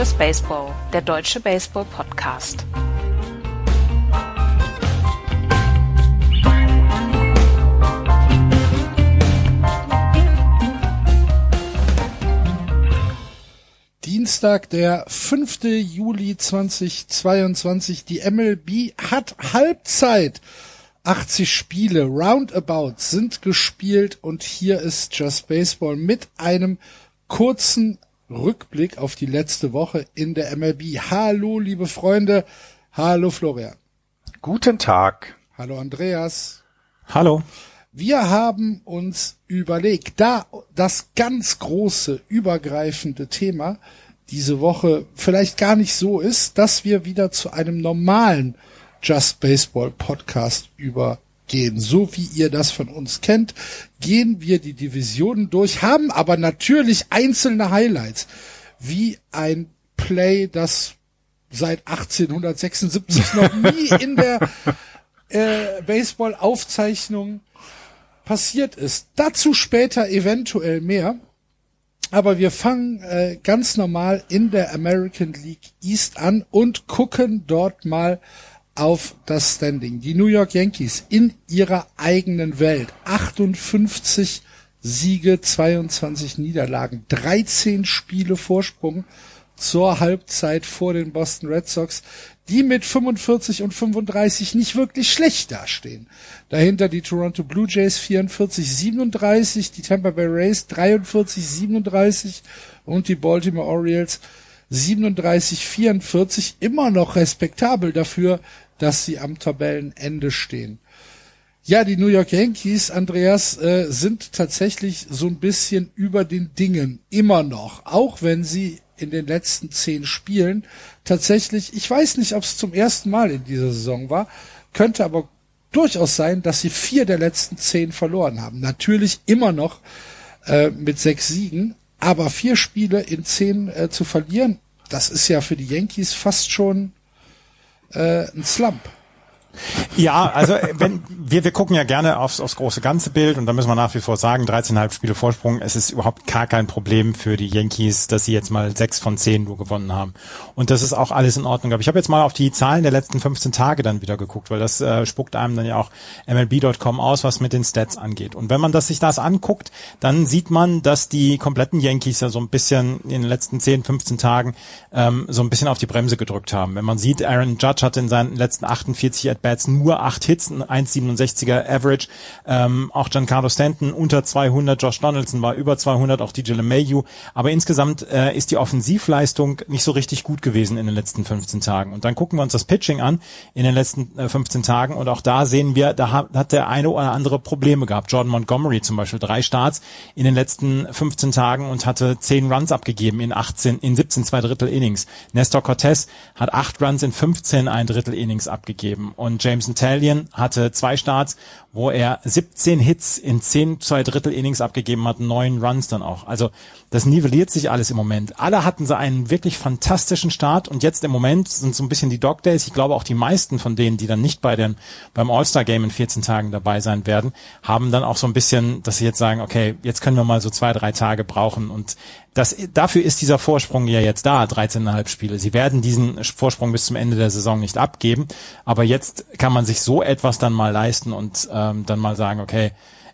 Just Baseball, der deutsche Baseball-Podcast. Dienstag, der 5. Juli 2022. Die MLB hat Halbzeit. 80 Spiele roundabout sind gespielt und hier ist Just Baseball mit einem kurzen Rückblick auf die letzte Woche in der MLB. Hallo, liebe Freunde. Hallo, Florian. Guten Tag. Hallo, Andreas. Hallo. Wir haben uns überlegt, da das ganz große, übergreifende Thema diese Woche vielleicht gar nicht so ist, dass wir wieder zu einem normalen Just Baseball Podcast übergehen. So wie ihr das von uns kennt, gehen wir die Divisionen durch, haben aber natürlich einzelne Highlights, wie ein Play, das seit 1876 noch nie in der äh, Baseball-Aufzeichnung passiert ist. Dazu später eventuell mehr. Aber wir fangen äh, ganz normal in der American League East an und gucken dort mal auf das Standing. Die New York Yankees in ihrer eigenen Welt. 58 Siege, 22 Niederlagen, 13 Spiele Vorsprung zur Halbzeit vor den Boston Red Sox, die mit 45 und 35 nicht wirklich schlecht dastehen. Dahinter die Toronto Blue Jays 44, 37, die Tampa Bay Rays 43, 37 und die Baltimore Orioles 37, 44 immer noch respektabel dafür, dass sie am Tabellenende stehen. Ja, die New York Yankees, Andreas, äh, sind tatsächlich so ein bisschen über den Dingen immer noch, auch wenn sie in den letzten zehn Spielen tatsächlich, ich weiß nicht, ob es zum ersten Mal in dieser Saison war, könnte aber durchaus sein, dass sie vier der letzten zehn verloren haben. Natürlich immer noch äh, mit sechs Siegen, aber vier Spiele in zehn äh, zu verlieren, das ist ja für die Yankees fast schon äh, ein Slump. Ja, also wenn wir, wir gucken ja gerne aufs, aufs große ganze Bild und da müssen wir nach wie vor sagen, 13,5 Spiele Vorsprung, es ist überhaupt gar kein Problem für die Yankees, dass sie jetzt mal sechs von zehn nur gewonnen haben. Und das ist auch alles in Ordnung. Aber ich habe jetzt mal auf die Zahlen der letzten 15 Tage dann wieder geguckt, weil das äh, spuckt einem dann ja auch MLB.com aus, was mit den Stats angeht. Und wenn man das, sich das anguckt, dann sieht man, dass die kompletten Yankees ja so ein bisschen in den letzten 10, 15 Tagen ähm, so ein bisschen auf die Bremse gedrückt haben. Wenn man sieht, Aaron Judge hat in seinen letzten 48 At-Bats nur acht Hits, ein 1,67er Average. Ähm, auch Giancarlo Stanton unter 200, Josh Donaldson war über 200, auch DJ LeMayu. Aber insgesamt äh, ist die Offensivleistung nicht so richtig gut gewesen in den letzten 15 Tagen. Und dann gucken wir uns das Pitching an in den letzten äh, 15 Tagen und auch da sehen wir, da hat, hat der eine oder andere Probleme gehabt. Jordan Montgomery zum Beispiel, drei Starts in den letzten 15 Tagen und hatte 10 Runs abgegeben in 18, in 17 zwei Drittel Innings. Nestor Cortez hat 8 Runs in 15 ein Drittel Innings abgegeben und Jameson Talion hatte zwei Starts, wo er 17 Hits in 10 zwei Drittel Innings abgegeben hat, neun Runs dann auch. Also das nivelliert sich alles im Moment. Alle hatten so einen wirklich fantastischen Start und jetzt im Moment sind so ein bisschen die Dog Days. Ich glaube auch die meisten von denen, die dann nicht bei den beim All-Star Game in 14 Tagen dabei sein werden, haben dann auch so ein bisschen, dass sie jetzt sagen, okay, jetzt können wir mal so zwei, drei Tage brauchen und das, dafür ist dieser Vorsprung ja jetzt da, 13,5 Spiele. Sie werden diesen Vorsprung bis zum Ende der Saison nicht abgeben, aber jetzt kann man sich so etwas dann mal leisten und ähm, dann mal sagen, okay,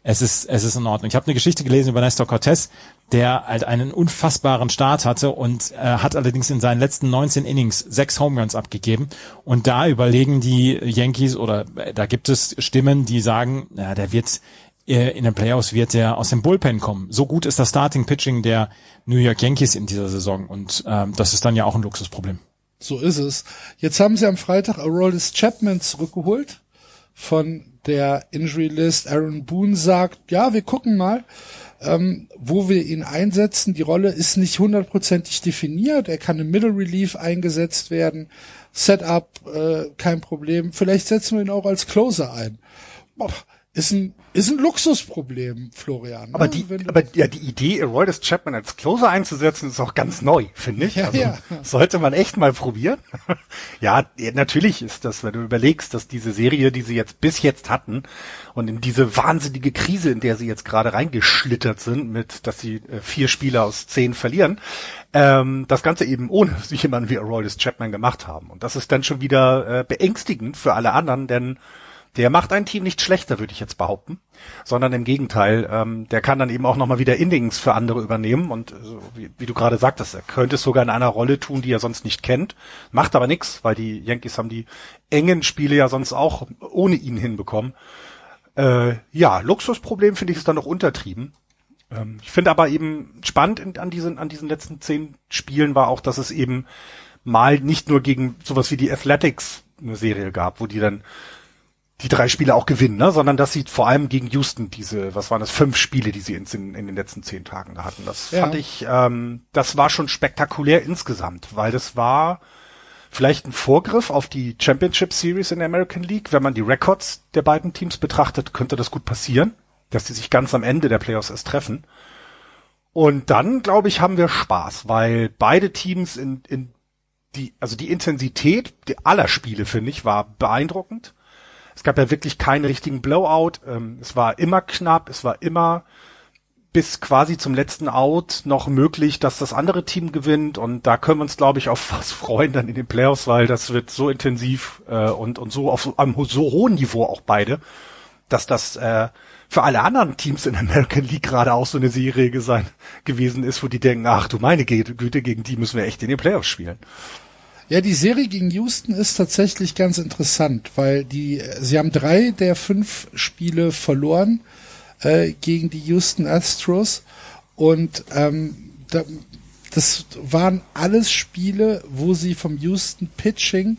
es ist, es ist in Ordnung. Ich habe eine Geschichte gelesen über Nestor Cortez, der halt einen unfassbaren Start hatte und äh, hat allerdings in seinen letzten 19 Innings sechs Home Runs abgegeben. Und da überlegen die Yankees oder äh, da gibt es Stimmen, die sagen, ja, der wird äh, in den Playoffs wird er aus dem Bullpen kommen. So gut ist das Starting Pitching der New York Yankees in dieser Saison und ähm, das ist dann ja auch ein Luxusproblem. So ist es. Jetzt haben sie am Freitag Aroldis Chapman zurückgeholt von der Injury List. Aaron Boone sagt, ja, wir gucken mal, ähm, wo wir ihn einsetzen. Die Rolle ist nicht hundertprozentig definiert. Er kann im Middle Relief eingesetzt werden. Setup, äh, kein Problem. Vielleicht setzen wir ihn auch als Closer ein. Boah, ist ein ist ein Luxusproblem, Florian. Ne? Aber die, aber ja, die Idee, Aroldis Chapman als Closer einzusetzen, ist auch ganz neu, finde ich. Ja, also, ja. Sollte man echt mal probieren. ja, natürlich ist das, wenn du überlegst, dass diese Serie, die sie jetzt bis jetzt hatten und in diese wahnsinnige Krise, in der sie jetzt gerade reingeschlittert sind, mit, dass sie äh, vier Spiele aus zehn verlieren, ähm, das Ganze eben ohne sich jemanden wie Aroldis Chapman gemacht haben. Und das ist dann schon wieder äh, beängstigend für alle anderen, denn der macht ein Team nicht schlechter, würde ich jetzt behaupten, sondern im Gegenteil, ähm, der kann dann eben auch nochmal wieder Innings für andere übernehmen und äh, wie, wie, du gerade sagtest, er könnte es sogar in einer Rolle tun, die er sonst nicht kennt, macht aber nichts, weil die Yankees haben die engen Spiele ja sonst auch ohne ihn hinbekommen. Äh, ja, Luxusproblem finde ich ist dann noch untertrieben. Ähm, ich finde aber eben spannend in, an diesen an diesen letzten zehn Spielen war auch, dass es eben mal nicht nur gegen sowas wie die Athletics eine Serie gab, wo die dann die drei Spiele auch gewinnen, ne? sondern dass sie vor allem gegen Houston diese, was waren das, fünf Spiele, die sie in, in den letzten zehn Tagen da hatten. Das ja. fand ich, ähm, das war schon spektakulär insgesamt, weil das war vielleicht ein Vorgriff auf die Championship Series in der American League. Wenn man die Records der beiden Teams betrachtet, könnte das gut passieren, dass sie sich ganz am Ende der Playoffs erst treffen. Und dann, glaube ich, haben wir Spaß, weil beide Teams in, in die, also die Intensität aller Spiele, finde ich, war beeindruckend es gab ja wirklich keinen richtigen Blowout. Ähm, es war immer knapp, es war immer bis quasi zum letzten Out noch möglich, dass das andere Team gewinnt und da können wir uns, glaube ich, auf was freuen dann in den Playoffs, weil das wird so intensiv äh, und, und so auf einem so hohen Niveau auch beide, dass das äh, für alle anderen Teams in American League gerade auch so eine Serie sein, gewesen ist, wo die denken, ach du meine Güte, gegen die müssen wir echt in den Playoffs spielen. Ja, die Serie gegen Houston ist tatsächlich ganz interessant, weil die, sie haben drei der fünf Spiele verloren äh, gegen die Houston Astros und ähm, da, das waren alles Spiele, wo sie vom Houston Pitching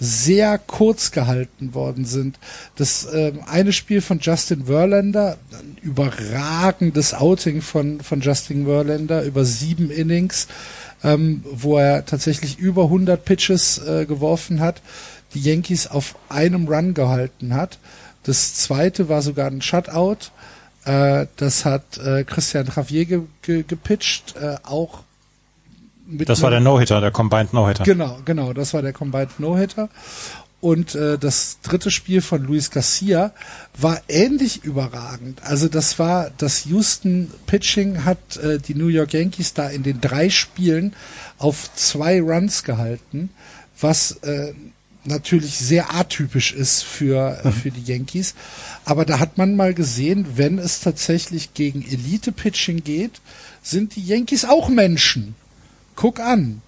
sehr kurz gehalten worden sind. Das ähm, eine Spiel von Justin Verlander, ein überragendes Outing von, von Justin Verlander über sieben Innings, ähm, wo er tatsächlich über 100 Pitches äh, geworfen hat, die Yankees auf einem Run gehalten hat. Das zweite war sogar ein Shutout. Äh, das hat äh, Christian Javier ge ge gepitcht, äh, auch mit das war der No-Hitter, der Combined No-Hitter. Genau, genau, das war der Combined No-Hitter. Und äh, das dritte Spiel von Luis Garcia war ähnlich überragend. Also das war das Houston Pitching hat äh, die New York Yankees da in den drei Spielen auf zwei Runs gehalten, was äh, natürlich sehr atypisch ist für äh, mhm. für die Yankees. Aber da hat man mal gesehen, wenn es tatsächlich gegen Elite Pitching geht, sind die Yankees auch Menschen. Guck an.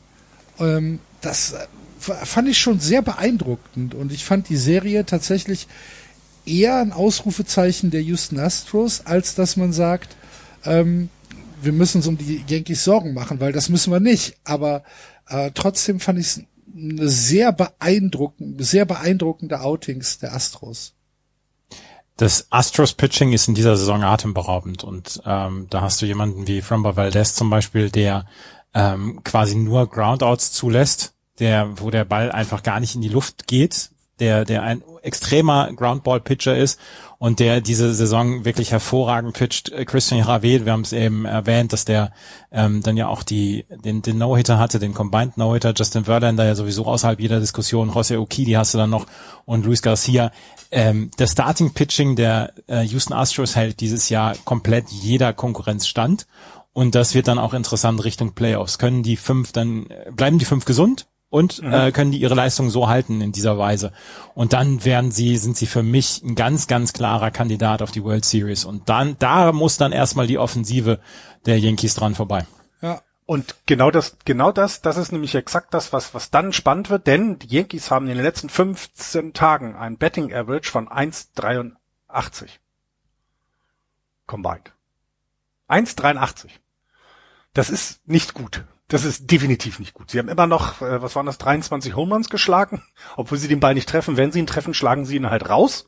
Ähm, das fand ich schon sehr beeindruckend und ich fand die Serie tatsächlich eher ein Ausrufezeichen der Houston Astros, als dass man sagt, ähm, wir müssen uns um die Yankees Sorgen machen, weil das müssen wir nicht. Aber äh, trotzdem fand ich es eine sehr beeindruckend, sehr beeindruckende Outings der Astros. Das Astros Pitching ist in dieser Saison atemberaubend und ähm, da hast du jemanden wie Framber Valdez zum Beispiel, der ähm, quasi nur Groundouts zulässt der, wo der Ball einfach gar nicht in die Luft geht, der, der ein extremer Groundball-Pitcher ist und der diese Saison wirklich hervorragend pitcht. Äh, Christian Javier, wir haben es eben erwähnt, dass der ähm, dann ja auch die den, den No-Hitter hatte, den Combined No-Hitter, Justin Verlander ja sowieso außerhalb jeder Diskussion, Jose Okidi hast du dann noch und Luis Garcia. Ähm, der Starting-Pitching der äh, Houston Astros hält dieses Jahr komplett jeder Konkurrenz stand und das wird dann auch interessant Richtung Playoffs. Können die fünf dann, äh, bleiben die fünf gesund? Und mhm. äh, können die ihre Leistung so halten in dieser Weise. Und dann werden sie, sind sie für mich ein ganz, ganz klarer Kandidat auf die World Series. Und dann, da muss dann erstmal die Offensive der Yankees dran vorbei. Ja. Und genau das, genau das, das ist nämlich exakt das, was, was dann spannend wird, denn die Yankees haben in den letzten 15 Tagen ein Betting Average von 1,83. Combined. 1,83. Das ist nicht gut. Das ist definitiv nicht gut. Sie haben immer noch, äh, was waren das, 23 Home Runs geschlagen. Obwohl sie den Ball nicht treffen. Wenn sie ihn treffen, schlagen sie ihn halt raus.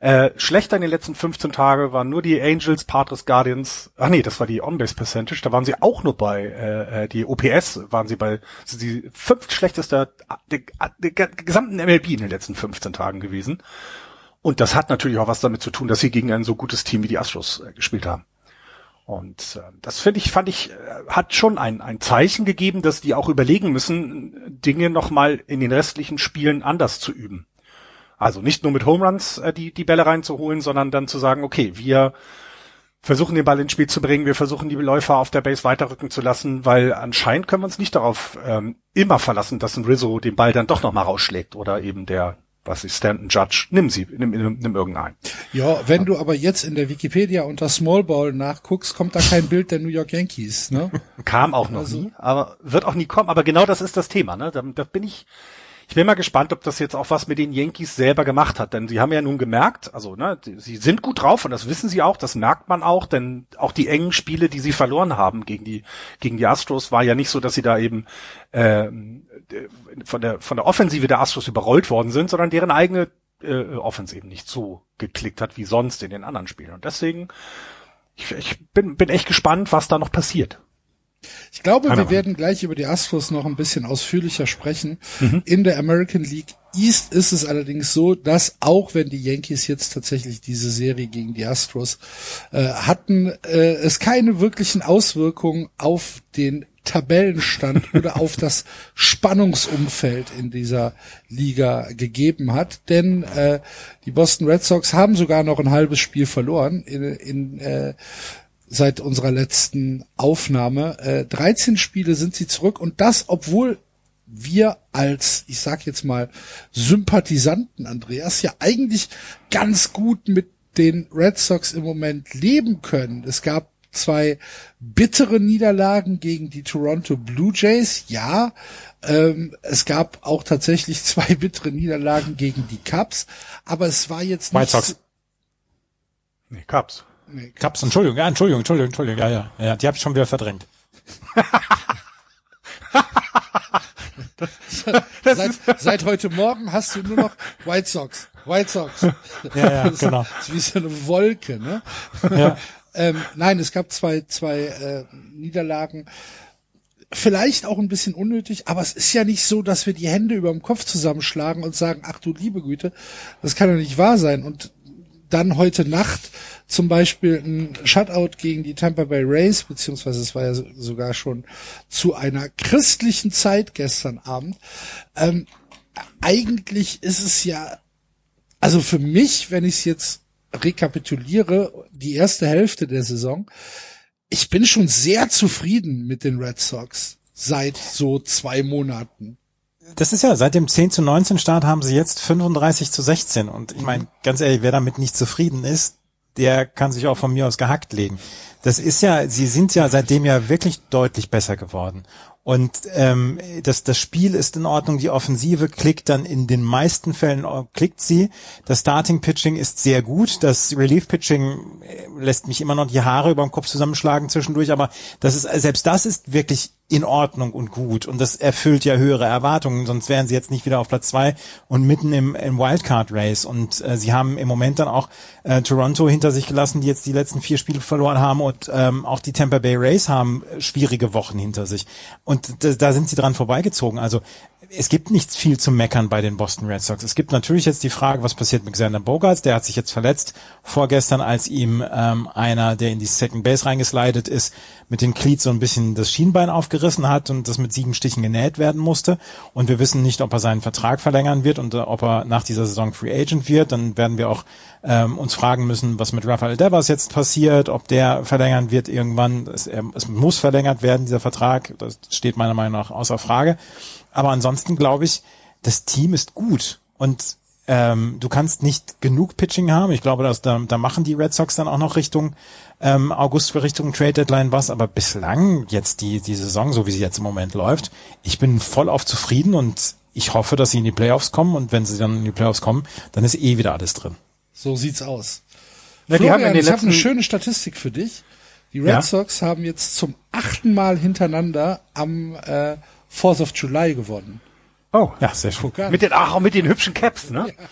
Äh, schlechter in den letzten 15 Tagen waren nur die Angels, Padres, Guardians. Ach nee, das war die On-Base Percentage. Da waren sie auch nur bei, äh, äh die OPS waren sie bei, sind die fünft schlechteste der, der, der gesamten MLB in den letzten 15 Tagen gewesen. Und das hat natürlich auch was damit zu tun, dass sie gegen ein so gutes Team wie die Astros äh, gespielt haben. Und äh, das finde ich, fand ich, äh, hat schon ein, ein Zeichen gegeben, dass die auch überlegen müssen, Dinge nochmal in den restlichen Spielen anders zu üben. Also nicht nur mit Home Runs äh, die, die Bälle reinzuholen, sondern dann zu sagen, okay, wir versuchen den Ball ins Spiel zu bringen, wir versuchen die Läufer auf der Base weiterrücken zu lassen, weil anscheinend können wir uns nicht darauf ähm, immer verlassen, dass ein Rizzo den Ball dann doch nochmal rausschlägt oder eben der was ist Stanton Judge, nimm sie, nimm, nimm, nimm irgendeinen. Ja, wenn du aber jetzt in der Wikipedia unter Small Ball nachguckst, kommt da kein Bild der New York Yankees, ne? Kam auch noch also, nie, aber wird auch nie kommen, aber genau das ist das Thema, ne? Da, da bin ich, ich bin mal gespannt, ob das jetzt auch was mit den Yankees selber gemacht hat, denn sie haben ja nun gemerkt, also ne, sie sind gut drauf und das wissen sie auch, das merkt man auch, denn auch die engen Spiele, die sie verloren haben gegen die gegen die Astros, war ja nicht so, dass sie da eben äh, von der von der Offensive der Astros überrollt worden sind, sondern deren eigene äh, Offense eben nicht so geklickt hat wie sonst in den anderen Spielen und deswegen ich, ich bin bin echt gespannt, was da noch passiert. Ich glaube, wir werden gleich über die Astros noch ein bisschen ausführlicher sprechen. Mhm. In der American League East ist es allerdings so, dass auch wenn die Yankees jetzt tatsächlich diese Serie gegen die Astros äh, hatten, äh, es keine wirklichen Auswirkungen auf den Tabellenstand oder auf das Spannungsumfeld in dieser Liga gegeben hat. Denn äh, die Boston Red Sox haben sogar noch ein halbes Spiel verloren in, in äh, seit unserer letzten Aufnahme. Äh, 13 Spiele sind sie zurück und das, obwohl wir als, ich sag jetzt mal, Sympathisanten, Andreas, ja eigentlich ganz gut mit den Red Sox im Moment leben können. Es gab zwei bittere Niederlagen gegen die Toronto Blue Jays, ja. Ähm, es gab auch tatsächlich zwei bittere Niederlagen gegen die Cubs, aber es war jetzt nicht. White Sox. Nee, Cubs. Nee, Cups, Entschuldigung, ja, Entschuldigung, Entschuldigung, Entschuldigung, ja, ja, ja, die habe ich schon wieder verdrängt. seit, seit heute Morgen hast du nur noch White Sox, White Sox. Ja, ja, genau. Das ist wie so eine Wolke, ne? Ja. Ähm, nein, es gab zwei, zwei äh, Niederlagen. Vielleicht auch ein bisschen unnötig, aber es ist ja nicht so, dass wir die Hände über dem Kopf zusammenschlagen und sagen, ach du liebe Güte, das kann doch nicht wahr sein. Und dann heute Nacht zum Beispiel ein Shutout gegen die Tampa Bay Rays, beziehungsweise es war ja sogar schon zu einer christlichen Zeit gestern Abend. Ähm, eigentlich ist es ja, also für mich, wenn ich es jetzt rekapituliere, die erste Hälfte der Saison, ich bin schon sehr zufrieden mit den Red Sox seit so zwei Monaten. Das ist ja, seit dem 10 zu 19 Start haben sie jetzt 35 zu 16 und ich meine, ganz ehrlich, wer damit nicht zufrieden ist, der kann sich auch von mir aus gehackt legen. Das ist ja, sie sind ja seitdem ja wirklich deutlich besser geworden. Und ähm, das, das Spiel ist in Ordnung, die Offensive klickt dann in den meisten Fällen, klickt sie. Das Starting Pitching ist sehr gut. Das Relief Pitching äh, lässt mich immer noch die Haare über dem Kopf zusammenschlagen zwischendurch, aber das ist, selbst das ist wirklich in Ordnung und gut. Und das erfüllt ja höhere Erwartungen, sonst wären sie jetzt nicht wieder auf Platz zwei und mitten im, im Wildcard Race. Und äh, sie haben im Moment dann auch äh, Toronto hinter sich gelassen, die jetzt die letzten vier Spiele verloren haben und ähm, auch die Tampa Bay Rays haben schwierige Wochen hinter sich. Und da sind sie dran vorbeigezogen. Also es gibt nichts viel zu meckern bei den Boston Red Sox. Es gibt natürlich jetzt die Frage, was passiert mit Xander Bogarts. Der hat sich jetzt verletzt vorgestern, als ihm ähm, einer, der in die Second Base reingeslidet ist, mit den Cleats so ein bisschen das Schienbein aufgerissen hat und das mit sieben Stichen genäht werden musste. Und wir wissen nicht, ob er seinen Vertrag verlängern wird und äh, ob er nach dieser Saison Free Agent wird. Dann werden wir auch ähm, uns fragen müssen, was mit Rafael Devers jetzt passiert, ob der verlängern wird irgendwann. Es, er, es muss verlängert werden, dieser Vertrag. Das steht meiner Meinung nach außer Frage. Aber ansonsten glaube ich, das Team ist gut und ähm, du kannst nicht genug Pitching haben. Ich glaube, dass da, da machen die Red Sox dann auch noch Richtung ähm, August für Richtung Trade Deadline was. Aber bislang jetzt die die Saison, so wie sie jetzt im Moment läuft, ich bin voll auf zufrieden und ich hoffe, dass sie in die Playoffs kommen. Und wenn sie dann in die Playoffs kommen, dann ist eh wieder alles drin. So sieht's aus. Ja, Florian, ich habe eine schöne Statistik für dich. Die Red ja? Sox haben jetzt zum achten Mal hintereinander am äh, Fourth of July gewonnen. Oh, ja, sehr schön. Mit den, ach, mit den hübschen Caps, ne? Ja.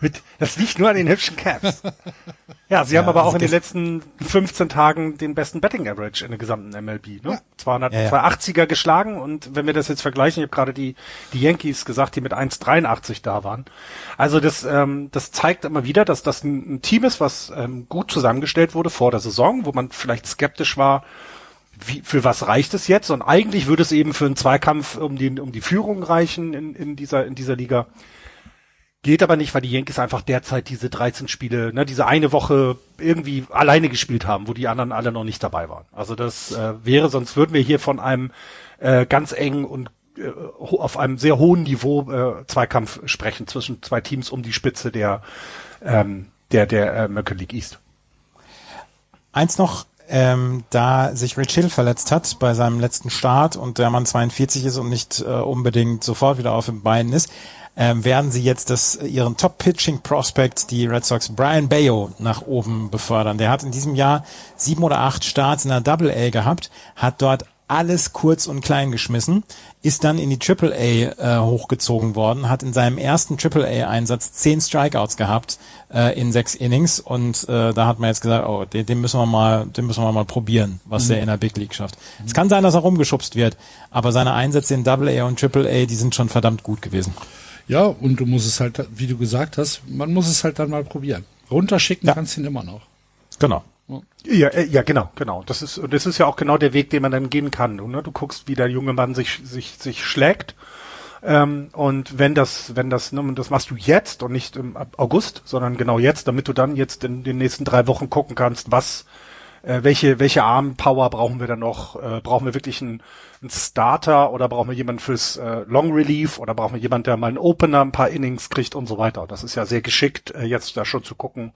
Mit, das liegt nur an den hübschen Caps. Ja, sie ja, haben aber also auch in den letzten 15 Tagen den besten Betting Average in der gesamten MLB. Ne? Ja. 200, ja, ja. 280er geschlagen und wenn wir das jetzt vergleichen, ich habe gerade die, die Yankees gesagt, die mit 1,83 da waren. Also das, ähm, das zeigt immer wieder, dass das ein, ein Team ist, was ähm, gut zusammengestellt wurde vor der Saison, wo man vielleicht skeptisch war, wie, für was reicht es jetzt? Und eigentlich würde es eben für einen Zweikampf um die, um die Führung reichen in, in dieser, in dieser Liga. Geht aber nicht, weil die Yankees einfach derzeit diese 13 Spiele, ne, diese eine Woche irgendwie alleine gespielt haben, wo die anderen alle noch nicht dabei waren. Also das äh, wäre, sonst würden wir hier von einem äh, ganz engen und äh, auf einem sehr hohen Niveau äh, Zweikampf sprechen zwischen zwei Teams um die Spitze der ähm, der der äh, American League East. Eins noch, ähm, da sich Rich Hill verletzt hat bei seinem letzten Start und der Mann 42 ist und nicht äh, unbedingt sofort wieder auf den Beinen ist, ähm, werden sie jetzt das, ihren Top-Pitching-Prospect, die Red Sox, Brian Bayo, nach oben befördern. Der hat in diesem Jahr sieben oder acht Starts in der Double A gehabt, hat dort alles kurz und klein geschmissen, ist dann in die Triple A äh, hochgezogen worden, hat in seinem ersten Triple A Einsatz zehn Strikeouts gehabt äh, in sechs Innings und äh, da hat man jetzt gesagt, oh, den, den müssen wir mal, den müssen wir mal probieren, was mhm. der in der Big League schafft. Mhm. Es kann sein, dass er rumgeschubst wird, aber seine Einsätze in Double A und Triple A, die sind schon verdammt gut gewesen. Ja, und du musst es halt, wie du gesagt hast, man muss es halt dann mal probieren. Runterschicken ja. kannst du ihn immer noch. Genau. Ja, äh, ja, genau, genau. Das ist, das ist ja auch genau der Weg, den man dann gehen kann. Du, ne? du guckst, wie der junge Mann sich, sich, sich schlägt. Ähm, und wenn das, wenn das, ne, das machst du jetzt und nicht im August, sondern genau jetzt, damit du dann jetzt in den nächsten drei Wochen gucken kannst, was, äh, welche, welche Armpower brauchen wir dann noch? Äh, brauchen wir wirklich einen, einen Starter oder brauchen wir jemanden fürs äh, Long Relief oder brauchen wir jemanden, der mal einen Opener, ein paar Innings kriegt und so weiter. Das ist ja sehr geschickt, äh, jetzt da schon zu gucken.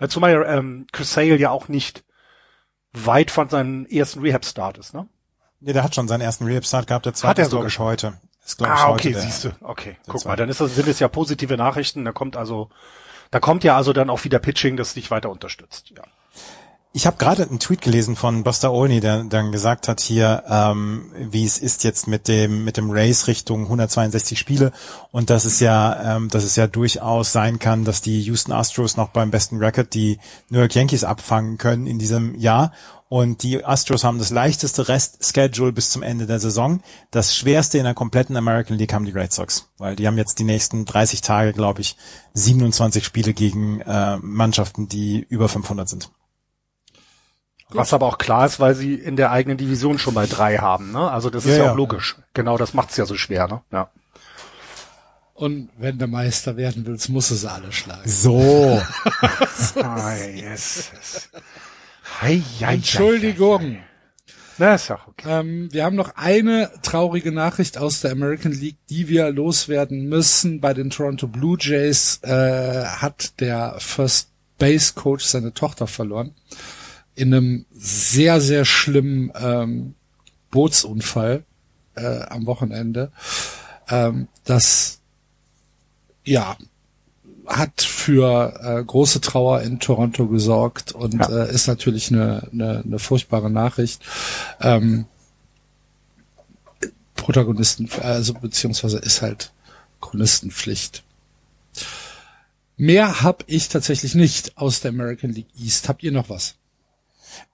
Äh, zumal ähm, Chris Sale ja auch nicht weit von seinem ersten Rehab-Start ist, ne? Nee, der hat schon seinen ersten Rehab-Start gehabt, der zweite hat er sogar ich heute. Ist, glaub ah, okay, siehst du. Okay, guck zweite. mal, dann ist das, sind es ja positive Nachrichten. Da kommt also, da kommt ja also dann auch wieder Pitching, das dich weiter unterstützt. Ja. Ich habe gerade einen Tweet gelesen von Buster Olney, der dann gesagt hat hier, ähm, wie es ist jetzt mit dem mit dem Race Richtung 162 Spiele und dass es ja, ähm, dass es ja durchaus sein kann, dass die Houston Astros noch beim besten Record die New York Yankees abfangen können in diesem Jahr. Und die Astros haben das leichteste Rest-Schedule bis zum Ende der Saison. Das schwerste in der kompletten American League haben die Red Sox, weil die haben jetzt die nächsten 30 Tage, glaube ich, 27 Spiele gegen äh, Mannschaften, die über 500 sind. Was aber auch klar ist, weil sie in der eigenen Division schon mal drei haben. Ne? Also das ist ja, ja auch logisch. Genau, das macht's ja so schwer. Ne? Ja. Und wenn du Meister werden willst, musst du sie alle schlagen. So. ah, yes. Hei, hei, Entschuldigung. Hei, Na, ist auch okay. Ähm, wir haben noch eine traurige Nachricht aus der American League, die wir loswerden müssen. Bei den Toronto Blue Jays äh, hat der First Base Coach seine Tochter verloren in einem sehr, sehr schlimmen ähm, Bootsunfall äh, am Wochenende. Ähm, das ja hat für äh, große Trauer in Toronto gesorgt und ja. äh, ist natürlich eine, eine, eine furchtbare Nachricht. Ähm, Protagonisten, also beziehungsweise ist halt Chronistenpflicht. Mehr hab ich tatsächlich nicht aus der American League East. Habt ihr noch was?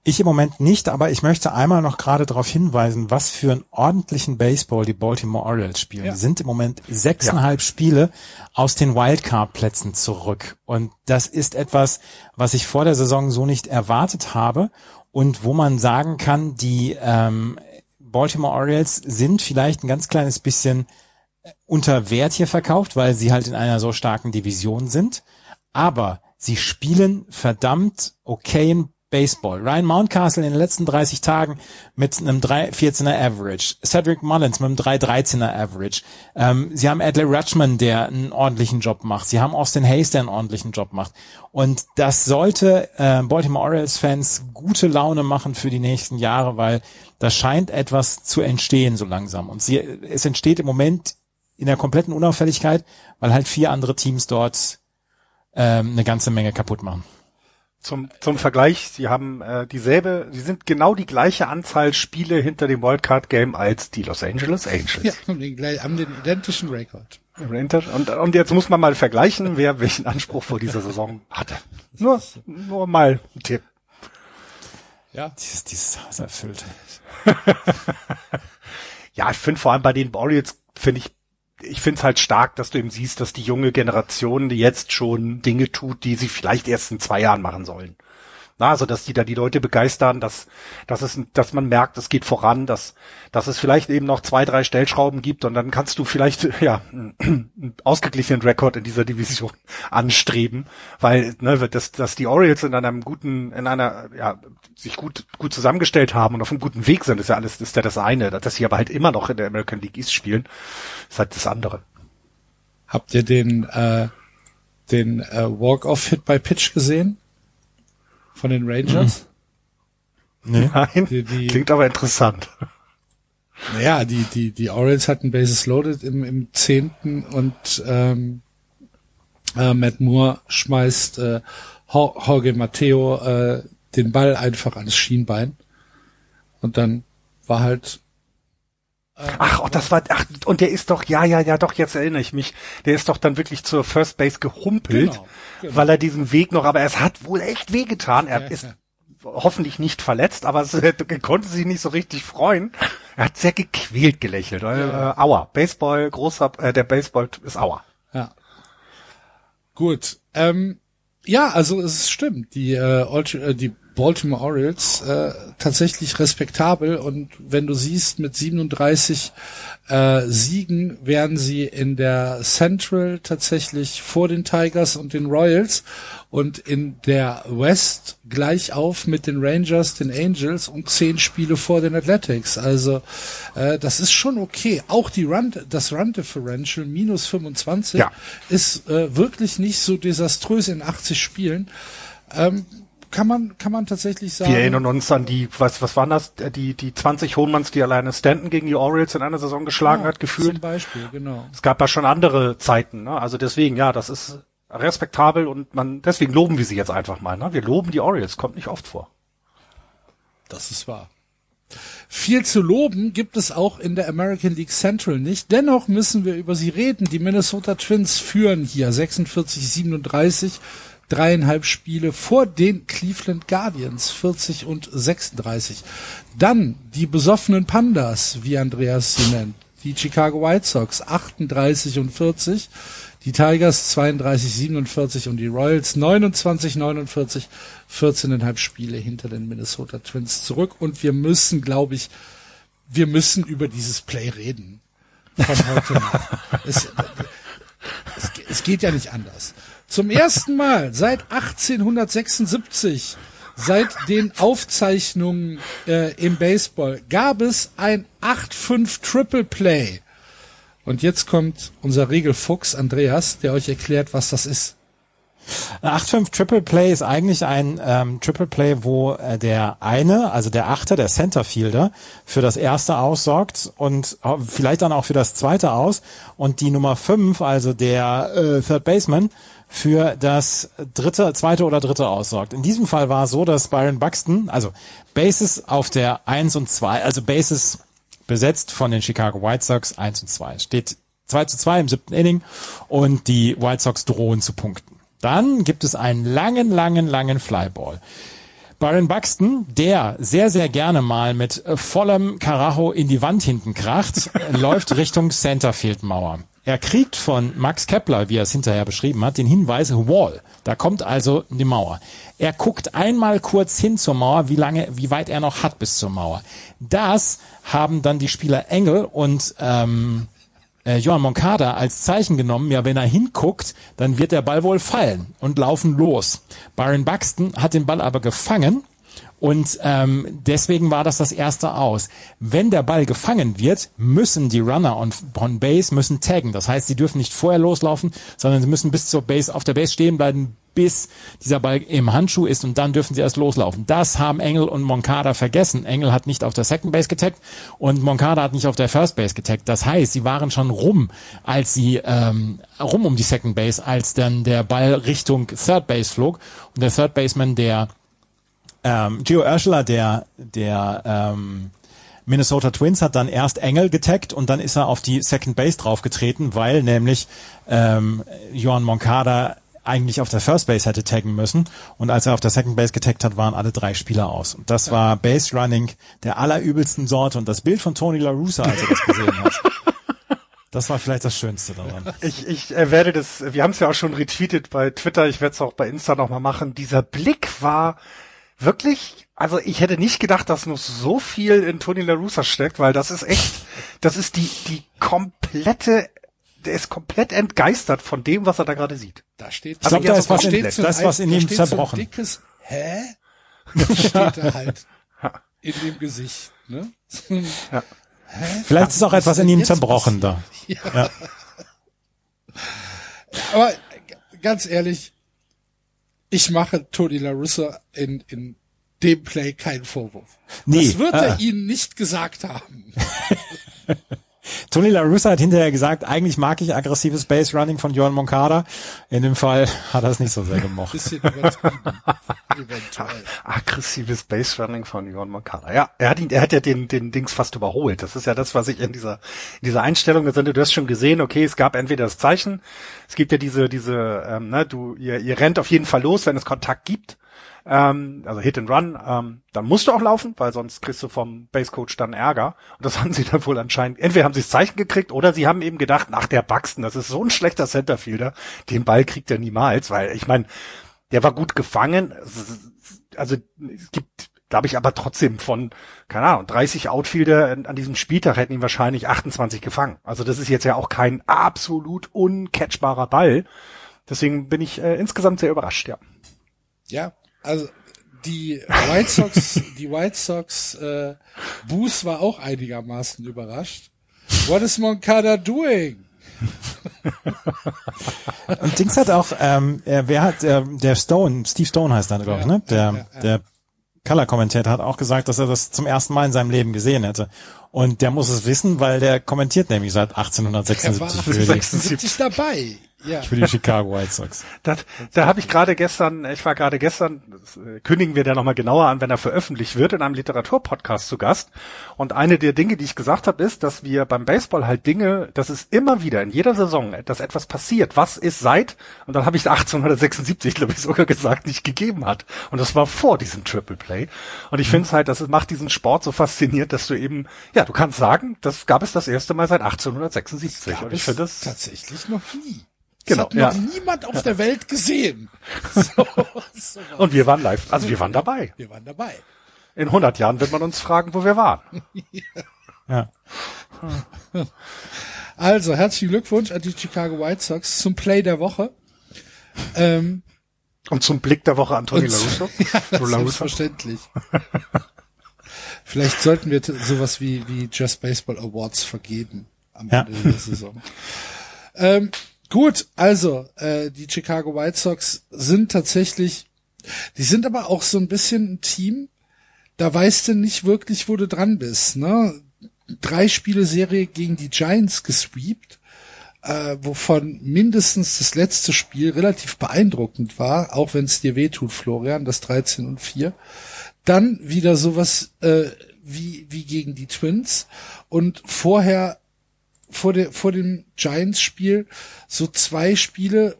Ich im Moment nicht, aber ich möchte einmal noch gerade darauf hinweisen, was für einen ordentlichen Baseball die Baltimore Orioles spielen. Ja. Die sind im Moment sechseinhalb ja. Spiele aus den Wildcard-Plätzen zurück. Und das ist etwas, was ich vor der Saison so nicht erwartet habe und wo man sagen kann, die ähm, Baltimore Orioles sind vielleicht ein ganz kleines bisschen unter Wert hier verkauft, weil sie halt in einer so starken Division sind. Aber sie spielen verdammt okayen Baseball. Ryan Mountcastle in den letzten 30 Tagen mit einem 3,14er Average. Cedric Mullins mit einem 3,13er Average. Ähm, sie haben Adley Rutschman, der einen ordentlichen Job macht. Sie haben Austin Hayes, der einen ordentlichen Job macht. Und das sollte äh, Baltimore Orioles Fans gute Laune machen für die nächsten Jahre, weil da scheint etwas zu entstehen so langsam. Und sie, es entsteht im Moment in der kompletten Unauffälligkeit, weil halt vier andere Teams dort ähm, eine ganze Menge kaputt machen. Zum, zum Vergleich, sie haben äh, dieselbe, sie sind genau die gleiche Anzahl Spiele hinter dem Wildcard Game als die Los Angeles Angels. Ja, haben den, haben den identischen Rekord. Und, und jetzt muss man mal vergleichen, wer welchen Anspruch vor dieser Saison hatte. Nur, nur mal ein Tipp. Ja. Dieses, dieses Haus erfüllt. ja, ich finde vor allem bei den Orioles, finde ich, ich finde es halt stark, dass du eben siehst, dass die junge Generation jetzt schon Dinge tut, die sie vielleicht erst in zwei Jahren machen sollen. Na, also, dass die da die Leute begeistern, dass, dass es, dass man merkt, es geht voran, dass, dass es vielleicht eben noch zwei, drei Stellschrauben gibt und dann kannst du vielleicht, ja, einen ausgeglichenen Rekord in dieser Division anstreben, weil, ne, dass, dass die Orioles in einem guten, in einer, ja, sich gut, gut zusammengestellt haben und auf einem guten Weg sind, ist ja alles, ist ja das eine. Dass sie aber halt immer noch in der American League East spielen, ist halt das andere. Habt ihr den, äh, den äh, Walk-Off-Hit by Pitch gesehen? Von den Rangers? Nee. Nein, die, die, klingt aber interessant. Naja, die, die, die Orioles hatten Bases loaded im, im zehnten und ähm, äh, Matt Moore schmeißt äh, Jorge Matteo äh, den Ball einfach ans Schienbein und dann war halt Ach, oh, das war, ach, und der ist doch, ja, ja, ja, doch, jetzt erinnere ich mich. Der ist doch dann wirklich zur First Base gehumpelt. Genau genau. weil er diesen Weg noch, aber es hat wohl echt wehgetan. Er ist hoffentlich nicht verletzt, aber es, er konnte sich nicht so richtig freuen. Er hat sehr gequält gelächelt. Ja. Äh, aua. Baseball, großer, äh, der Baseball ist aua. Ja. Gut. Ähm, ja, also es stimmt. Die, äh, äh die Baltimore Orioles äh, tatsächlich respektabel und wenn du siehst, mit 37 äh, Siegen wären sie in der Central tatsächlich vor den Tigers und den Royals und in der West gleich auf mit den Rangers, den Angels und zehn Spiele vor den Athletics. Also äh, das ist schon okay. Auch die Run, das Run Differential minus 25 ja. ist äh, wirklich nicht so desaströs in 80 Spielen. Ähm, kann man, kann man tatsächlich sagen. Wir erinnern uns an die, was, was waren das? Die, die 20 Hohenmanns, die alleine Stanton gegen die Orioles in einer Saison geschlagen ja, hat, gefühlt. Zum Beispiel, genau. Es gab ja schon andere Zeiten, ne? Also deswegen, ja, das ist respektabel und man, deswegen loben wir sie jetzt einfach mal, ne? Wir loben die Orioles, kommt nicht oft vor. Das ist wahr. Viel zu loben gibt es auch in der American League Central nicht. Dennoch müssen wir über sie reden. Die Minnesota Twins führen hier 46, 37 dreieinhalb Spiele vor den Cleveland Guardians, 40 und 36. Dann die besoffenen Pandas, wie Andreas sie nennt, die Chicago White Sox, 38 und 40, die Tigers 32, 47 und die Royals 29, 49, 14,5 Spiele hinter den Minnesota Twins zurück. Und wir müssen, glaube ich, wir müssen über dieses Play reden. Von heute nach. es, es, es geht ja nicht anders. Zum ersten Mal seit 1876, seit den Aufzeichnungen äh, im Baseball, gab es ein 8-5 Triple Play. Und jetzt kommt unser Regelfuchs Andreas, der euch erklärt, was das ist. 8-5 Triple Play ist eigentlich ein ähm, Triple Play, wo äh, der eine, also der Achter, der Centerfielder, für das erste aussorgt und äh, vielleicht dann auch für das zweite aus und die Nummer 5, also der äh, Third Baseman, für das dritte, zweite oder dritte aussorgt. In diesem Fall war es so, dass Byron Buxton, also Bases auf der 1 und 2, also Bases besetzt von den Chicago White Sox 1 und 2. Steht 2 zu 2 im siebten Inning und die White Sox drohen zu punkten. Dann gibt es einen langen, langen, langen Flyball. Byron Buxton, der sehr, sehr gerne mal mit vollem Karacho in die Wand hinten kracht, läuft Richtung Centerfield Mauer. Er kriegt von Max Kepler, wie er es hinterher beschrieben hat, den Hinweis Wall. Da kommt also die Mauer. Er guckt einmal kurz hin zur Mauer, wie lange, wie weit er noch hat bis zur Mauer. Das haben dann die Spieler Engel und ähm, äh, Johann Moncada als Zeichen genommen. Ja, wenn er hinguckt, dann wird der Ball wohl fallen und laufen los. Byron Buxton hat den Ball aber gefangen Und ähm, deswegen war das das erste aus. Wenn der Ball gefangen wird, müssen die Runner on, on Base müssen taggen. Das heißt, sie dürfen nicht vorher loslaufen, sondern sie müssen bis zur Base auf der Base stehen bleiben, bis dieser Ball im Handschuh ist und dann dürfen sie erst loslaufen. Das haben Engel und Moncada vergessen. Engel hat nicht auf der Second Base getaggt und Moncada hat nicht auf der First Base getaggt. Das heißt, sie waren schon rum, als sie ähm, rum um die Second Base, als dann der Ball Richtung Third Base flog und der Third Baseman, der ähm, Gio Urshela, der der ähm, Minnesota Twins hat dann erst Engel getaggt und dann ist er auf die Second Base draufgetreten, weil nämlich ähm, Johan Moncada eigentlich auf der First Base hätte taggen müssen. Und als er auf der Second Base getaggt hat, waren alle drei Spieler aus. Und das war Base Running der allerübelsten Sorte. Und das Bild von Tony La Russa, als er das gesehen hat. Das war vielleicht das Schönste daran. Ich, ich äh, werde das, wir haben es ja auch schon retweetet bei Twitter, ich werde es auch bei Insta nochmal machen. Dieser Blick war wirklich, also ich hätte nicht gedacht, dass noch so viel in Tony La Russa steckt, weil das ist echt, das ist die, die komplette der ist komplett entgeistert von dem, was er da gerade sieht. Da steht, ich glaube, da ist was, in, so das ist was in ihm zerbrochen. So dickes, hä? Das steht da halt in dem Gesicht, ne? Ja. Hä? Vielleicht ist auch etwas in ihm zerbrochen da. Ja. ja. Aber ganz ehrlich, ich mache Tony La Russa in, in dem Play keinen Vorwurf. Nee, das wird er äh. Ihnen nicht gesagt haben. Tony La Russa hat hinterher gesagt, eigentlich mag ich aggressives Base Running von Johan Moncada. In dem Fall hat er es nicht so sehr gemocht. Bisschen aggressives Base Running von Johan Moncada. Ja, er hat ihn, er hat ja den, den Dings fast überholt. Das ist ja das, was ich in dieser, in dieser Einstellung gesehen Du hast schon gesehen, okay, es gab entweder das Zeichen, es gibt ja diese, diese, ähm, ne, du, ihr, ihr rennt auf jeden Fall los, wenn es Kontakt gibt ähm, also Hit and Run, ähm, dann musst du auch laufen, weil sonst kriegst du vom Basecoach dann Ärger. Und das haben sie dann wohl anscheinend, entweder haben sie das Zeichen gekriegt oder sie haben eben gedacht, ach der Buxton, das ist so ein schlechter Centerfielder, den Ball kriegt er niemals, weil ich meine, der war gut gefangen. Also es gibt, glaube ich, aber trotzdem von, keine Ahnung, 30 Outfielder an diesem Spieltag hätten ihn wahrscheinlich 28 gefangen. Also das ist jetzt ja auch kein absolut uncatchbarer Ball. Deswegen bin ich äh, insgesamt sehr überrascht, ja. Ja, also die White Sox, die White Sox äh, Boos war auch einigermaßen überrascht. What is Moncada doing? Und Dings hat auch, ähm, äh, wer hat, äh, der Stone, Steve Stone heißt er, glaube ich, ne? Der, ja, ja, ja. der Color-Kommentator hat auch gesagt, dass er das zum ersten Mal in seinem Leben gesehen hätte. Und der muss es wissen, weil der kommentiert nämlich seit 1876 für die, 76 dabei ja. für die Chicago White Sox. Das, da habe ich gerade gestern, ich war gerade gestern, das, äh, kündigen wir da nochmal genauer an, wenn er veröffentlicht wird, in einem Literaturpodcast zu Gast. Und eine der Dinge, die ich gesagt habe, ist, dass wir beim Baseball halt Dinge, dass es immer wieder in jeder Saison, dass etwas passiert, was ist seit, und dann habe ich 1876, glaube ich, sogar gesagt, nicht gegeben hat. Und das war vor diesem Triple Play. Und ich mhm. finde es halt, das macht diesen Sport so faszinierend, dass du eben, ja, du kannst sagen, das gab es das erste Mal seit 1876. Und ich finde das tatsächlich noch nie. Genau. Das hat noch niemand auf der Welt gesehen. So, so und wir waren live, also wir waren dabei. Wir waren dabei. In 100 Jahren wird man uns fragen, wo wir waren. ja. Also, herzlichen Glückwunsch an die Chicago White Sox zum Play der Woche. Ähm, und zum Blick der Woche an Tony La Russo. Ja, selbstverständlich. Vielleicht sollten wir sowas wie, wie Just Baseball Awards vergeben am ja. Ende der Saison. Ähm, Gut, also äh, die Chicago White Sox sind tatsächlich, die sind aber auch so ein bisschen ein Team, da weißt du nicht wirklich, wo du dran bist. Ne? Drei Spiele Serie gegen die Giants gesweept, äh, wovon mindestens das letzte Spiel relativ beeindruckend war, auch wenn es dir wehtut, Florian, das 13 und 4. Dann wieder sowas äh, wie, wie gegen die Twins und vorher vor, der, vor dem Giants-Spiel so zwei Spiele,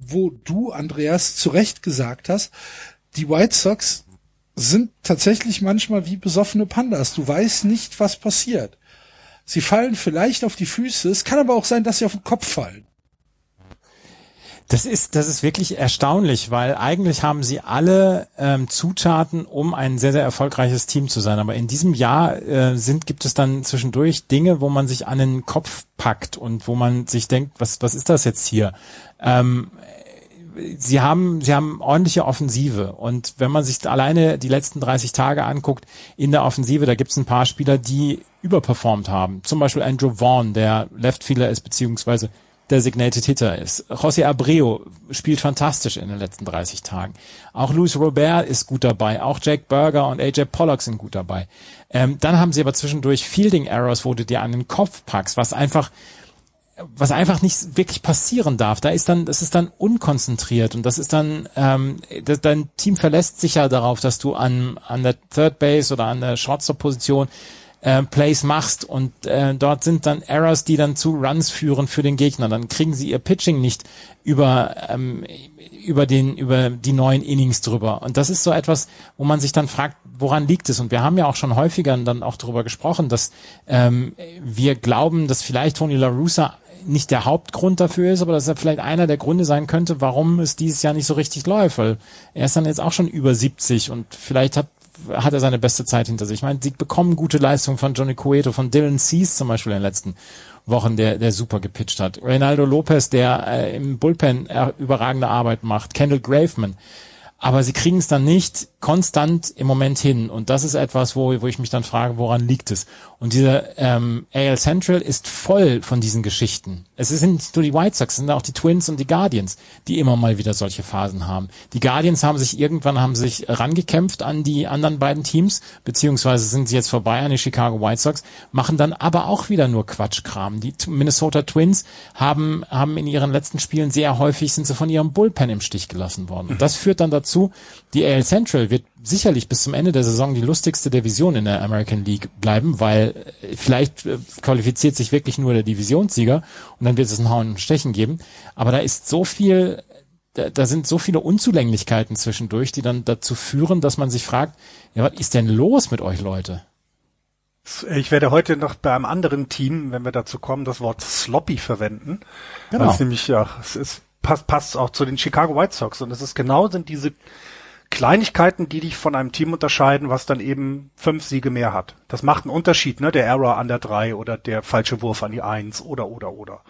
wo du, Andreas, zu Recht gesagt hast, die White Sox sind tatsächlich manchmal wie besoffene Pandas. Du weißt nicht, was passiert. Sie fallen vielleicht auf die Füße, es kann aber auch sein, dass sie auf den Kopf fallen. Das ist, das ist wirklich erstaunlich, weil eigentlich haben sie alle ähm, Zutaten, um ein sehr, sehr erfolgreiches Team zu sein. Aber in diesem Jahr äh, sind, gibt es dann zwischendurch Dinge, wo man sich an den Kopf packt und wo man sich denkt, was, was ist das jetzt hier? Ähm, sie haben, sie haben ordentliche Offensive. Und wenn man sich alleine die letzten 30 Tage anguckt in der Offensive, da gibt es ein paar Spieler, die überperformt haben. Zum Beispiel Andrew Vaughn, der Leftfielder ist, beziehungsweise Designated Hitter ist. José Abreu spielt fantastisch in den letzten 30 Tagen. Auch Luis Robert ist gut dabei. Auch Jack Berger und AJ Pollock sind gut dabei. Ähm, dann haben sie aber zwischendurch Fielding Errors, wo du dir an den Kopf packst, was einfach was einfach nicht wirklich passieren darf. Da ist dann, das ist dann unkonzentriert und das ist dann, ähm, das, dein Team verlässt sich ja darauf, dass du an an der Third Base oder an der Shortstop-Position äh, Plays machst und äh, dort sind dann Errors, die dann zu Runs führen für den Gegner. Dann kriegen sie ihr Pitching nicht über ähm, über den über die neuen Innings drüber. Und das ist so etwas, wo man sich dann fragt, woran liegt es? Und wir haben ja auch schon häufiger dann auch darüber gesprochen, dass ähm, wir glauben, dass vielleicht Tony La Russa nicht der Hauptgrund dafür ist, aber dass er vielleicht einer der Gründe sein könnte, warum es dieses Jahr nicht so richtig läuft, weil er ist dann jetzt auch schon über 70 und vielleicht hat hat er seine beste Zeit hinter sich. Ich meine, sie bekommen gute Leistungen von Johnny Cueto, von Dylan Cease zum Beispiel in den letzten Wochen, der, der super gepitcht hat. Reynaldo Lopez, der äh, im Bullpen äh, überragende Arbeit macht. Kendall Graveman. Aber sie kriegen es dann nicht konstant im Moment hin. Und das ist etwas, wo, wo ich mich dann frage, woran liegt es? Und diese ähm, AL Central ist voll von diesen Geschichten. Es sind nicht nur die White Sox, es sind auch die Twins und die Guardians, die immer mal wieder solche Phasen haben. Die Guardians haben sich irgendwann haben sich rangekämpft an die anderen beiden Teams, beziehungsweise sind sie jetzt vorbei an die Chicago White Sox, machen dann aber auch wieder nur Quatschkram. Die Minnesota Twins haben, haben in ihren letzten Spielen sehr häufig sind sie von ihrem Bullpen im Stich gelassen worden. Und das führt dann dazu, die AL Central wird sicherlich bis zum Ende der Saison die lustigste Division in der American League bleiben, weil äh, vielleicht äh, qualifiziert sich wirklich nur der Divisionssieger und dann wird es ein Hauen und Stechen geben. Aber da ist so viel, da, da sind so viele Unzulänglichkeiten zwischendurch, die dann dazu führen, dass man sich fragt, ja, was ist denn los mit euch Leute? Ich werde heute noch bei einem anderen Team, wenn wir dazu kommen, das Wort sloppy verwenden. Genau. Das ist nämlich, ja, es ist, passt, passt auch zu den Chicago White Sox. Und es ist genau sind diese Kleinigkeiten, die dich von einem Team unterscheiden, was dann eben fünf Siege mehr hat. Das macht einen Unterschied, ne? Der Error an der drei oder der falsche Wurf an die eins oder oder oder.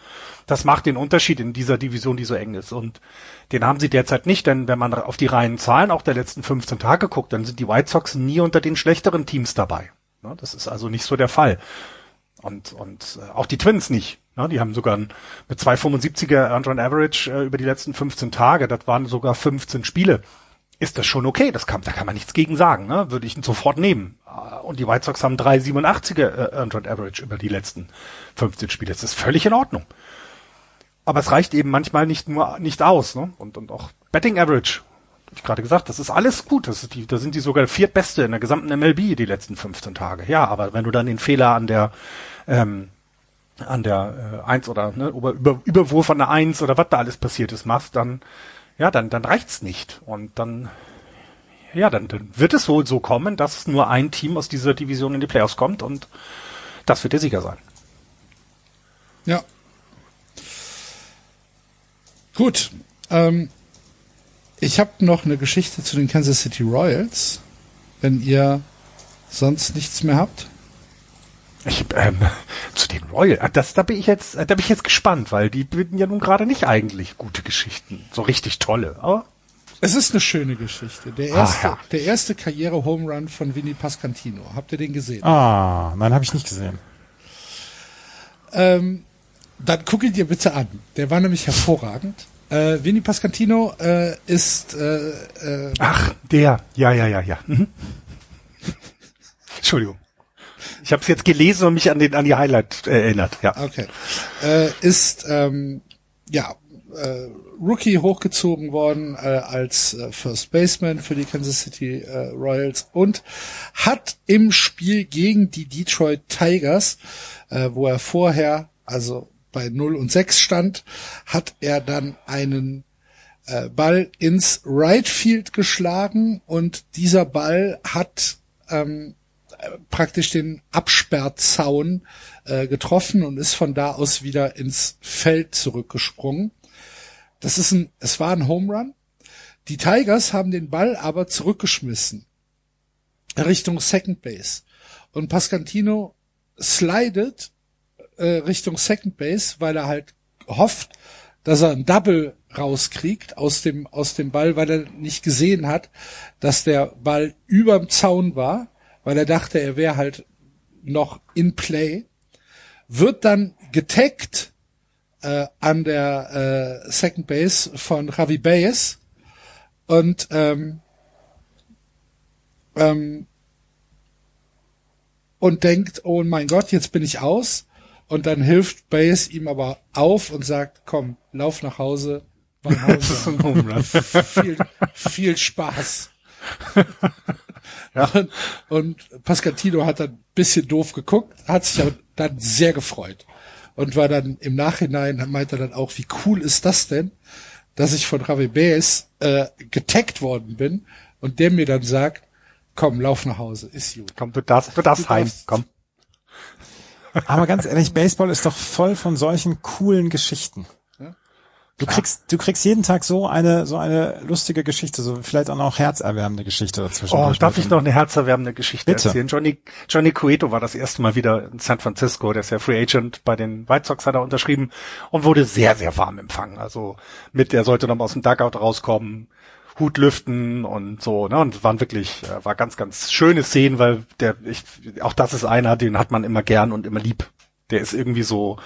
Das macht den Unterschied in dieser Division, die so eng ist. Und den haben sie derzeit nicht, denn wenn man auf die reinen Zahlen auch der letzten 15 Tage guckt, dann sind die White Sox nie unter den schlechteren Teams dabei. Ne? Das ist also nicht so der Fall. Und, und äh, auch die Twins nicht. Ne? Die haben sogar ein, mit 2,75er Earned Run Average äh, über die letzten 15 Tage. Das waren sogar 15 Spiele ist das schon okay. Das kann, da kann man nichts gegen sagen. Ne? Würde ich ihn sofort nehmen. Äh, und die White Sox haben 3,87er Earned Run Average über die letzten 15 Spiele. Das ist völlig in Ordnung. Aber es reicht eben manchmal nicht nur nicht aus. Ne? Und, und auch Betting Average, ich gerade gesagt, das ist alles gut. Das ist die, da sind die sogar viertbeste in der gesamten MLB die letzten 15 Tage. Ja, aber wenn du dann den Fehler an der ähm, an der äh, Eins oder ne, über, über, Überwurf an der Eins oder was da alles passiert ist, machst, dann ja, dann, dann reicht's nicht. Und dann, ja, dann, dann wird es wohl so kommen, dass nur ein Team aus dieser Division in die Playoffs kommt und das wird der Sieger sein. Ja. Gut. Ähm, ich habe noch eine Geschichte zu den Kansas City Royals, wenn ihr sonst nichts mehr habt. Ich, ähm, zu den Royal, ah, das, da bin ich jetzt, da bin ich jetzt gespannt, weil die bieten ja nun gerade nicht eigentlich gute Geschichten, so richtig tolle, aber. Es ist eine schöne Geschichte. Der Ah, erste, ja. der erste Karriere-Home Run von Vinny Pascantino. Habt ihr den gesehen? Ah, nein, habe ich nicht gesehen. Ähm, dann guck ihn dir bitte an. Der war nämlich hervorragend. Äh, Vinny Pascantino äh, ist äh, äh, Ach, der, ja, ja, ja, ja. Mhm. Entschuldigung. Ich habe es jetzt gelesen und mich an den an die Highlight äh, erinnert. Ja. Okay. Äh, ist ähm, ja äh, Rookie hochgezogen worden äh, als äh, First Baseman für die Kansas City äh, Royals und hat im Spiel gegen die Detroit Tigers, äh, wo er vorher also bei 0 und 6 stand, hat er dann einen äh, Ball ins Right Field geschlagen und dieser Ball hat ähm, praktisch den Absperrzaun äh, getroffen und ist von da aus wieder ins Feld zurückgesprungen. Das ist ein, es war ein Home Run. Die Tigers haben den Ball aber zurückgeschmissen Richtung Second Base und Pascantino slidet äh, Richtung Second Base, weil er halt hofft, dass er ein Double rauskriegt aus dem, aus dem Ball, weil er nicht gesehen hat, dass der Ball überm Zaun war, weil er dachte, er wäre halt noch in Play, wird dann getaggt äh, an der äh, Second Base von Javi Baez und ähm, ähm, und denkt, oh mein Gott, jetzt bin ich aus. Und dann hilft Baez ihm aber auf und sagt, komm, lauf nach Hause. Home Run. viel, viel Spaß. Ja. Und, und Pascatino hat dann ein bisschen doof geguckt, hat sich aber dann sehr gefreut. Und war dann im Nachhinein, meinte er dann auch, wie cool ist das denn, dass ich von Javi Baez äh, getaggt worden bin und der mir dann sagt, komm, lauf nach Hause, ist gut. Komm, du darfst, du darfst Du heim. darfst- Komm. Aber ganz ehrlich, Baseball ist doch voll von solchen coolen Geschichten. Du kriegst, du kriegst jeden Tag so eine, so eine lustige Geschichte, so vielleicht auch noch herzerwärmende Geschichte dazwischen. Oh, darf ich noch eine herzerwärmende Geschichte Bitte. erzählen? Johnny, Johnny Cueto war das erste Mal wieder in San Francisco. Der ist ja Free Agent bei den White Sox, hat er unterschrieben und wurde sehr, sehr warm empfangen. Also mit, er sollte noch mal aus dem Dugout rauskommen, Hut lüften und so, ne? Und waren wirklich, äh, war ganz, ganz schöne Szenen, weil der, ich, auch das ist einer, den hat man immer gern und immer lieb. Der ist irgendwie so,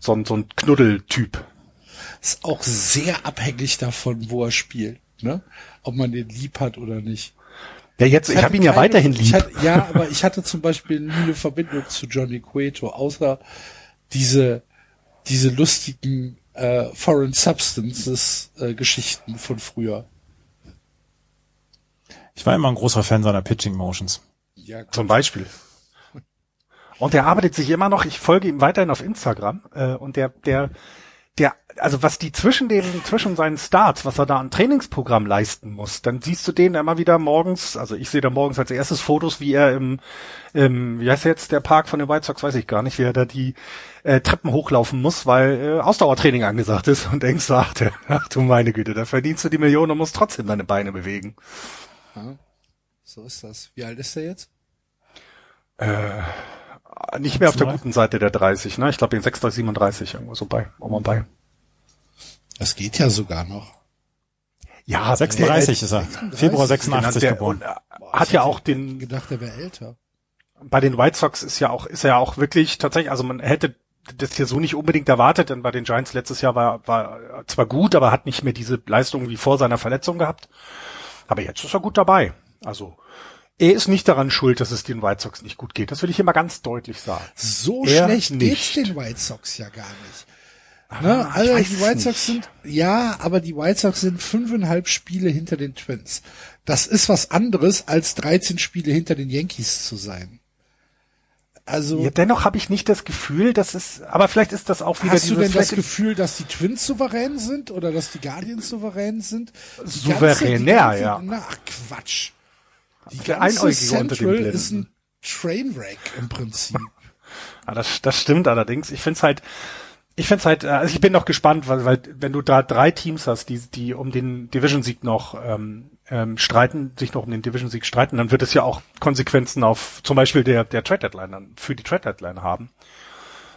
so ein, so ein Knuddeltyp. Ist auch sehr abhängig davon, wo er spielt, ne? Ob man den lieb hat oder nicht. Ja, jetzt, ich, hatte habe ihn ja keine- weiterhin ich lieb. Hatte, ja, aber ich hatte zum Beispiel nie eine Verbindung zu Johnny Cueto, außer diese, diese lustigen äh, Foreign Substances äh, Geschichten von früher. Ich war immer ein großer Fan seiner Pitching Motions. Ja, Zum Beispiel. Und der arbeitet sich immer noch, ich folge ihm weiterhin auf Instagram, äh, und der, der, der, also was die zwischen den, zwischen seinen Starts, was er da an Trainingsprogramm leisten muss, dann siehst du den immer wieder morgens, also ich sehe da morgens als erstes Fotos, wie er im, im, wie heißt jetzt der Park von den White Sox, weiß ich gar nicht, wie er da die äh, Treppen hochlaufen muss, weil äh, Ausdauertraining angesagt ist und denkst, ach, der, ach du meine Güte, da verdienst du die Millionen und musst trotzdem deine Beine bewegen. so ist das. Wie alt ist er jetzt? Nicht mehr auf der guten Seite der 30, ne? Ich glaube in 36, 37 irgendwo so bei, um und bei. Das geht ja sogar noch. Ja, 36 ist er. Februar der, 86 der, geboren. äh, hat ja auch den, gedacht, er wäre älter. bei den White Sox ist ja auch, ist er ja auch wirklich tatsächlich, also man hätte das hier so nicht unbedingt erwartet, denn bei den Giants letztes Jahr war, war zwar gut, aber hat nicht mehr diese Leistung wie vor seiner Verletzung gehabt. Aber jetzt ist er gut dabei. Also, er ist nicht daran schuld, dass es den White Sox nicht gut geht. Das will ich immer ganz deutlich sagen. So Er schlecht nicht. geht's den White Sox ja gar nicht. Ne? ich Also die es White. Sox sind, ja, aber die White Sox sind fünfeinhalb Spiele hinter den Twins. Das ist was anderes, als 13 Spiele hinter den Yankees zu sein. Also, Ja, dennoch habe ich nicht das Gefühl, dass es, aber vielleicht ist das auch wieder hast du denn das Gefühl, dass die Twins souverän sind oder dass die Guardians souverän sind? Die Souveränär, ja. Na, ach, Quatsch. Die ganze Central ist ein Trainwreck im Prinzip. Ja, das, das stimmt allerdings. Ich find's halt, ich find's halt, äh, also ich bin noch gespannt, weil, weil wenn du da drei Teams hast, die, die um den Division-Sieg noch ähm, ähm, streiten, sich noch um den Division-Sieg streiten, dann wird es ja auch Konsequenzen auf zum Beispiel der, der Trade-Deadline für die Trade-Deadline haben.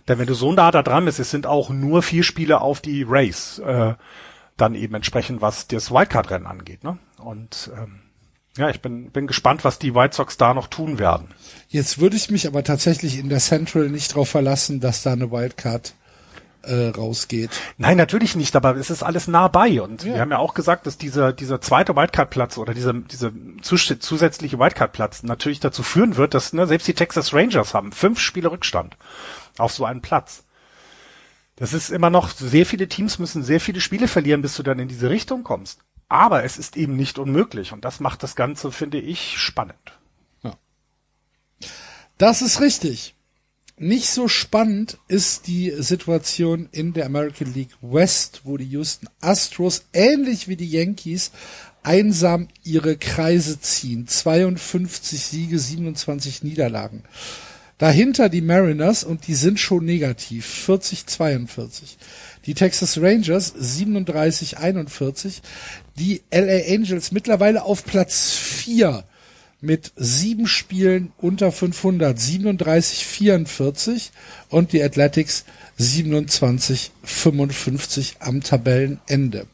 Denn wenn du so nah da dran bist, es sind auch nur vier Spiele auf die Race, äh, dann eben entsprechend, was das Wildcard-Rennen angeht. Ne? Und ähm, ja, ich bin, bin gespannt, was die White Sox da noch tun werden. Jetzt würde ich mich aber tatsächlich in der Central nicht darauf verlassen, dass da eine Wildcard äh, rausgeht. Nein, natürlich nicht, aber es ist alles nah bei. Und Ja. wir haben ja auch gesagt, dass dieser, dieser zweite Wildcard-Platz oder dieser, dieser zus zusätzliche Wildcard-Platz natürlich dazu führen wird, dass ne, selbst die Texas Rangers haben fünf Spiele Rückstand auf so einen Platz. Das ist immer noch, sehr viele Teams müssen sehr viele Spiele verlieren, bis du dann in diese Richtung kommst. Aber es ist eben nicht unmöglich und das macht das Ganze, finde ich, spannend. Das ist richtig. Nicht so spannend ist die Situation in der American League West, wo die Houston Astros ähnlich wie die Yankees einsam ihre Kreise ziehen. 52 Siege, 27 Niederlagen. Dahinter die Mariners und die sind schon negativ. 40, 42. Die Texas Rangers 37, 41. Die LA Angels mittlerweile auf Platz 4 mit sieben Spielen unter 500, 37, 44 und die Athletics 27, 55 am Tabellenende.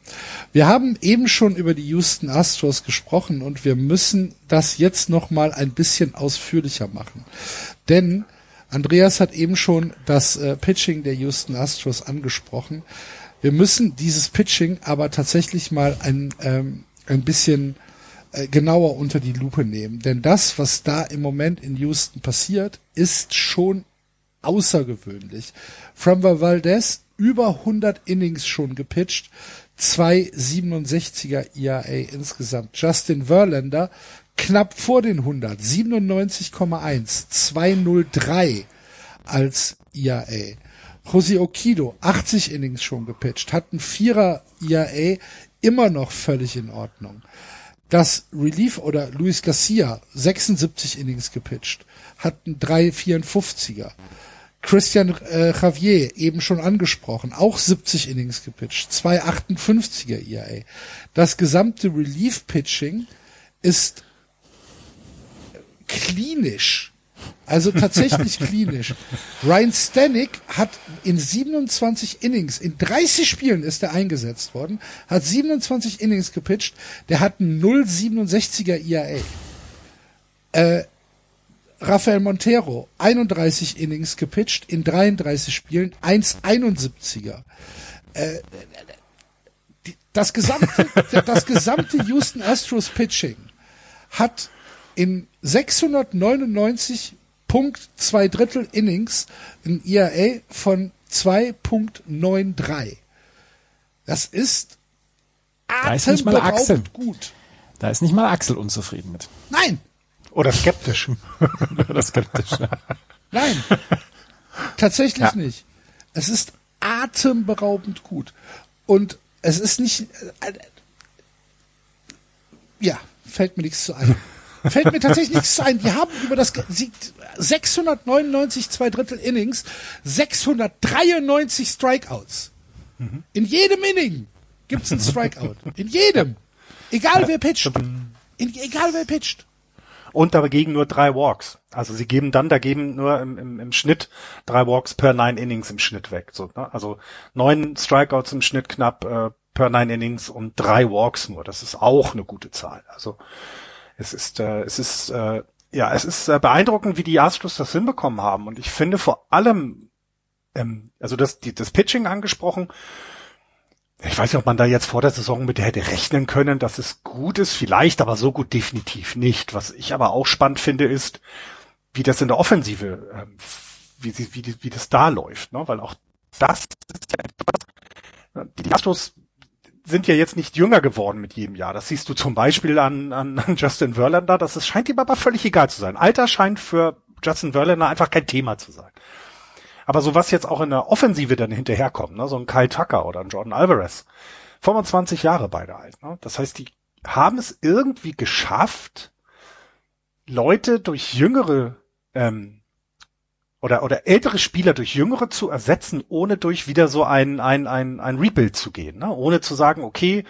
Wir haben eben schon über die Houston Astros gesprochen und wir müssen das jetzt noch mal ein bisschen ausführlicher machen. Denn Andreas hat eben schon das äh, Pitching der Houston Astros angesprochen. Wir müssen dieses Pitching aber tatsächlich mal ein, ähm, ein bisschen genauer unter die Lupe nehmen. Denn das, was da im Moment in Houston passiert, ist schon außergewöhnlich. Framber Valdez über 100 Innings schon gepitcht, 2,67er ERA insgesamt. Justin Verlander knapp vor den 100, 97,1, 203 als ERA. Jose Okido, 80 Innings schon gepitcht, hat ein Vierer ERA, immer noch völlig in Ordnung. Das Relief oder Luis Garcia, 76 Innings gepitcht, hat ein 3,54er. Christian äh, Javier, eben schon angesprochen, auch 70 Innings gepitcht, 2,58er ERA. Das gesamte Relief-Pitching ist klinisch. Also tatsächlich klinisch. Ryan Stanek hat in 27 Innings, in 30 Spielen ist er eingesetzt worden, hat 27 Innings gepitcht, der hat ein 0,67er ERA. Äh, Rafael Montero, 31 Innings gepitcht, in 33 Spielen, 1,71er. Äh, das gesamte, das gesamte Houston Astros Pitching hat in 699 Punkt zwei Drittel Innings ein ERA von 2.93. Das ist da ist nicht mal Axel. gut. Da ist nicht mal Axel unzufrieden mit. Nein. Oder skeptisch. Oder skeptisch. Nein. Tatsächlich ja. nicht. Es ist atemberaubend gut. Und es ist nicht, äh, ja, fällt mir nichts zu ein. Fällt mir tatsächlich nichts ein. Die haben über das 699 zwei Drittel Innings, 693 Strikeouts. In jedem Inning gibt's einen Strikeout. In jedem. Egal wer pitcht. In, egal wer pitcht. Und dagegen nur drei Walks. Also sie geben dann dagegen nur im, im, im Schnitt drei Walks per nine Innings im Schnitt weg. So, ne? Also neun Strikeouts im Schnitt knapp äh, per nine Innings und drei Walks nur. Das ist auch eine gute Zahl. Also es ist, äh, es ist, äh, ja, es ist äh, beeindruckend, wie die Astros das hinbekommen haben. Und ich finde vor allem, ähm, also das, die, das Pitching angesprochen, ich weiß nicht, ob man da jetzt vor der Saison mit hätte rechnen können, dass es gut ist, vielleicht, aber so gut definitiv nicht. Was ich aber auch spannend finde, ist, wie das in der Offensive, ähm, wie, wie, wie, das da läuft, ne? weil auch das ist ja etwas, die Astros sind ja jetzt nicht jünger geworden mit jedem Jahr. Das siehst du zum Beispiel an, an, an Justin Verlander. Das ist, scheint ihm aber völlig egal zu sein. Alter scheint für Justin Verlander einfach kein Thema zu sein. Aber so was jetzt auch in der Offensive dann hinterherkommt, ne, so ein Kyle Tucker oder ein Jordan Alvarez, 25 Jahre beide alt. Ne? Das heißt, die haben es irgendwie geschafft, Leute durch jüngere ähm, oder, oder ältere Spieler durch jüngere zu ersetzen, ohne durch wieder so ein, ein, ein, ein Rebuild zu gehen, ne? ohne zu sagen, okay,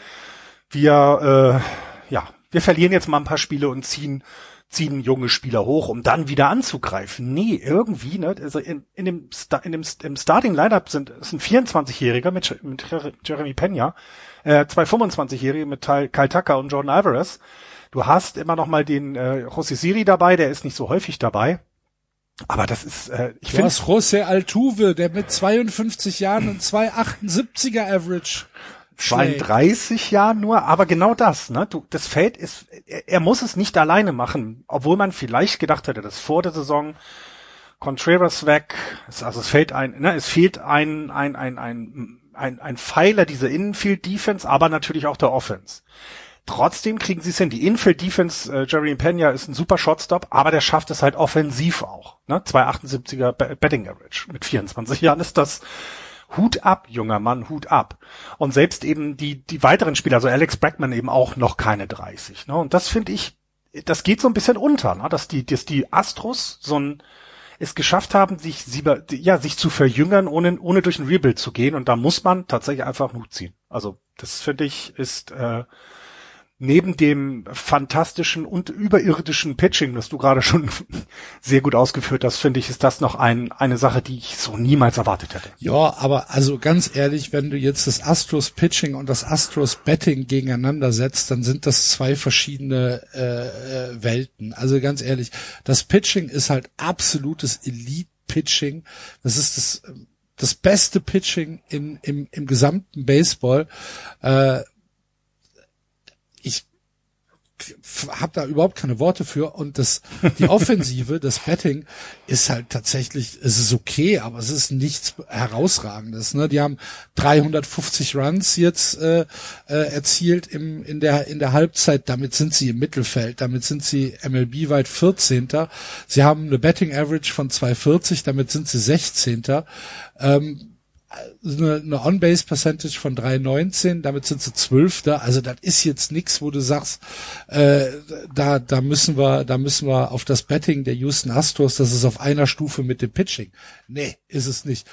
wir, äh, ja, wir verlieren jetzt mal ein paar Spiele und ziehen, ziehen junge Spieler hoch, um dann wieder anzugreifen. Nee, irgendwie, ne, also in, in dem, Star, in dem im Starting Lineup sind, ist ein 24-Jähriger mit, mit Jeremy Pena, äh, zwei 25-Jährige mit Kyle Tucker und Jordan Alvarez. Du hast immer noch mal den äh, José Siri dabei, der ist nicht so häufig dabei. Aber das ist, äh, ich finde. Was José Altuve, der mit 52 Jahren und 278er Average 32 Jahren nur, aber genau das, ne? Du, das Feld ist, er, muss es nicht alleine machen, obwohl man vielleicht gedacht hätte, dass vor der Saison Contreras weg, also es fehlt ein, ne, es fehlt ein, ein, ein, ein, ein, ein Pfeiler dieser Infield Defense, aber natürlich auch der Offense. Trotzdem kriegen sie es hin. Die Infield Defense, äh, Jerry Pena ist ein super Shotstop, aber der schafft es halt offensiv auch. Ne? 278er Betting Average. Mit 24 Jahren ist das Hut ab, junger Mann, Hut ab. Und selbst eben die, die weiteren Spieler, also Alex Brackman eben auch noch keine 30. Ne? Und das finde ich, das geht so ein bisschen unter, ne? dass die, dass die Astros so ein, es geschafft haben, sich, sie, ja, sich zu verjüngern, ohne, ohne durch ein Rebuild zu gehen. Und da muss man tatsächlich einfach einen Hut ziehen. Also das finde ich ist, äh, neben dem fantastischen und überirdischen Pitching, das du gerade schon sehr gut ausgeführt hast, finde ich, ist das noch ein, eine Sache, die ich so niemals erwartet hätte. Ja, aber also ganz ehrlich, wenn du jetzt das Astros Pitching und das Astros Betting gegeneinander setzt, dann sind das zwei verschiedene äh, äh Welten. Also ganz ehrlich, das Pitching ist halt absolutes Elite Pitching. Das ist das das beste Pitching in, im, im gesamten Baseball. Äh, habe da überhaupt keine Worte für und das die Offensive, das Betting ist halt tatsächlich, es ist okay, aber es ist nichts herausragendes. Ne? Die haben 350 Runs jetzt äh, äh, erzielt im in der in der Halbzeit. Damit sind sie im Mittelfeld. Damit sind sie MLB weit 14. Sie haben eine Betting Average von 240. Damit sind sie 16. Ähm, eine, eine On-Base-Percentage von 3,19, damit sind sie Zwölfter. Also das ist jetzt nichts, wo du sagst, äh, da, da müssen wir, da müssen wir auf das Betting der Houston Astros, das ist auf einer Stufe mit dem Pitching. Nee, ist es nicht.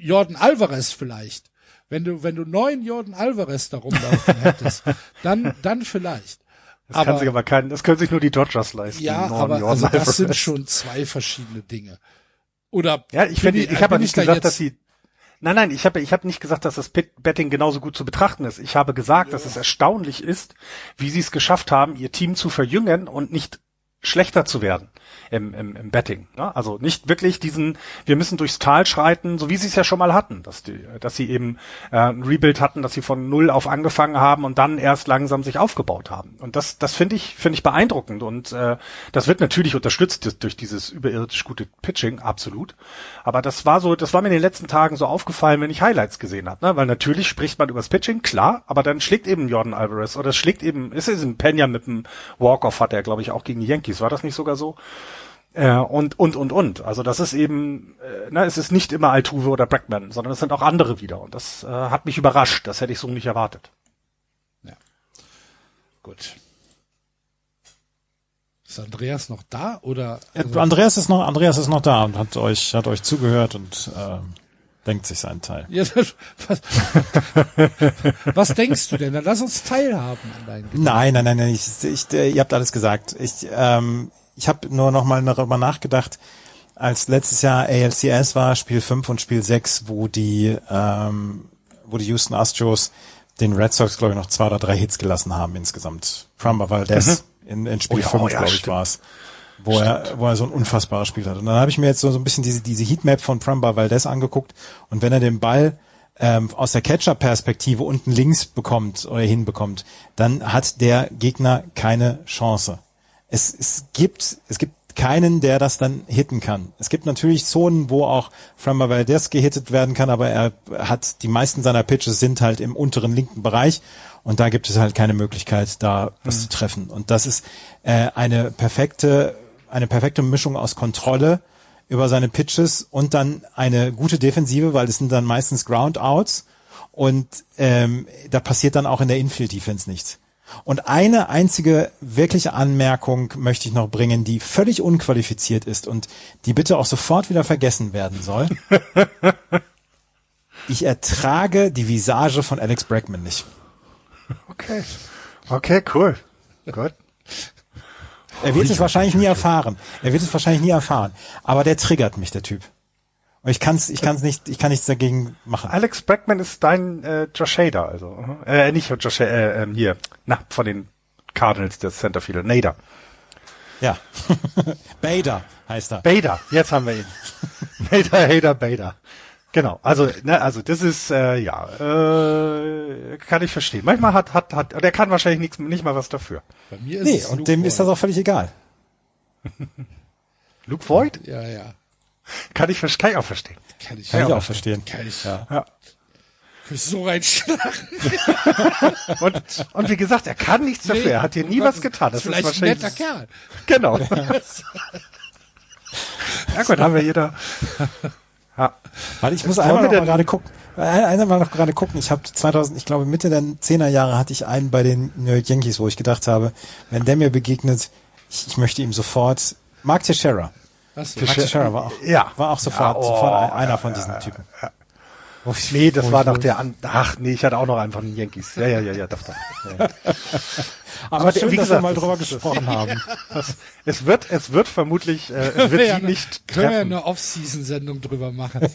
Jordan Alvarez vielleicht. Wenn du, wenn du neun Jordan Alvarez da rumlaufen hättest, dann, dann vielleicht. Das aber, kann sich aber kein, das können sich nur die Dodgers leisten. Ja, aber also das sind schon zwei verschiedene Dinge. Oder ja, ich finde, ich, ich habe nicht gesagt, dass sie Nein, nein, ich habe ich hab nicht gesagt, dass das Betting genauso gut zu betrachten ist. Ich habe gesagt, ja. dass es erstaunlich ist, wie sie es geschafft haben, ihr Team zu verjüngen und nicht schlechter zu werden im, im, im Betting. Ne? Also nicht wirklich diesen, wir müssen durchs Tal schreiten, so wie sie es ja schon mal hatten, dass die, dass sie eben äh, ein Rebuild hatten, dass sie von null auf angefangen haben und dann erst langsam sich aufgebaut haben. Und das, das finde ich, finde ich beeindruckend. Und äh, das wird natürlich unterstützt durch dieses überirdisch gute Pitching, absolut. Aber das war so, das war mir in den letzten Tagen so aufgefallen, wenn ich Highlights gesehen habe. Ne? Weil natürlich spricht man über das Pitching, klar, aber dann schlägt eben Jordan Alvarez oder schlägt eben, ist es ein Pena mit dem Walk-Off hat er, glaube ich, auch gegen die Yankees. War das nicht sogar so? Äh, und, und, und, und. Also das ist eben, äh, ne, es ist nicht immer Altuve oder Brackman, sondern es sind auch andere wieder. Und das äh, hat mich überrascht. Das hätte ich so nicht erwartet. Ja. Gut. Ist Andreas noch da oder? Also Andreas ist noch, Andreas ist noch da und hat euch, hat euch zugehört und äh, denkt sich seinen Teil. Ja, was, was denkst du denn? Dann lass uns teilhaben an deinen Gedanken. Nein, nein, nein, nein. Ich, ich, ihr habt alles gesagt. Ich, ähm, ich habe nur noch mal darüber nachgedacht, als letztes Jahr ALCS war, Spiel 5 und Spiel 6, wo die, ähm, wo die Houston Astros den Red Sox, glaube ich, noch zwei oder drei Hits gelassen haben insgesamt. Framber Valdez mhm. in, in Spiel oh, 5, oh, ja, glaube ich, war es. Wo er, wo er so ein unfassbares Spiel hat. Und dann habe ich mir jetzt so, so ein bisschen diese, diese Heatmap von Framber Valdez angeguckt und wenn er den Ball ähm, aus der Catcher-Perspektive unten links bekommt oder hinbekommt, dann hat der Gegner keine Chance es, es gibt, es gibt keinen, der das dann hitten kann. Es gibt natürlich Zonen, wo auch Framber Valdez gehittet werden kann, aber er hat, die meisten seiner Pitches sind halt im unteren linken Bereich und da gibt es halt keine Möglichkeit, da was mhm. zu treffen. Und das ist äh, eine perfekte, eine perfekte Mischung aus Kontrolle über seine Pitches und dann eine gute Defensive, weil es sind dann meistens Groundouts und ähm, da passiert dann auch in der Infield-Defense nichts. Und eine einzige wirkliche Anmerkung möchte ich noch bringen, die völlig unqualifiziert ist und die bitte auch sofort wieder vergessen werden soll. ich ertrage die Visage von Alex Bregman nicht. Okay. Okay, cool. Gut. Er wird es wahrscheinlich nie erfahren. Er wird es wahrscheinlich nie erfahren. Aber der triggert mich, der Typ. Und ich kann's, ich kann's nicht, ich kann nichts dagegen machen. Alex Bregman ist dein äh, Josh Hader, also äh, nicht Josh äh, äh, hier, na von den Cardinals der Centerfield, Nader. Ja, Bader heißt er. Bader, jetzt haben wir ihn. Nader, Hader, Bader. Genau, also ne, also das ist äh, ja äh, kann ich verstehen. Manchmal hat hat hat der kann wahrscheinlich nichts nicht mal was dafür. Bei mir ist nee, und Luke dem Voigt. ist das auch völlig egal. Luke Voigt? Ja, ja. Kann ich, kann ich auch verstehen. Kann ich, kann ich auch verstehen. Kann ich, ja. ja. So reinschlagen. und, und wie gesagt, er kann nichts dafür. er hat hier nie was getan. Das ist vielleicht ist ein netter Kerl. Genau. ja gut, haben wir jeder. Ja. Warte, ich muss einmal noch mal gerade gucken. Einmal noch gerade gucken. Ich habe 2000, ich glaube Mitte der 10er Jahre hatte ich einen bei den New York Yankees, wo ich gedacht habe, wenn der mir begegnet, ich, ich möchte ihm sofort Mark Teixeira. Was? Teixeira war auch, ja. war auch sofort, ja, oh, sofort einer von diesen Typen. Ja, ja. Nee, das war doch der, an ach nee, ich hatte auch noch einen von den Yankees. Ja, ja, ja, ja, doch, doch. Aber, Aber schön, wie dass gesagt, wir mal drüber gesprochen haben. Das, es wird, es wird vermutlich, äh, es wird ja sie nicht können wir treffen. eine Off-Season-Sendung drüber machen.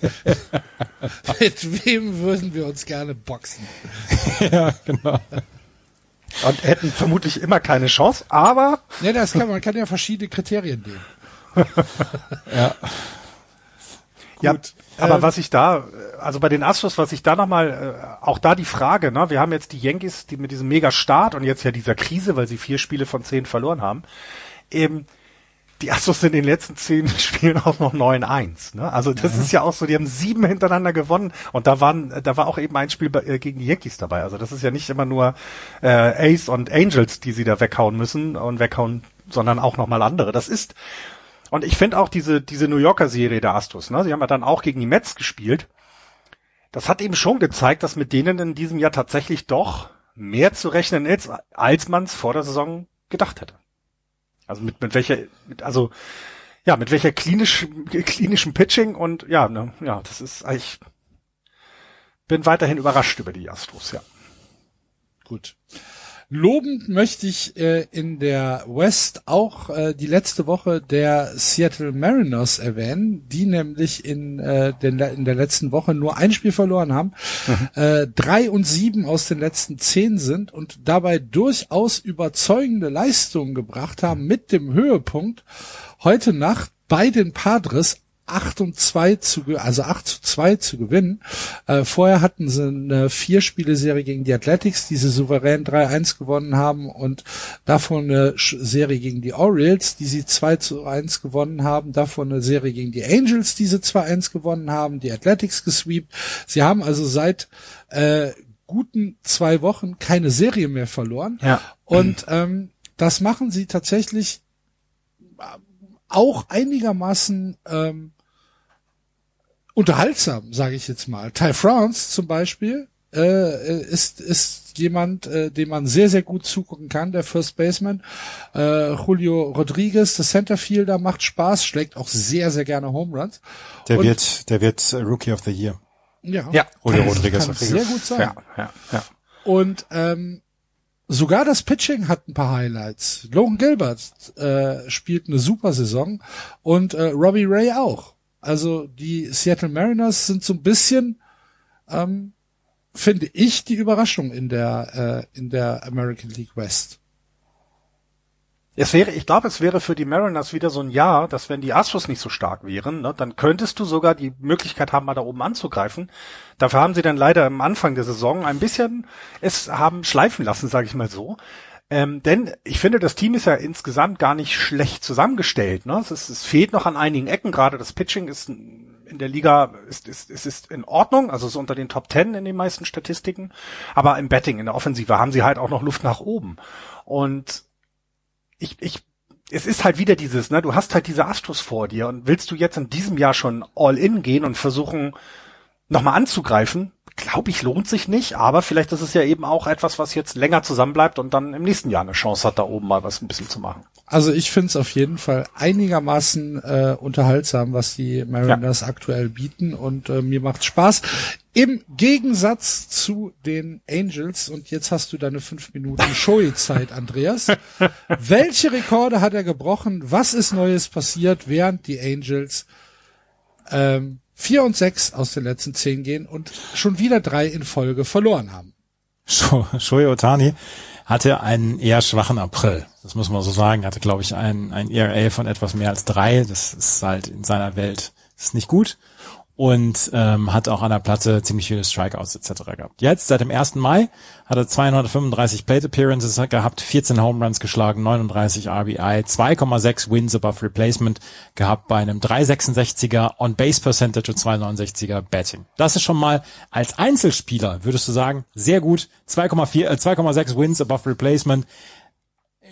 Mit wem würden wir uns gerne boxen? ja, genau. Und hätten vermutlich immer keine Chance, aber Ja, das kann, man kann ja verschiedene Kriterien nehmen. Ja. Ja, Gut, aber ähm, was ich da, also bei den Astros, was ich da nochmal, äh, auch da die Frage, ne, wir haben jetzt die Yankees, die mit diesem Mega-Start und jetzt ja dieser Krise, weil sie vier Spiele von zehn verloren haben, eben, die Astros sind in den letzten zehn Spielen auch noch 9-1. Ne? Also das ist ja auch so, die haben sieben hintereinander gewonnen und da waren, da war auch eben ein Spiel bei, äh, gegen die Yankees dabei. Also das ist ja nicht immer nur äh, Ace und Angels, die sie da weghauen müssen und weghauen, sondern auch nochmal andere. Das ist, und ich finde auch diese, diese New Yorker Serie der Astros, ne, sie haben ja dann auch gegen die Mets gespielt. Das hat eben schon gezeigt, dass mit denen in diesem Jahr tatsächlich doch mehr zu rechnen ist, als man es vor der Saison gedacht hätte. Also mit, mit welcher, mit, also, ja, mit welcher klinisch, klinischen Pitching und ja, ne, ja, das ist, ich bin weiterhin überrascht über die Astros, ja. Gut. Lobend möchte ich äh, in der West auch äh, die letzte Woche der Seattle Mariners erwähnen, die nämlich in, äh, den, in der letzten Woche nur ein Spiel verloren haben, äh, drei und sieben aus den letzten zehn sind und dabei durchaus überzeugende Leistungen gebracht haben mit dem Höhepunkt. Heute Nacht bei den Padres 8 und 2 zu, also 8 zu 2 zu gewinnen. Äh, vorher hatten sie eine Vier-Spiele-Serie gegen die Athletics, die sie souverän 3-1 gewonnen haben und davon eine Serie gegen die Orioles, die sie 2 zu 1 gewonnen haben, davon eine Serie gegen die Angels, die sie 2-1 gewonnen haben, die Athletics gesweept. Sie haben also seit äh, guten zwei Wochen keine Serie mehr verloren. Ja. Und ähm, das machen sie tatsächlich auch einigermaßen ähm, unterhaltsam, sage ich jetzt mal. Ty France zum Beispiel äh, ist ist jemand, äh, dem man sehr sehr gut zugucken kann, der First Baseman. Äh, Julio Rodriguez, der Centerfielder, macht Spaß, schlägt auch sehr sehr gerne Home Runs. Der Und- wird, der wird äh, Rookie of the Year. Ja, Ja, Julio Rodriguez kann auf jeden sehr gut sein. Ja, ja, ja. Und ähm, sogar das Pitching hat ein paar Highlights. Logan Gilbert äh, spielt eine super Saison und äh, Robbie Ray auch. Also die Seattle Mariners sind so ein bisschen, ähm, finde ich, die Überraschung in der äh, in der American League West. Es wäre, ich glaube, es wäre für die Mariners wieder so ein Jahr, dass wenn die Astros nicht so stark wären, ne, dann könntest du sogar die Möglichkeit haben, mal da oben anzugreifen. Dafür haben sie dann leider am Anfang der Saison ein bisschen es haben schleifen lassen, sage ich mal so. Ähm, denn ich finde, das Team ist ja insgesamt gar nicht schlecht zusammengestellt. Ne? Es, ist, es fehlt noch an einigen Ecken. Gerade das Pitching ist in der Liga ist, ist, ist, ist in Ordnung, also ist unter den Top Ten in den meisten Statistiken. Aber im Betting, in der Offensive haben sie halt auch noch Luft nach oben. Und ich, ich, es ist halt wieder dieses, ne, du hast halt diese Astros vor dir und willst du jetzt in diesem Jahr schon all in gehen und versuchen, nochmal anzugreifen? Glaube ich, lohnt sich nicht, aber vielleicht ist es ja eben auch etwas, was jetzt länger zusammenbleibt und dann im nächsten Jahr eine Chance hat, da oben mal was ein bisschen zu machen. Also ich finde es auf jeden Fall einigermaßen äh, unterhaltsam, was die Mariners aktuell bieten und äh, mir macht Spaß. Im Gegensatz zu den Angels, und jetzt hast du deine fünf Minuten Shoei-Zeit, Andreas. Welche Rekorde hat er gebrochen? Was ist Neues passiert, während die Angels ähm, vier und sechs aus den letzten zehn gehen und schon wieder drei in Folge verloren haben? Sho- Shohei Otani hatte einen eher schwachen April. Das muss man so sagen. Er hatte, glaube ich, ein, ein ERA von etwas mehr als drei. Das ist halt in seiner Welt ist nicht gut. Und ähm, hat auch an der Platte ziemlich viele Strikeouts etc. gehabt. Jetzt, seit dem 1. Mai, hat er 235 Plate Appearances gehabt, 14 Home Runs geschlagen, 39 RBI, 2,6 Wins above Replacement gehabt bei einem 366er On-Base Percentage und 269er Batting. Das ist schon mal als Einzelspieler, würdest du sagen, sehr gut. 2,4, äh, 2,6 Wins above Replacement.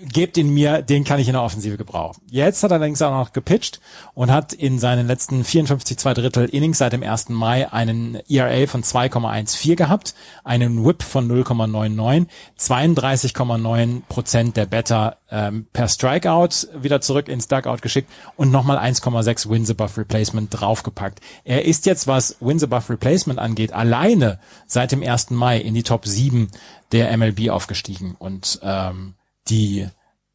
Gebt ihn mir, den kann ich in der Offensive gebrauchen. Jetzt hat er allerdings auch noch gepitcht und hat in seinen letzten 54 zwei Drittel Innings seit dem 1. Mai einen ERA von 2,14 gehabt, einen Whip von 0,99, 32,9 Prozent der Better ähm, per Strikeout wieder zurück ins Dugout geschickt und nochmal 1,6 Wins above Replacement draufgepackt. Er ist jetzt, was Wins above Replacement angeht, alleine seit dem 1. Mai in die Top 7 der MLB aufgestiegen und ähm, die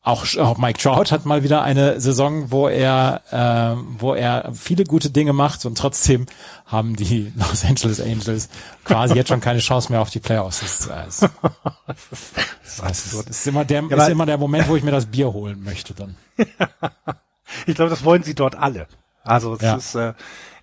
auch, auch Mike Trout hat mal wieder eine Saison, wo er, äh, wo er viele gute Dinge macht und trotzdem haben die Los Angeles Angels quasi jetzt schon keine Chance mehr auf die Playoffs. Das, das, das, das ist, immer der, ja, ist immer der Moment, wo ich mir das Bier holen möchte dann. ich glaube, das wollen sie dort alle. Also es ja. ist äh,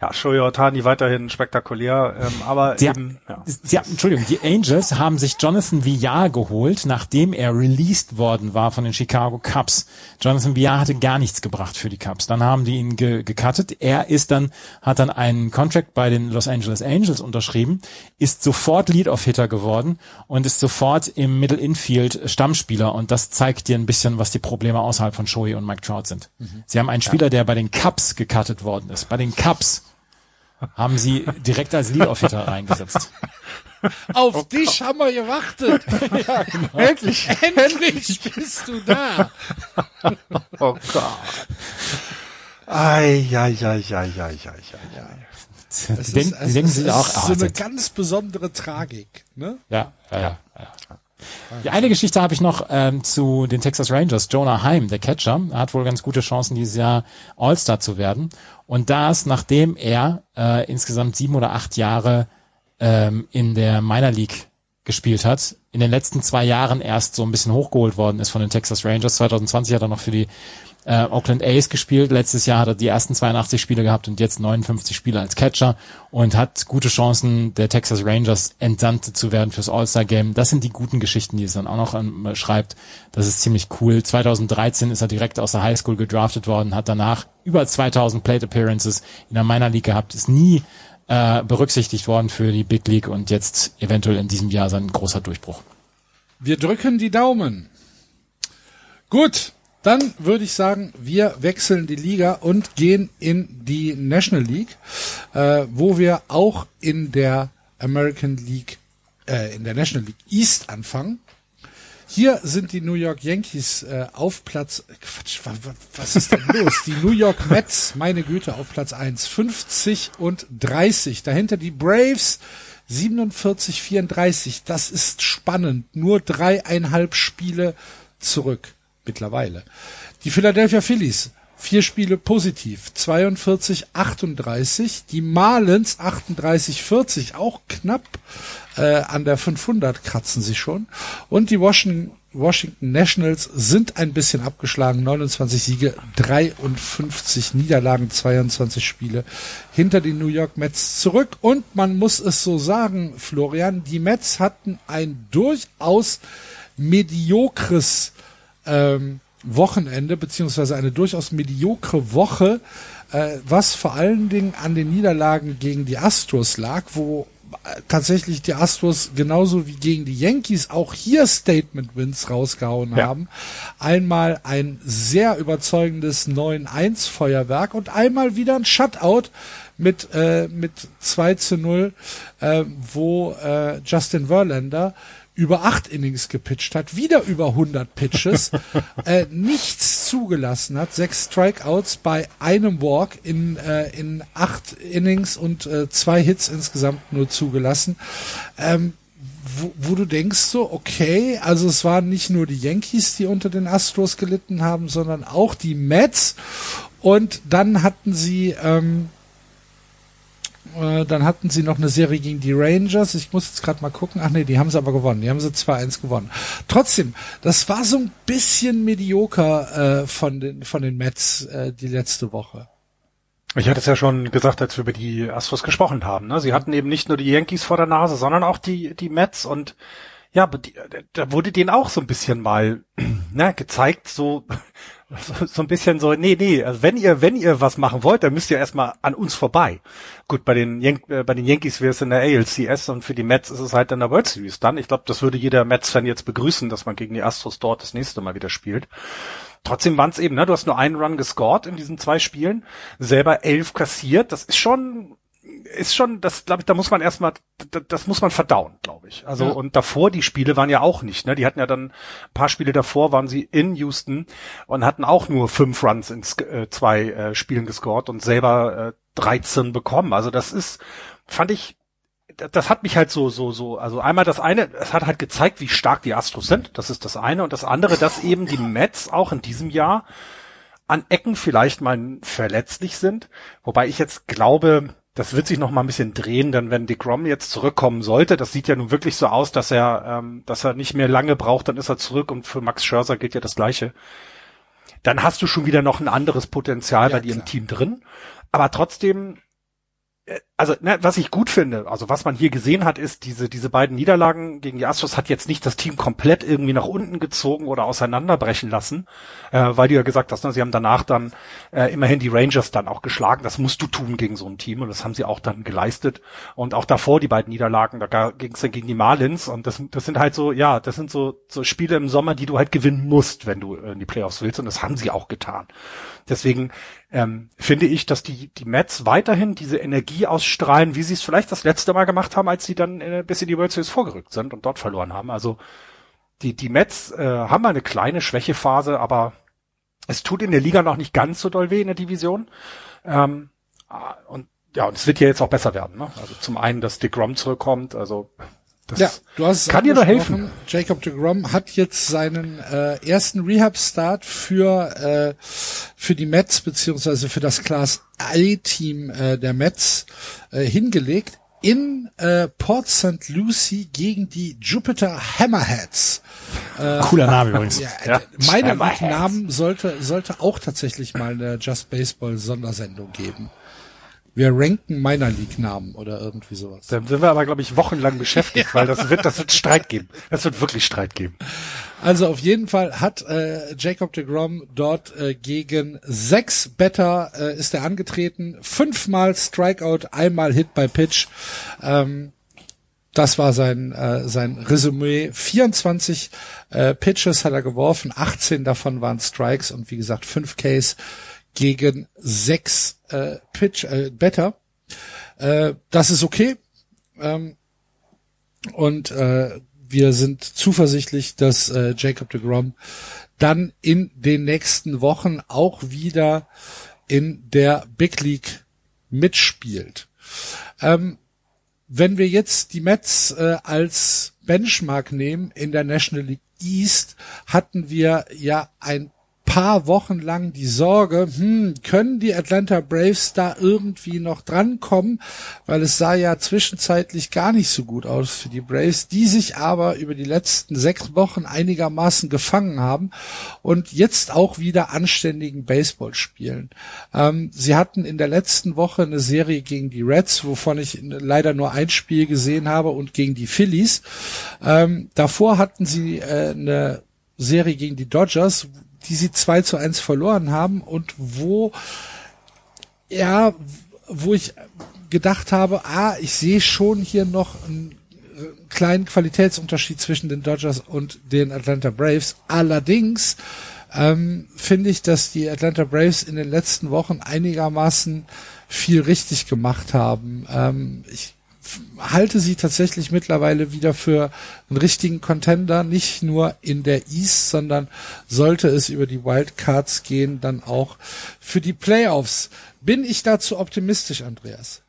ja, Shohei Otani weiterhin spektakulär, ähm, aber sie, eben, ja. sie, Entschuldigung, die Angels haben sich Jonathan Villar geholt, nachdem er released worden war von den Chicago Cubs. Jonathan Villar hatte gar nichts gebracht für die Cubs. Dann haben die ihn ge gecuttet. Er ist dann, hat dann einen Contract bei den Los Angeles Angels unterschrieben, ist sofort Lead-Off-Hitter geworden und ist sofort im Middle Infield Stammspieler und das zeigt dir ein bisschen, was die Probleme außerhalb von Shohei und Mike Trout sind. Mhm. Sie haben einen Spieler, der bei den Cubs gecuttet worden ist. Bei den Cubs haben sie direkt als Lead-Off-Hitter reingesetzt. Auf oh dich Gott. haben wir gewartet. ja, genau. Endlich, endlich bist du da. oh Gott. Ei, ei, ei, ei, ei, ei, ei, Es ist, denken, sich auch, ist so eine ganz besondere Tragik, ne? Ja, ja, ja. ja. Die eine Geschichte habe ich noch ähm, zu den Texas Rangers. Jonah Heim, der Catcher, hat wohl ganz gute Chancen, dieses Jahr All-Star zu werden. Und das, nachdem er äh, insgesamt sieben oder acht Jahre ähm, in der Minor League gespielt hat, in den letzten zwei Jahren erst so ein bisschen hochgeholt worden ist von den Texas Rangers. 2020 hat er noch für die äh, Oakland A's gespielt. Letztes Jahr hat er die ersten 82 Spiele gehabt und jetzt 59 Spiele als Catcher und hat gute Chancen, der Texas Rangers entsandt zu werden fürs All-Star-Game. Das sind die guten Geschichten, die es dann auch noch ähm, schreibt. Das ist ziemlich cool. 2013 ist er direkt aus der Highschool gedraftet worden, hat danach über 2000 Plate Appearances in der Minor League gehabt, ist nie äh, berücksichtigt worden für die Big League und jetzt eventuell in diesem Jahr sein großer Durchbruch. Wir drücken die Daumen. Gut, dann würde ich sagen, wir wechseln die Liga und gehen in die National League, äh, wo wir auch in der American League, äh, in der National League East anfangen. Hier sind die New York Yankees äh, auf Platz, Quatsch, was, was ist denn los? Die New York Mets, meine Güte, auf Platz 1, 50 und 30. Dahinter die Braves, 47, 34. Das ist spannend. Nur dreieinhalb Spiele zurück mittlerweile. Die Philadelphia Phillies, vier Spiele positiv, 42, 38. Die Marlins 38, 40, auch knapp äh, an der 500 kratzen sie schon. Und die Washington, Washington Nationals sind ein bisschen abgeschlagen, 29 Siege, 53 Niederlagen, 22 Spiele hinter den New York Mets zurück. Und man muss es so sagen, Florian, die Mets hatten ein durchaus mediokres ähm, Wochenende, beziehungsweise eine durchaus mediokre Woche, äh, was vor allen Dingen an den Niederlagen gegen die Astros lag, wo äh, tatsächlich die Astros genauso wie gegen die Yankees auch hier Statement Wins rausgehauen ja. haben. Einmal ein sehr überzeugendes 9-1 Feuerwerk und einmal wieder ein Shutout mit, äh, mit 2 zu 0, äh, wo äh, Justin Verlander über acht Innings gepitcht hat, wieder über 100 Pitches, äh, nichts zugelassen hat, sechs Strikeouts bei einem Walk in, äh, in acht Innings und äh, zwei Hits insgesamt nur zugelassen. Ähm, wo, wo du denkst so, okay, also es waren nicht nur die Yankees, die unter den Astros gelitten haben, sondern auch die Mets. Und dann hatten sie ähm, äh, dann hatten sie noch eine Serie gegen die Rangers. Ich muss jetzt gerade mal gucken. Ach nee, die haben sie aber gewonnen. Die haben sie 2-1 gewonnen. Trotzdem, das war so ein bisschen medioker äh, von den von den Mets äh, die letzte Woche. Ich hatte es ja schon gesagt, als wir über die Astros gesprochen haben. Ne? Sie hatten eben nicht nur die Yankees vor der Nase, sondern auch die die Mets und ja, da wurde denen auch so ein bisschen mal ne, gezeigt, so so, so ein bisschen so, nee, nee, also wenn ihr, wenn ihr was machen wollt, dann müsst ihr erstmal an uns vorbei. Gut, bei den, Yan äh, bei den Yankees wäre es in der ALCS und für die Mets ist es halt in der World Series dann. Ich glaube, das würde jeder Mets-Fan jetzt begrüßen, dass man gegen die Astros dort das nächste Mal wieder spielt. Trotzdem waren es eben, ne, du hast nur einen Run gescored in diesen zwei Spielen, selber elf kassiert. Das ist schon ist schon, das glaube ich, da muss man erstmal, das, muss man verdauen, glaube ich. Also ja. und davor die Spiele waren ja auch nicht, ne? Die hatten ja dann ein paar Spiele davor waren sie in Houston und hatten auch nur fünf Runs in äh, zwei äh, Spielen gescored und selber äh, 13 bekommen. Also das ist, fand ich das hat mich halt so, so, so, also einmal das eine, es hat halt gezeigt, wie stark die Astros sind, das ist das eine, und das andere, dass eben die Mets auch in diesem Jahr an Ecken vielleicht mal verletzlich sind, wobei ich jetzt glaube, das wird sich noch mal ein bisschen drehen, denn wenn DeGrom jetzt zurückkommen sollte, das sieht ja nun wirklich so aus, dass er, ähm, dass er nicht mehr lange braucht, dann ist er zurück und für Max Scherzer gilt ja das Gleiche. Dann hast du schon wieder noch ein anderes Potenzial ja, bei dir klar. im Team drin. Aber trotzdem also ne, was ich gut finde, also was man hier gesehen hat, ist diese diese beiden Niederlagen gegen die Astros hat jetzt nicht das Team komplett irgendwie nach unten gezogen oder auseinanderbrechen lassen, äh, weil du ja gesagt hast, ne, sie haben danach dann äh, immerhin die Rangers dann auch geschlagen. Das musst du tun gegen so ein Team und das haben sie auch dann geleistet. Und auch davor die beiden Niederlagen, da ging es dann gegen die Marlins und das das sind halt so ja, das sind so so Spiele im Sommer, die du halt gewinnen musst, wenn du in die Playoffs willst und das haben sie auch getan. Deswegen ähm, finde ich, dass die, die Mets weiterhin diese Energie ausstrahlen, wie sie es vielleicht das letzte Mal gemacht haben, als sie dann äh, bis in die World Series vorgerückt sind und dort verloren haben. Also die, die Mets äh, haben eine kleine Schwächephase, aber es tut in der Liga noch nicht ganz so doll weh in der Division. Ähm, und ja, und es wird ja jetzt auch besser werden. Ne? Also zum einen, dass Dick Rom zurückkommt, also das ja, du hast kann dir nur helfen. Jacob de Grom hat jetzt seinen äh, ersten Rehab-Start für äh, für die Mets beziehungsweise für das Class A-Team äh, der Mets äh, hingelegt in äh, Port St. Lucie gegen die Jupiter Hammerheads. Äh, Cooler Name übrigens. Ja, ja. Meine Namen sollte sollte auch tatsächlich mal eine Just Baseball Sondersendung geben. Wir ranken Minor League Namen oder irgendwie sowas. Dann sind wir aber, glaube ich, wochenlang beschäftigt, ja. weil das wird, das wird Streit geben. Das wird wirklich Streit geben. Also auf jeden Fall hat äh, Jacob de Grom dort äh, gegen sechs Better äh, ist er angetreten, fünfmal Strikeout, einmal Hit by Pitch. Ähm, das war sein äh, sein Resümee. 24 äh, Pitches hat er geworfen, 18 davon waren Strikes und wie gesagt fünf Ks gegen sechs äh, Pitch äh, Better. Äh, das ist okay. Ähm, und äh, wir sind zuversichtlich, dass äh, Jacob de Grom dann in den nächsten Wochen auch wieder in der Big League mitspielt. Ähm, wenn wir jetzt die Mets äh, als Benchmark nehmen in der National League East, hatten wir ja ein paar Wochen lang die Sorge, hm, können die Atlanta Braves da irgendwie noch drankommen, weil es sah ja zwischenzeitlich gar nicht so gut aus für die Braves, die sich aber über die letzten sechs Wochen einigermaßen gefangen haben und jetzt auch wieder anständigen Baseball spielen. Ähm, sie hatten in der letzten Woche eine Serie gegen die Reds, wovon ich leider nur ein Spiel gesehen habe und gegen die Phillies. Ähm, davor hatten sie äh, eine Serie gegen die Dodgers, die sie 2 zu 1 verloren haben und wo, ja, wo ich gedacht habe, ah, ich sehe schon hier noch einen kleinen Qualitätsunterschied zwischen den Dodgers und den Atlanta Braves. Allerdings ähm, finde ich, dass die Atlanta Braves in den letzten Wochen einigermaßen viel richtig gemacht haben. Ähm, ich halte sie tatsächlich mittlerweile wieder für einen richtigen Contender, nicht nur in der East, sondern sollte es über die Wildcards gehen, dann auch für die Playoffs. Bin ich dazu optimistisch, Andreas?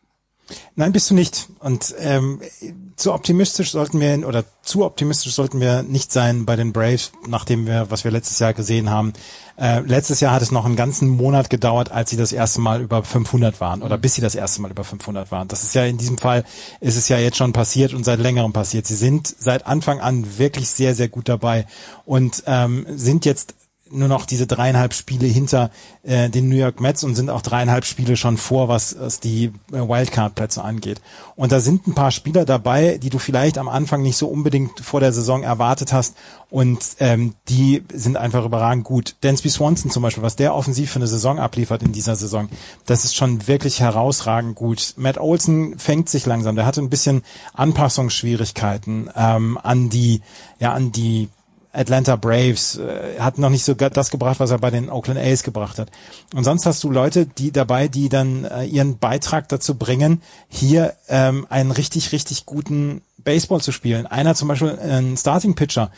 Nein, bist du nicht. Und ähm, zu optimistisch sollten wir oder zu optimistisch sollten wir nicht sein bei den Braves, nachdem wir, was wir letztes Jahr gesehen haben. Äh, letztes Jahr hat es noch einen ganzen Monat gedauert, als sie das erste Mal über 500 waren oder mhm. bis sie das erste Mal über 500 waren. Das ist ja in diesem Fall ist es ja jetzt schon passiert und seit längerem passiert. Sie sind seit Anfang an wirklich sehr sehr gut dabei und ähm, sind jetzt nur noch diese dreieinhalb Spiele hinter äh, den New York Mets und sind auch dreieinhalb Spiele schon vor, was, was die äh, Wildcard-Plätze angeht. Und da sind ein paar Spieler dabei, die du vielleicht am Anfang nicht so unbedingt vor der Saison erwartet hast und ähm, die sind einfach überragend gut. Dansby Swanson zum Beispiel, was der offensiv für eine Saison abliefert in dieser Saison, das ist schon wirklich herausragend gut. Matt Olson fängt sich langsam, der hatte ein bisschen Anpassungsschwierigkeiten ähm, an die, ja, an die Atlanta Braves, äh, hat noch nicht so das gebracht, was er bei den Oakland A's gebracht hat. Und sonst hast du Leute, die dabei, die dann äh, ihren Beitrag dazu bringen, hier ähm, einen richtig, richtig guten Baseball zu spielen. Einer zum Beispiel, ein Starting Pitcher,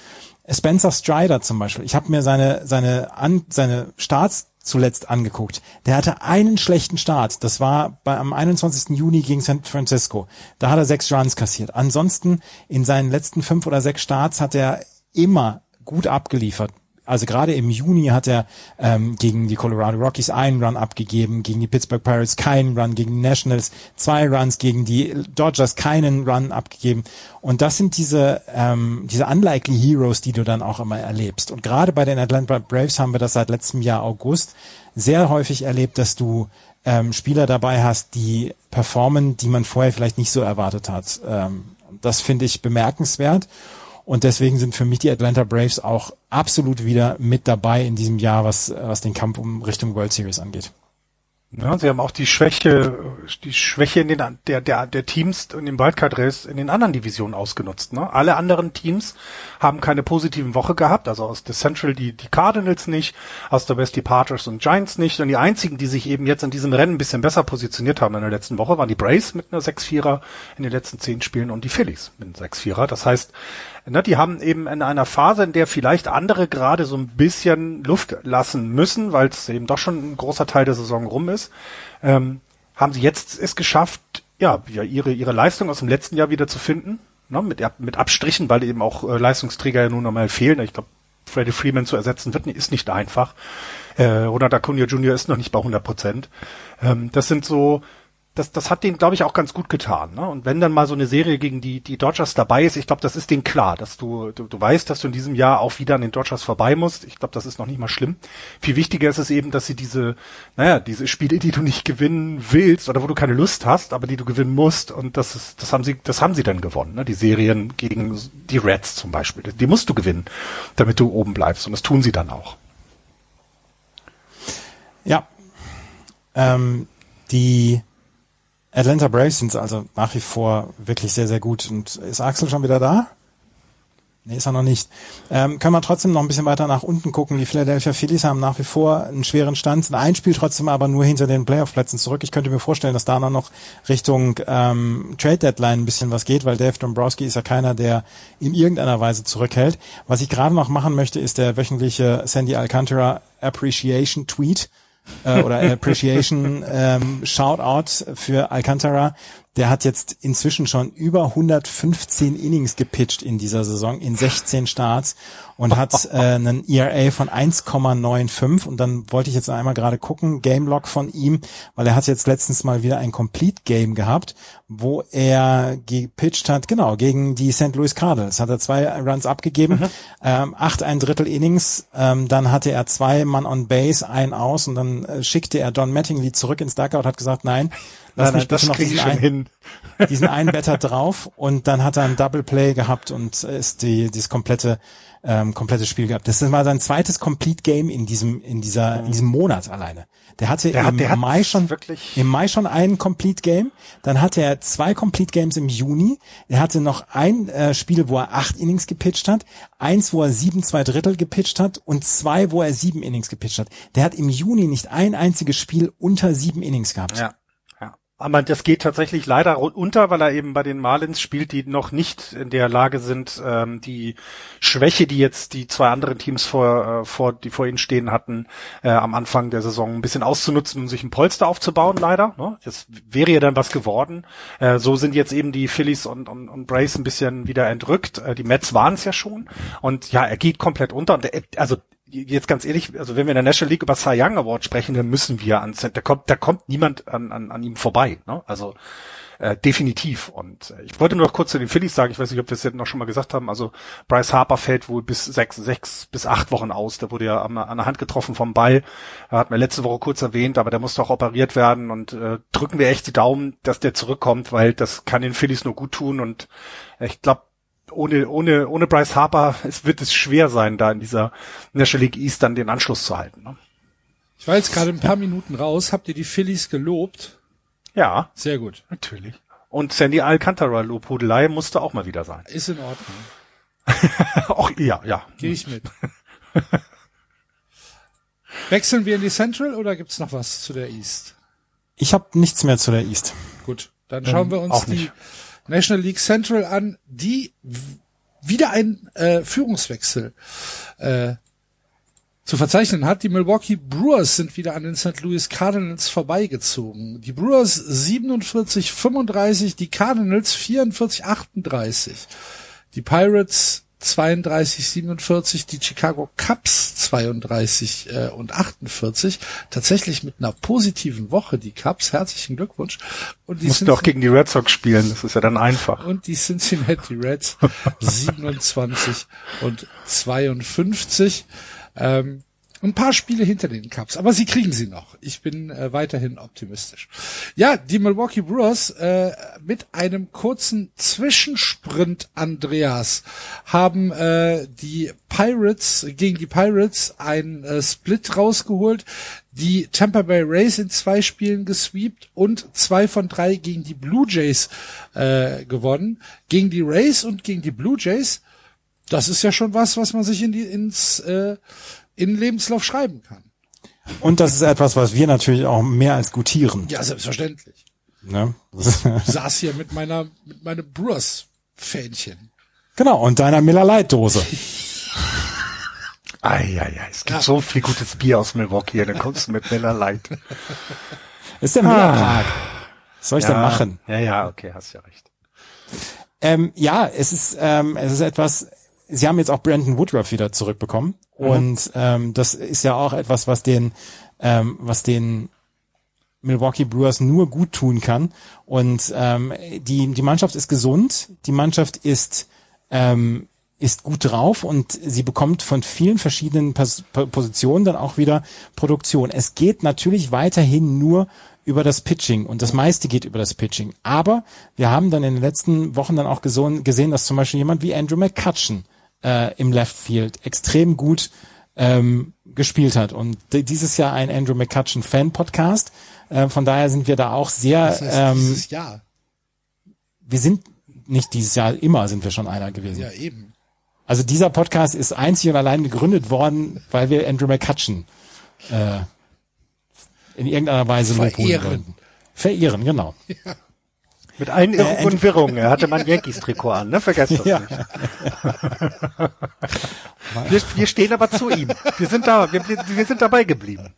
Spencer Strider zum Beispiel. Ich habe mir seine seine an, seine Starts zuletzt angeguckt. Der hatte einen schlechten Start. Das war bei, am 21. Juni gegen San Francisco. Da hat er sechs Runs kassiert. Ansonsten in seinen letzten fünf oder sechs Starts hat er immer gut abgeliefert also gerade im Juni hat er ähm, gegen die Colorado Rockies einen Run abgegeben, gegen die Pittsburgh Pirates keinen Run, gegen die Nationals zwei Runs, gegen die Dodgers keinen Run abgegeben. Und das sind diese, ähm, diese unlikely Heroes, die du dann auch immer erlebst. Und gerade bei den Atlanta Braves haben wir das seit letztem Jahr August sehr häufig erlebt, dass du ähm, Spieler dabei hast, die performen, die man vorher vielleicht nicht so erwartet hat. Ähm, das finde ich bemerkenswert. Und deswegen sind für mich die Atlanta Braves auch absolut wieder mit dabei in diesem Jahr, was, was den Kampf um Richtung World Series angeht. Ja, sie haben auch die Schwäche, die Schwäche in den der der der Teams in den Wildcard Race in den anderen Divisionen ausgenutzt. Ne? Alle anderen Teams haben keine positiven Woche gehabt, also aus der Central die die Cardinals nicht, aus der West die Padres und Giants nicht. Und die einzigen, die sich eben jetzt in diesem Rennen ein bisschen besser positioniert haben in der letzten Woche, waren die Braves mit einer 6-4er in den letzten zehn Spielen und die Phillies mit einem 6-4er. Das heißt, Ne, die haben eben in einer Phase, in der vielleicht andere gerade so ein bisschen Luft lassen müssen, weil es eben doch schon ein großer Teil der Saison rum ist, ähm, haben sie jetzt es geschafft, ja, ihre, ihre Leistung aus dem letzten Jahr wieder zu finden, ne, mit, mit Abstrichen, weil eben auch äh, Leistungsträger ja nun einmal fehlen. Ich glaube, Freddie Freeman zu ersetzen wird, ist nicht einfach. Äh, Ronald Acuna Jr. ist noch nicht bei 100 Prozent. Ähm, das sind so das, das hat denen, glaube ich, auch ganz gut getan. Ne? Und wenn dann mal so eine Serie gegen die, die Dodgers dabei ist, ich glaube, das ist denen klar, dass du, du, du weißt, dass du in diesem Jahr auch wieder an den Dodgers vorbei musst. Ich glaube, das ist noch nicht mal schlimm. Viel wichtiger ist es eben, dass sie diese, naja, diese Spiele, die du nicht gewinnen willst oder wo du keine Lust hast, aber die du gewinnen musst, und das ist, das haben sie, das haben sie dann gewonnen. Ne? Die Serien gegen die Reds zum Beispiel, die musst du gewinnen, damit du oben bleibst. Und das tun sie dann auch. Ja. Ähm, die Atlanta Braves sind also nach wie vor wirklich sehr, sehr gut. Und ist Axel schon wieder da? Nee, ist er noch nicht. Ähm, können wir trotzdem noch ein bisschen weiter nach unten gucken. Die Philadelphia Phillies haben nach wie vor einen schweren Stand. Ein Spiel trotzdem aber nur hinter den Playoff-Plätzen zurück. Ich könnte mir vorstellen, dass da noch Richtung ähm, Trade-Deadline ein bisschen was geht, weil Dave Dombrowski ist ja keiner, der in irgendeiner Weise zurückhält. Was ich gerade noch machen möchte, ist der wöchentliche Sandy Alcantara Appreciation Tweet äh, oder Appreciation ähm, Shoutout für Alcantara. Der hat jetzt inzwischen schon über 115 Innings gepitcht in dieser Saison, in 16 Starts und hat äh, einen ERA von 1,95 und dann wollte ich jetzt einmal gerade gucken, Game Log von ihm, weil er hat jetzt letztens mal wieder ein Complete Game gehabt, wo er gepitcht hat, genau, gegen die St. Louis Cardinals, hat er zwei Runs abgegeben, mhm. ähm, acht ein Drittel Innings, ähm, dann hatte er zwei Mann on Base, ein aus und dann äh, schickte er Don Mattingly zurück ins Duckout, hat gesagt, nein, lass nein, mich bitte noch diesen, ein, diesen einen Better drauf und dann hat er ein Double Play gehabt und ist die, dieses komplette ähm, komplettes Spiel gehabt. Das ist mal sein zweites Complete Game in diesem in dieser in diesem Monat alleine. Der hatte der im hat, Mai schon wirklich im Mai schon ein Complete Game, dann hatte er zwei Complete Games im Juni. Er hatte noch ein äh, Spiel, wo er acht Innings gepitcht hat, eins, wo er sieben zwei Drittel gepitcht hat und zwei, wo er sieben Innings gepitcht hat. Der hat im Juni nicht ein einziges Spiel unter sieben Innings gehabt. Ja. Aber das geht tatsächlich leider unter, weil er eben bei den Marlins spielt, die noch nicht in der Lage sind, ähm, die Schwäche, die jetzt die zwei anderen Teams vor, äh, vor, die vor ihnen stehen hatten, äh, am Anfang der Saison ein bisschen auszunutzen um sich ein Polster aufzubauen, leider. Ne? Das wäre ja dann was geworden. Äh, so sind jetzt eben die Phillies und, und, und Brace ein bisschen wieder entrückt. Äh, die Mets waren es ja schon. Und ja, er geht komplett unter. Und er, also jetzt ganz ehrlich, also wenn wir in der National League über Cy Young Award sprechen, dann müssen wir an, da kommt, da kommt niemand an, an, an ihm vorbei, ne? Also, äh, definitiv. Und äh, ich wollte nur noch kurz zu den Phillies sagen, ich weiß nicht, ob wir es jetzt noch schon mal gesagt haben, also Bryce Harper fällt wohl bis sechs, sechs bis acht Wochen aus. Der wurde ja an, an der Hand getroffen vom Ball. Er hat mir letzte Woche kurz erwähnt, aber der musste auch operiert werden und äh, drücken wir echt die Daumen, dass der zurückkommt, weil das kann den Phillies nur gut tun und äh, ich glaube, ohne, ohne, ohne Bryce Harper es wird es schwer sein, da in dieser National League East dann den Anschluss zu halten. Ne? Ich war jetzt gerade ein paar Minuten raus. Habt ihr die Phillies gelobt? Ja. Sehr gut. Natürlich. Und Sandy Alcantara Lobhudelei musste auch mal wieder sein. Ist in Ordnung. auch ja, ja. Gehe ich mit. Wechseln wir in die Central oder gibt's noch was zu der East? Ich habe nichts mehr zu der East. Gut, dann schauen wir uns die National League Central an, die wieder ein äh, Führungswechsel äh, zu verzeichnen hat. Die Milwaukee Brewers sind wieder an den St. Louis Cardinals vorbeigezogen. Die Brewers 47, 35, die Cardinals 44, 38. Die Pirates 32, 47, die Chicago Cubs 32 äh, und 48. Tatsächlich mit einer positiven Woche, die Cubs. Herzlichen Glückwunsch. Und die Mussten auch gegen die Red Sox spielen, das ist ja dann einfach. Und die Cincinnati Reds 27 und 52. Ähm, ein paar Spiele hinter den Cups, aber sie kriegen sie noch. Ich bin äh, weiterhin optimistisch. Ja, die Milwaukee Brewers äh, mit einem kurzen Zwischensprint, Andreas, haben äh, die Pirates gegen die Pirates ein äh, Split rausgeholt, die Tampa Bay Rays in zwei Spielen gesweept und zwei von drei gegen die Blue Jays äh, gewonnen. Gegen die Rays und gegen die Blue Jays, das ist ja schon was, was man sich in die, ins äh, in Lebenslauf schreiben kann. Und das ist etwas, was wir natürlich auch mehr als gutieren. Ja, selbstverständlich. Ne? Ich saß hier mit meiner, mit meinem Brewers-Fähnchen. Genau, und deiner Miller Light Dose. Eieiei, es gibt ja. so viel gutes Bier aus Milwaukee, dann kommst du mit Miller Light. Ist der Miller Tag. Was soll ich ja, denn machen? Ja, ja, okay, hast ja recht. Ähm, ja, es ist, ähm, es ist etwas, sie haben jetzt auch Brandon Woodruff wieder zurückbekommen. Mhm. Und ähm, das ist ja auch etwas, was den, ähm, was den Milwaukee Brewers nur gut tun kann. Und ähm, die, die Mannschaft ist gesund, die Mannschaft ist, ähm, ist gut drauf und sie bekommt von vielen verschiedenen Pos Positionen dann auch wieder Produktion. Es geht natürlich weiterhin nur über das Pitching und das meiste geht über das Pitching. Aber wir haben dann in den letzten Wochen dann auch gesehen, dass zum Beispiel jemand wie Andrew McCutcheon äh, im Left Field extrem gut ähm, gespielt hat. Und dieses Jahr ein Andrew McCutcheon Fan Podcast. Äh, von daher sind wir da auch sehr. Das heißt, ähm, dieses Jahr. Wir sind nicht dieses Jahr, immer sind wir schon einer gewesen. Ja, eben. Also dieser Podcast ist einzig und allein gegründet worden, weil wir Andrew McCutcheon äh, in irgendeiner Weise verehren. wollten. Verehren, genau. Ja. Mit allen Irrungen äh, und Wirrungen. Er hatte mein Yankees-Trikot an, ne? Vergesst das ja. nicht. wir, wir stehen aber zu ihm. Wir sind da, wir, wir sind dabei geblieben.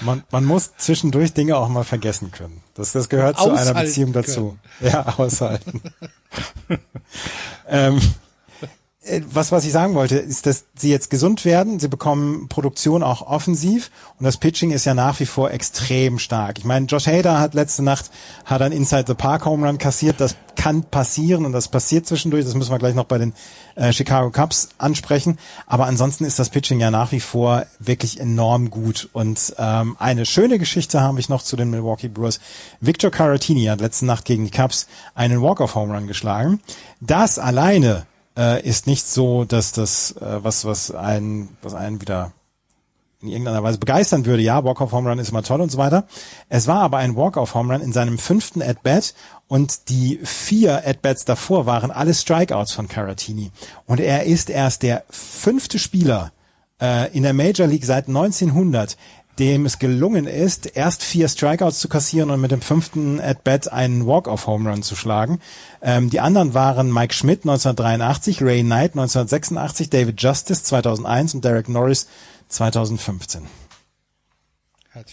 Man, man muss zwischendurch Dinge auch mal vergessen können. Das, das gehört aushalten zu einer Beziehung dazu. Können. Ja, aushalten. ähm, äh, was, was ich sagen wollte, ist, dass sie jetzt gesund werden. Sie bekommen Produktion auch offensiv und das Pitching ist ja nach wie vor extrem stark. Ich meine, Josh Hader hat letzte Nacht hat ein Inside the Park Home Run kassiert. Das kann passieren und das passiert zwischendurch. Das müssen wir gleich noch bei den äh, Chicago Cubs ansprechen. Aber ansonsten ist das Pitching ja nach wie vor wirklich enorm gut. Und ähm, eine schöne Geschichte habe ich noch zu den Milwaukee Brewers. Victor Caratini hat letzte Nacht gegen die Cubs einen Walk-off Home Run geschlagen. Das alleine äh, ist nicht so, dass das äh, was was einen was einen wieder in irgendeiner Weise begeistern würde. Ja, Walk-off Home Run ist immer toll und so weiter. Es war aber ein Walk-off Home Run in seinem fünften At-Bat und die vier At-Bats davor waren alles Strikeouts von Caratini. Und er ist erst der fünfte Spieler äh, in der Major League seit 1900, dem es gelungen ist, erst vier Strikeouts zu kassieren und mit dem fünften At-Bat einen Walk-off-Home-Run zu schlagen. Ähm, die anderen waren Mike Schmidt 1983, Ray Knight 1986, David Justice 2001 und Derek Norris 2015.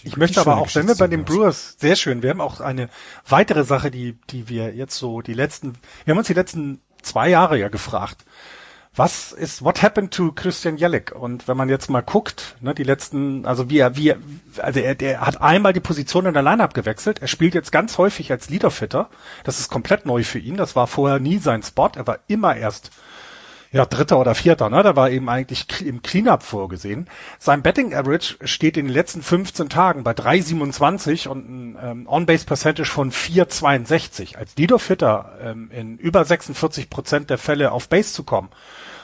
Ich möchte aber auch, wenn wir bei den Brewers, sehr schön, wir haben auch eine weitere Sache, die, die wir jetzt so die letzten, wir haben uns die letzten zwei Jahre ja gefragt, was ist, what happened to Christian Jellick? Und wenn man jetzt mal guckt, ne, die letzten, also wie er, wie er, also er, der hat einmal die Position in der Lineup gewechselt. Er spielt jetzt ganz häufig als Leaderfitter. Das ist komplett neu für ihn. Das war vorher nie sein Spot. Er war immer erst ja, dritter oder vierter, ne? Da war eben eigentlich im Cleanup vorgesehen. Sein Betting Average steht in den letzten 15 Tagen bei 3,27 und ein ähm, On-Base Percentage von 4,62. Als Leader-Fitter ähm, in über 46 Prozent der Fälle auf Base zu kommen,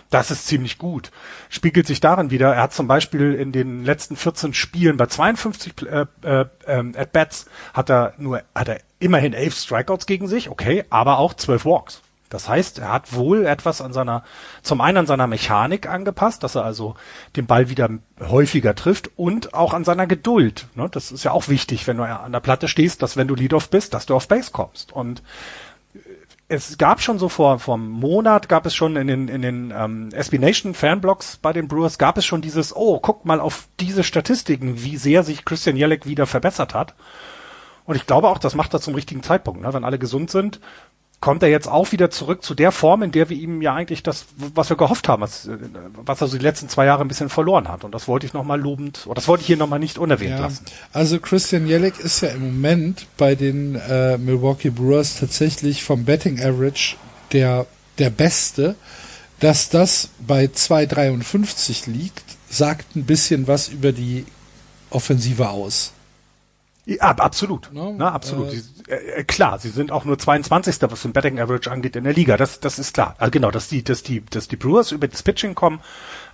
das ist ziemlich gut. Spiegelt sich darin wieder, er hat zum Beispiel in den letzten 14 Spielen bei 52 äh, äh, äh, At-Bats hat er nur, hat er immerhin 11 Strikeouts gegen sich, okay, aber auch 12 Walks. Das heißt, er hat wohl etwas an seiner, zum einen an seiner Mechanik angepasst, dass er also den Ball wieder häufiger trifft und auch an seiner Geduld. Ne? Das ist ja auch wichtig, wenn du an der Platte stehst, dass wenn du Lead-Off bist, dass du auf Base kommst. Und es gab schon so vor vor einem Monat gab es schon in den in den ähm, SB Nation Fanblogs bei den Brewers gab es schon dieses oh guck mal auf diese Statistiken wie sehr sich Christian Jelek wieder verbessert hat und ich glaube auch das macht er zum richtigen Zeitpunkt ne? wenn alle gesund sind kommt er jetzt auch wieder zurück zu der Form, in der wir ihm ja eigentlich das, was wir gehofft haben, was, was er so die letzten zwei Jahre ein bisschen verloren hat. Und das wollte ich nochmal lobend, oder das wollte ich hier nochmal nicht unerwähnt ja, lassen. Also Christian Jellick ist ja im Moment bei den äh, Milwaukee Brewers tatsächlich vom Betting Average der, der Beste. Dass das bei 2,53 liegt, sagt ein bisschen was über die Offensive aus. Ja, absolut. No, Na, absolut. Äh, sie, äh, klar, sie sind auch nur 22. was den Betting Average angeht in der Liga. Das, das ist klar. Also genau, dass die, dass die, dass die Brewers über das Pitching kommen,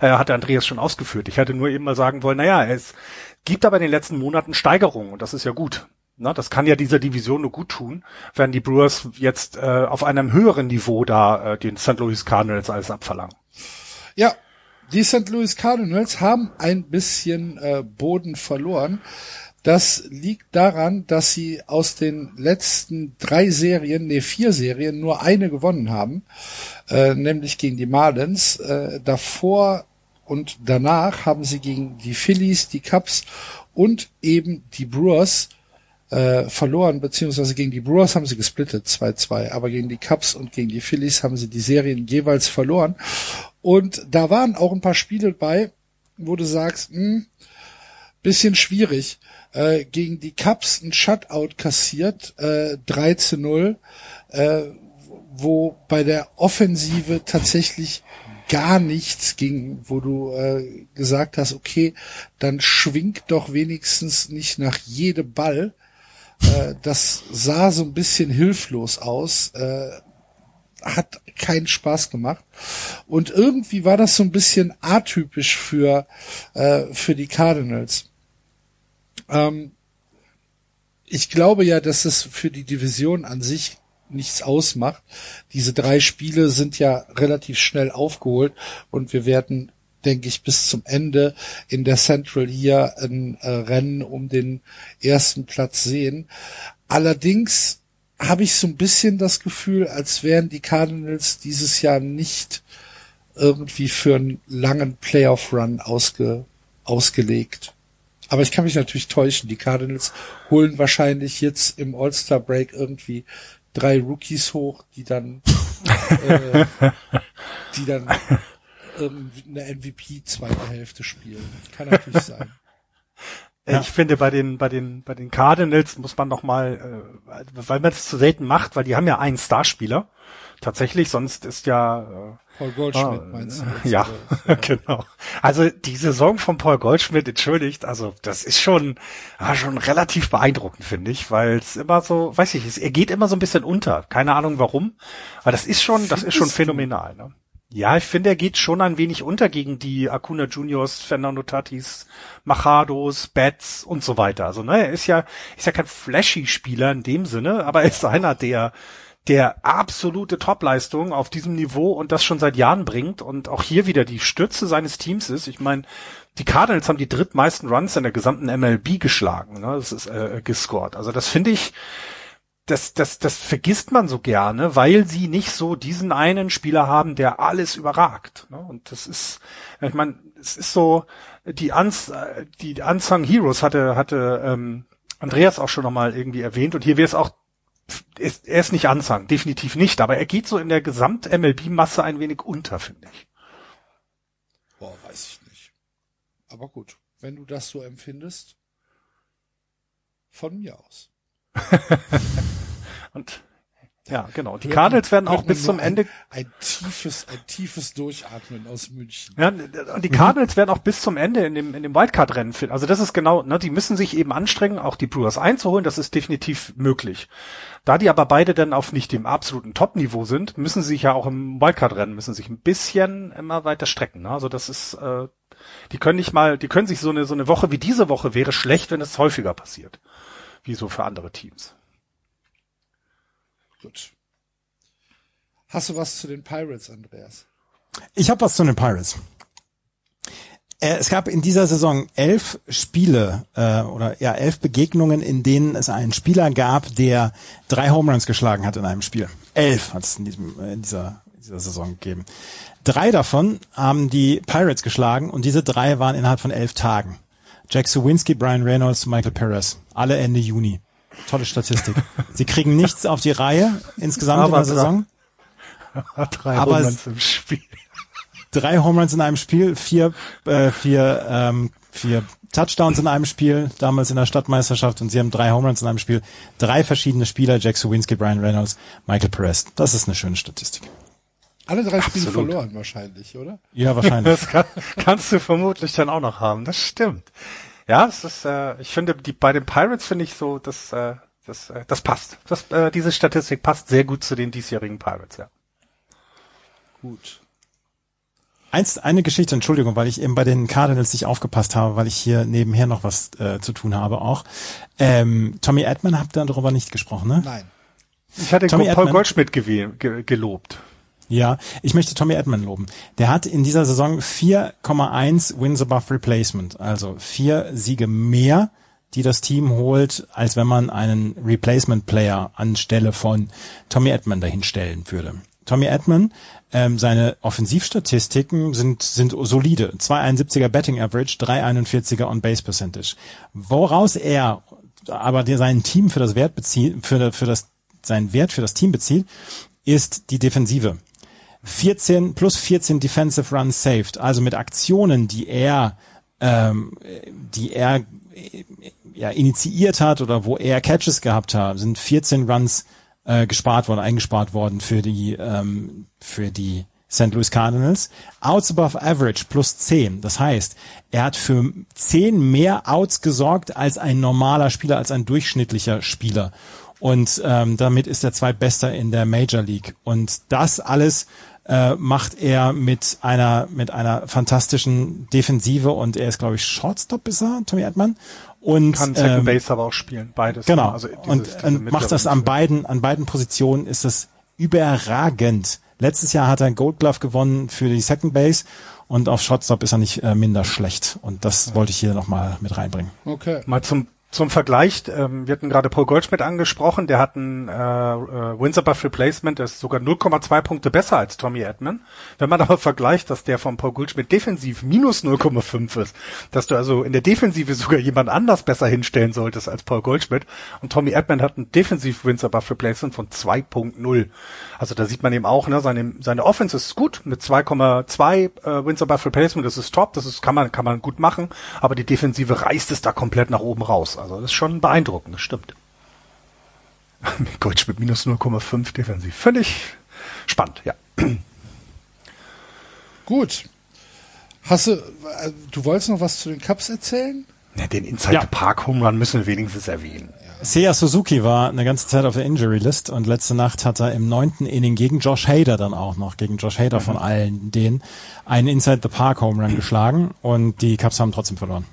äh, hat Andreas schon ausgeführt. Ich hatte nur eben mal sagen wollen, naja, es gibt aber in den letzten Monaten Steigerungen und das ist ja gut. Na, das kann ja dieser Division nur gut tun, wenn die Brewers jetzt äh, auf einem höheren Niveau da äh, den St. Louis Cardinals alles abverlangen. Ja, die St. Louis Cardinals haben ein bisschen äh, Boden verloren. Das liegt daran, dass sie aus den letzten drei Serien, nee, vier Serien, nur eine gewonnen haben, äh, nämlich gegen die Marlins. Äh, davor und danach haben sie gegen die Phillies, die Cubs und eben die Brewers äh, verloren, beziehungsweise gegen die Brewers haben sie gesplittet 2-2, aber gegen die Cubs und gegen die Phillies haben sie die Serien jeweils verloren. Und da waren auch ein paar Spiele bei, wo du sagst, mh, hm, bisschen schwierig äh, gegen die Cubs ein Shutout kassiert, äh, 3 zu 0, äh, wo bei der Offensive tatsächlich gar nichts ging, wo du äh, gesagt hast, okay, dann schwingt doch wenigstens nicht nach jedem Ball. Äh, das sah so ein bisschen hilflos aus, äh, hat keinen Spaß gemacht. Und irgendwie war das so ein bisschen atypisch für, äh, für die Cardinals. Ähm, ich glaube ja, dass es für die Division an sich nichts ausmacht. Diese drei Spiele sind ja relativ schnell aufgeholt und wir werden, denke ich, bis zum Ende in der Central hier ein äh, Rennen um den ersten Platz sehen. Allerdings habe ich so ein bisschen das Gefühl, als wären die Cardinals dieses Jahr nicht irgendwie für einen langen Playoff-Run ausge, ausgelegt. Aber ich kann mich natürlich täuschen. Die Cardinals holen wahrscheinlich jetzt im All-Star-Break irgendwie drei Rookies hoch, die dann, äh, die dann eine MVP zweite Hälfte spielen. Kann natürlich sein. Ja. Ich finde bei den bei den bei den Cardinals muss man noch mal, äh, weil man es zu selten macht, weil die haben ja einen Starspieler tatsächlich, sonst ist ja äh, Paul Goldschmidt äh, meinst du? Ja, ja, genau. Also die Saison von Paul Goldschmidt, entschuldigt, also das ist schon ja, schon relativ beeindruckend, finde ich, weil es immer so, weiß ich, es, er geht immer so ein bisschen unter. Keine Ahnung warum, aber das ist schon, das ist schon phänomenal. Ne? Ja, ich finde, er geht schon ein wenig unter gegen die Acuna Juniors, Fernando Tatis, Machados, Bats und so weiter. Also, ne, er ist ja, ist ja kein flashy Spieler in dem Sinne, aber er ist einer, der der absolute Topleistung auf diesem Niveau und das schon seit Jahren bringt und auch hier wieder die Stütze seines Teams ist. Ich meine, die Cardinals haben die drittmeisten Runs in der gesamten MLB geschlagen. Ne? Das ist äh, gescored. Also das finde ich, das, das, das vergisst man so gerne, weil sie nicht so diesen einen Spieler haben, der alles überragt. Ne? Und das ist, ich meine, es ist so, die, Uns, die Unsung Heroes hatte, hatte ähm, Andreas auch schon nochmal irgendwie erwähnt und hier wäre es auch ist, er ist nicht Anzang, definitiv nicht, aber er geht so in der Gesamt-MLB-Masse ein wenig unter, finde ich. Boah, weiß ich nicht. Aber gut, wenn du das so empfindest, von mir aus. Und ja, genau. Die Cardinals werden auch bis zum ein, Ende ein tiefes, ein tiefes Durchatmen aus München. Ja, und die Cardinals werden auch bis zum Ende in dem in dem Wildcard-Rennen finden. Also das ist genau, ne, die müssen sich eben anstrengen, auch die Brewers einzuholen. Das ist definitiv möglich. Da die aber beide dann auf nicht dem absoluten Top-Niveau sind, müssen sie sich ja auch im Wildcard-Rennen müssen sich ein bisschen immer weiter strecken. Ne? Also das ist, äh, die können nicht mal, die können sich so eine so eine Woche wie diese Woche wäre schlecht, wenn es häufiger passiert, wie so für andere Teams. Gut. Hast du was zu den Pirates, Andreas? Ich habe was zu den Pirates. Äh, es gab in dieser Saison elf Spiele äh, oder ja elf Begegnungen, in denen es einen Spieler gab, der drei Home Runs geschlagen hat in einem Spiel. Elf hat es in, diesem, äh, in dieser, dieser Saison gegeben. Drei davon haben die Pirates geschlagen und diese drei waren innerhalb von elf Tagen. Jack Sowinski, Brian Reynolds, Michael Perez. Alle Ende Juni. Tolle Statistik. Sie kriegen nichts auf die Reihe insgesamt Aber in der Saison. Drei aber Home Runs im Spiel drei Home Runs in einem Spiel, vier, äh, vier, ähm, vier Touchdowns in einem Spiel, damals in der Stadtmeisterschaft und sie haben drei Home Runs in einem Spiel, drei verschiedene Spieler, Jack Sowinski, Brian Reynolds, Michael Perez. Das ist eine schöne Statistik. Alle drei Spiele Absolut. verloren wahrscheinlich, oder? Ja, wahrscheinlich. Das kann, kannst du vermutlich dann auch noch haben. Das stimmt. Ja, es ist, äh, ich finde, die bei den Pirates finde ich so, dass äh, das, äh, das passt. Das, äh, diese Statistik passt sehr gut zu den diesjährigen Pirates, ja. Gut. Eins, eine Geschichte, Entschuldigung, weil ich eben bei den Cardinals nicht aufgepasst habe, weil ich hier nebenher noch was äh, zu tun habe auch. Ähm, Tommy Edman habt ihr darüber nicht gesprochen, ne? Nein. Ich hatte Tommy Paul Edman, Goldschmidt ge ge gelobt. Ja, ich möchte Tommy Edman loben. Der hat in dieser Saison 4,1 Wins above Replacement, also vier Siege mehr, die das Team holt, als wenn man einen Replacement Player anstelle von Tommy Edman dahinstellen würde. Tommy Edman ähm, seine Offensivstatistiken sind, sind solide. 2,71er Betting Average, 3,41er On-Base Percentage. Woraus er aber sein Team für das Wert bezieht, für, für das, seinen Wert für das Team bezieht, ist die Defensive. 14 plus 14 Defensive Runs saved, also mit Aktionen, die er, ähm, die er ja, initiiert hat oder wo er Catches gehabt hat, sind 14 Runs äh, gespart worden, eingespart worden für die, ähm, für die St. Louis Cardinals. Outs above average plus 10. Das heißt, er hat für 10 mehr Outs gesorgt als ein normaler Spieler, als ein durchschnittlicher Spieler. Und ähm, damit ist er zweitbester in der Major League. Und das alles äh, macht er mit einer mit einer fantastischen Defensive und er ist glaube ich Shortstop ist er Tommy Edman und kann Second ähm, Base aber auch spielen, beides. Genau. Also dieses, und, und macht das an beiden an beiden Positionen ist das überragend. Letztes Jahr hat er einen Gold Glove gewonnen für die Second Base und auf Shotstop ist er nicht äh, minder schlecht und das ja. wollte ich hier nochmal mit reinbringen. Okay. Mal zum zum Vergleich, ähm, wir hatten gerade Paul Goldschmidt angesprochen, der hat ein äh, äh, Wins above Replacement, der ist sogar 0,2 Punkte besser als Tommy Edman. Wenn man aber vergleicht, dass der von Paul Goldschmidt defensiv minus 0,5 ist, dass du also in der Defensive sogar jemand anders besser hinstellen solltest als Paul Goldschmidt und Tommy Edman hat ein Defensiv Wins above Replacement von 2.0. Also da sieht man eben auch, ne, seine, seine Offense ist gut mit 2,2 äh, Wins above Replacement, das ist top, das ist, kann man, kann man gut machen, aber die Defensive reißt es da komplett nach oben raus. Also das ist schon beeindruckend, das stimmt. Goldschmidt minus 0,5 defensiv. Völlig spannend, ja. Gut. Hast du, äh, du wolltest noch was zu den Cups erzählen? Ja, den Inside ja. Park Home Run müssen wir wenigstens erwähnen. Seiya Suzuki war eine ganze Zeit auf der Injury List und letzte Nacht hat er im neunten Inning gegen Josh Hader dann auch noch, gegen Josh Hader mhm. von allen denen, einen Inside the Park Home Run geschlagen und die Cubs haben trotzdem verloren.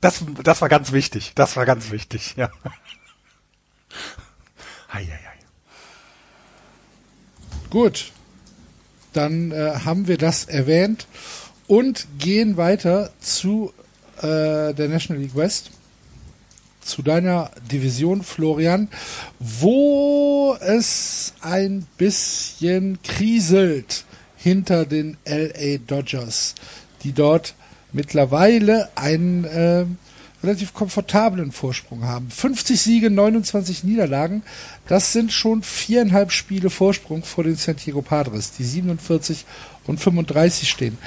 Das, das war ganz wichtig. Das war ganz wichtig, ja. Hei, hei, hei. Gut. Dann äh, haben wir das erwähnt und gehen weiter zu äh, der National League West. Zu deiner Division, Florian, wo es ein bisschen kriselt hinter den LA Dodgers, die dort mittlerweile einen äh, relativ komfortablen Vorsprung haben. 50 Siege, 29 Niederlagen, das sind schon viereinhalb Spiele Vorsprung vor den San Diego Padres, die 47 und 35 stehen.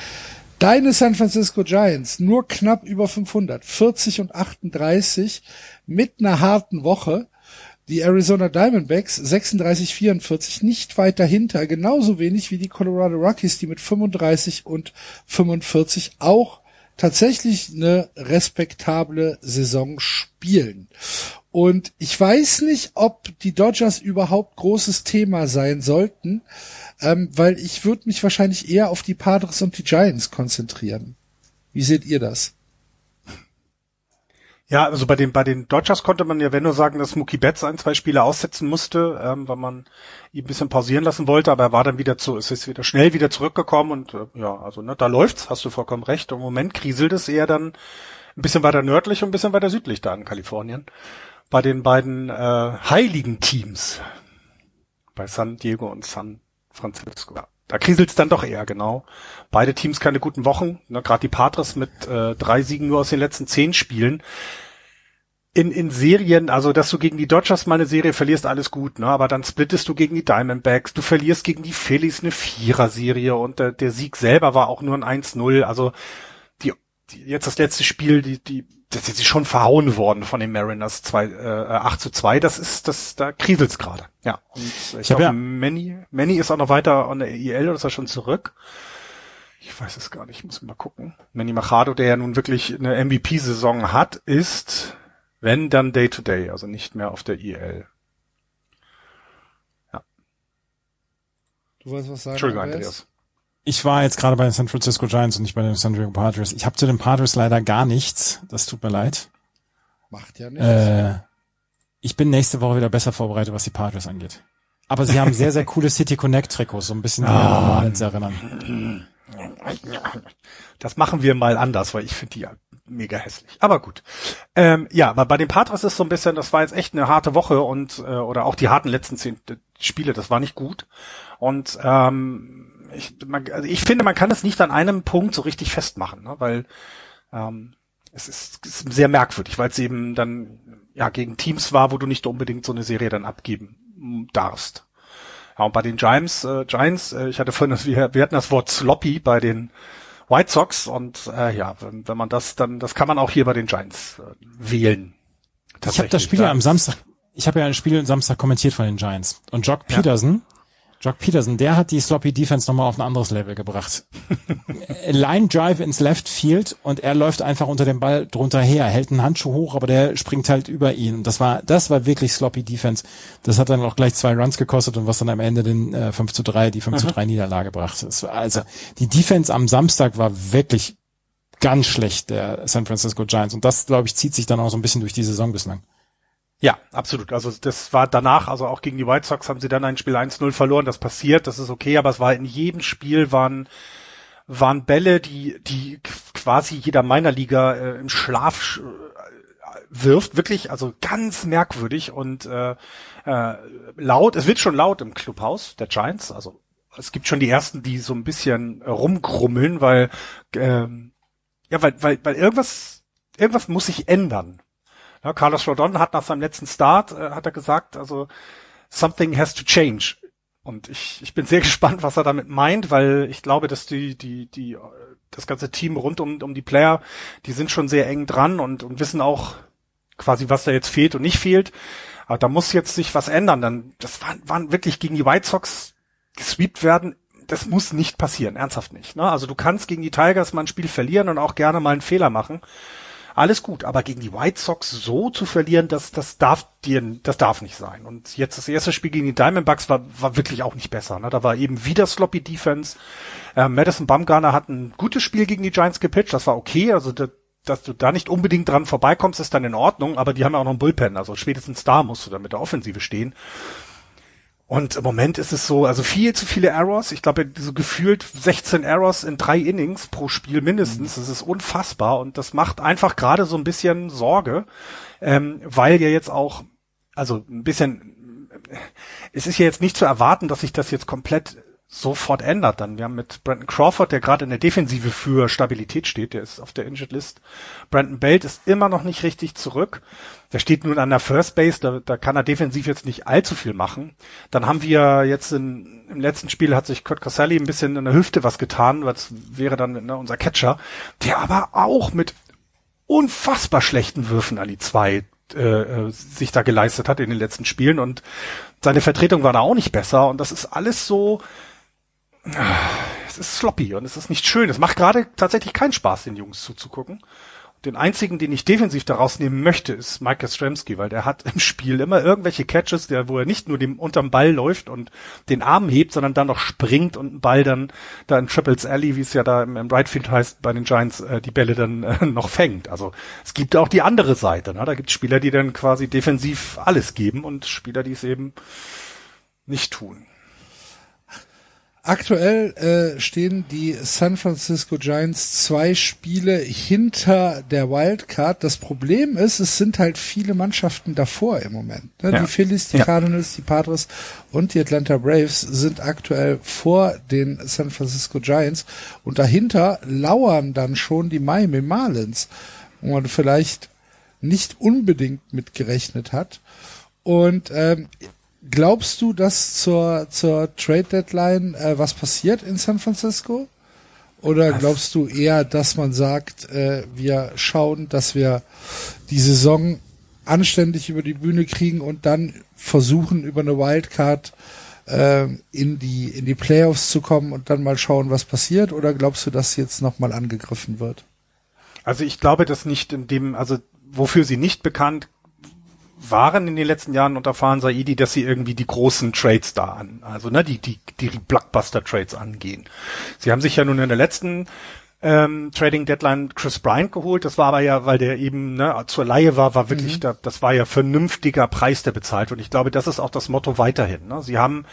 Deine San Francisco Giants nur knapp über 500, 40 und 38 mit einer harten Woche. Die Arizona Diamondbacks 36, 44 nicht weit dahinter, genauso wenig wie die Colorado Rockies, die mit 35 und 45 auch tatsächlich eine respektable Saison spielen. Und ich weiß nicht, ob die Dodgers überhaupt großes Thema sein sollten, ähm, weil ich würde mich wahrscheinlich eher auf die Padres und die Giants konzentrieren. Wie seht ihr das? Ja, also bei den bei den Dodgers konnte man ja wenn nur sagen, dass Mookie Betts ein, zwei Spiele aussetzen musste, ähm, weil man ihn ein bisschen pausieren lassen wollte, aber er war dann wieder zu, es ist wieder schnell wieder zurückgekommen und äh, ja, also ne, da läuft's, hast du vollkommen recht. Im Moment kriselt es eher dann ein bisschen weiter nördlich und ein bisschen weiter südlich da in Kalifornien. Bei den beiden äh, heiligen Teams. Bei San Diego und San Francisco. Ja, da kriselt's dann doch eher, genau. Beide Teams keine guten Wochen. Ne, Gerade die Padres mit äh, drei Siegen nur aus den letzten zehn Spielen in, in Serien, also dass du gegen die Dodgers mal eine Serie verlierst, alles gut, ne? Aber dann splittest du gegen die Diamondbacks, du verlierst gegen die Phillies eine Vierer-Serie und der, der Sieg selber war auch nur ein 1-0. Also die, die, jetzt das letzte Spiel, die, die, das ist schon verhauen worden von den Mariners zwei, äh, 8 zu 2. Das ist, das, da kriselt's gerade. Ja. Und ich, ich glaube, ja. Manny, Manny ist auch noch weiter an der EL oder ist er schon zurück? Ich weiß es gar nicht, ich muss mal gucken. Manny Machado, der ja nun wirklich eine MVP-Saison hat, ist wenn, dann Day-to-Day, -Day, also nicht mehr auf der IL. Ja. Du wolltest was sagen? Entschuldigung, Andreas. Ich war jetzt gerade bei den San Francisco Giants und nicht bei den San Diego Padres. Ich habe zu den Padres leider gar nichts. Das tut mir leid. Macht ja nichts. Äh, ich bin nächste Woche wieder besser vorbereitet, was die Padres angeht. Aber sie haben sehr, sehr coole City Connect Trikots, so ein bisschen die ah. Marlins erinnern. Das machen wir mal anders, weil ich finde die mega hässlich. Aber gut. Ähm, ja, aber bei den Padres ist so ein bisschen, das war jetzt echt eine harte Woche und äh, oder auch die harten letzten zehn Spiele, das war nicht gut. Und ähm, ich, man, also ich finde, man kann es nicht an einem Punkt so richtig festmachen, ne? weil ähm, es ist, ist sehr merkwürdig, weil es eben dann ja gegen Teams war, wo du nicht unbedingt so eine Serie dann abgeben darfst. Ja, und bei den Giants, äh, Giants, äh, ich hatte vorhin, das, wir, wir hatten das Wort sloppy bei den White Sox und äh, ja, wenn, wenn man das dann, das kann man auch hier bei den Giants äh, wählen. Ich habe das Spiel ja am Samstag, ich habe ja ein Spiel am Samstag kommentiert von den Giants und Jock Peterson Jock Peterson, der hat die Sloppy Defense nochmal auf ein anderes Level gebracht. Line Drive ins Left Field und er läuft einfach unter dem Ball drunter her, hält einen Handschuh hoch, aber der springt halt über ihn. Und das war, das war wirklich Sloppy Defense. Das hat dann auch gleich zwei Runs gekostet und was dann am Ende den äh, 5 zu 3, die 5 zu 3 mhm. Niederlage brachte. Also die Defense am Samstag war wirklich ganz schlecht, der San Francisco Giants. Und das, glaube ich, zieht sich dann auch so ein bisschen durch die Saison bislang. Ja, absolut. Also das war danach, also auch gegen die White Sox haben sie dann ein Spiel 1-0 verloren. Das passiert, das ist okay, aber es war in jedem Spiel waren waren Bälle, die die quasi jeder meiner Liga äh, im Schlaf äh, wirft, wirklich, also ganz merkwürdig und äh, äh, laut. Es wird schon laut im Clubhaus der Giants. Also es gibt schon die ersten, die so ein bisschen rumgrummeln, weil ähm, ja, weil weil weil irgendwas irgendwas muss sich ändern ja, Carlos Rodon hat nach seinem letzten Start, äh, hat er gesagt, also something has to change. Und ich, ich bin sehr gespannt, was er damit meint, weil ich glaube, dass die, die, die, das ganze Team rund um, um die Player, die sind schon sehr eng dran und, und wissen auch quasi, was da jetzt fehlt und nicht fehlt. Aber da muss jetzt sich was ändern. Dann, das waren, waren wirklich gegen die White Sox gesweept werden. Das muss nicht passieren, ernsthaft nicht. Ne? Also du kannst gegen die Tigers mal ein Spiel verlieren und auch gerne mal einen Fehler machen alles gut, aber gegen die White Sox so zu verlieren, das, das darf dir, das darf nicht sein. Und jetzt das erste Spiel gegen die Diamondbacks war, war wirklich auch nicht besser. Ne? Da war eben wieder sloppy Defense. Äh, Madison Bumgarner hat ein gutes Spiel gegen die Giants gepitcht, das war okay, also das, dass du da nicht unbedingt dran vorbeikommst, ist dann in Ordnung, aber die haben ja auch noch einen Bullpen, also spätestens da musst du dann mit der Offensive stehen. Und im Moment ist es so, also viel zu viele Errors. Ich glaube, so gefühlt 16 Errors in drei Innings pro Spiel mindestens. Das ist unfassbar und das macht einfach gerade so ein bisschen Sorge, ähm, weil ja jetzt auch, also ein bisschen, es ist ja jetzt nicht zu erwarten, dass sich das jetzt komplett sofort ändert dann. Wir haben mit Brandon Crawford, der gerade in der Defensive für Stabilität steht, der ist auf der Injured List. Brandon Belt ist immer noch nicht richtig zurück. Der steht nun an der First Base, da, da kann er defensiv jetzt nicht allzu viel machen. Dann haben wir jetzt in, im letzten Spiel hat sich Kurt Caselli ein bisschen in der Hüfte was getan, was wäre dann ne, unser Catcher, der aber auch mit unfassbar schlechten Würfen an die zwei äh, äh sich da geleistet hat in den letzten Spielen und seine Vertretung war da auch nicht besser und das ist alles so, es ist sloppy und es ist nicht schön. Es macht gerade tatsächlich keinen Spaß, den Jungs zuzugucken. den einzigen, den ich defensiv daraus nehmen möchte, ist Mike Stremski, weil der hat im Spiel immer irgendwelche Catches, der, wo er nicht nur dem unterm Ball läuft und den Arm hebt, sondern dann noch springt und einen Ball dann da in Triples Alley, wie es ja da im, im Right Field heißt, bei den Giants äh, die Bälle dann äh, noch fängt. Also es gibt auch die andere Seite. Ne? Da gibt es Spieler, die dann quasi defensiv alles geben und Spieler, die es eben nicht tun. Aktuell äh, stehen die San Francisco Giants zwei Spiele hinter der Wildcard. Das Problem ist, es sind halt viele Mannschaften davor im Moment. Ne? Ja. Die Phillies, die ja. Cardinals, die Padres und die Atlanta Braves sind aktuell vor den San Francisco Giants und dahinter lauern dann schon die Miami Marlins, wo man vielleicht nicht unbedingt mitgerechnet hat. Und ähm, glaubst du, dass zur, zur Trade Deadline äh, was passiert in San Francisco? Oder glaubst du eher, dass man sagt, äh, wir schauen, dass wir die Saison anständig über die Bühne kriegen und dann versuchen, über eine Wildcard äh, in die in die Playoffs zu kommen und dann mal schauen, was passiert? Oder glaubst du, dass jetzt nochmal angegriffen wird? Also ich glaube, dass nicht in dem, also wofür sie nicht bekannt waren in den letzten Jahren unter Fahren Saidi, dass sie irgendwie die großen Trades da an, also ne, die, die, die Blockbuster-Trades angehen. Sie haben sich ja nun in der letzten ähm, Trading Deadline Chris Bryant geholt. Das war aber ja, weil der eben ne, zur Laie war, war wirklich, mhm. da, das war ja vernünftiger Preis, der bezahlt. Und ich glaube, das ist auch das Motto weiterhin. Ne? Sie haben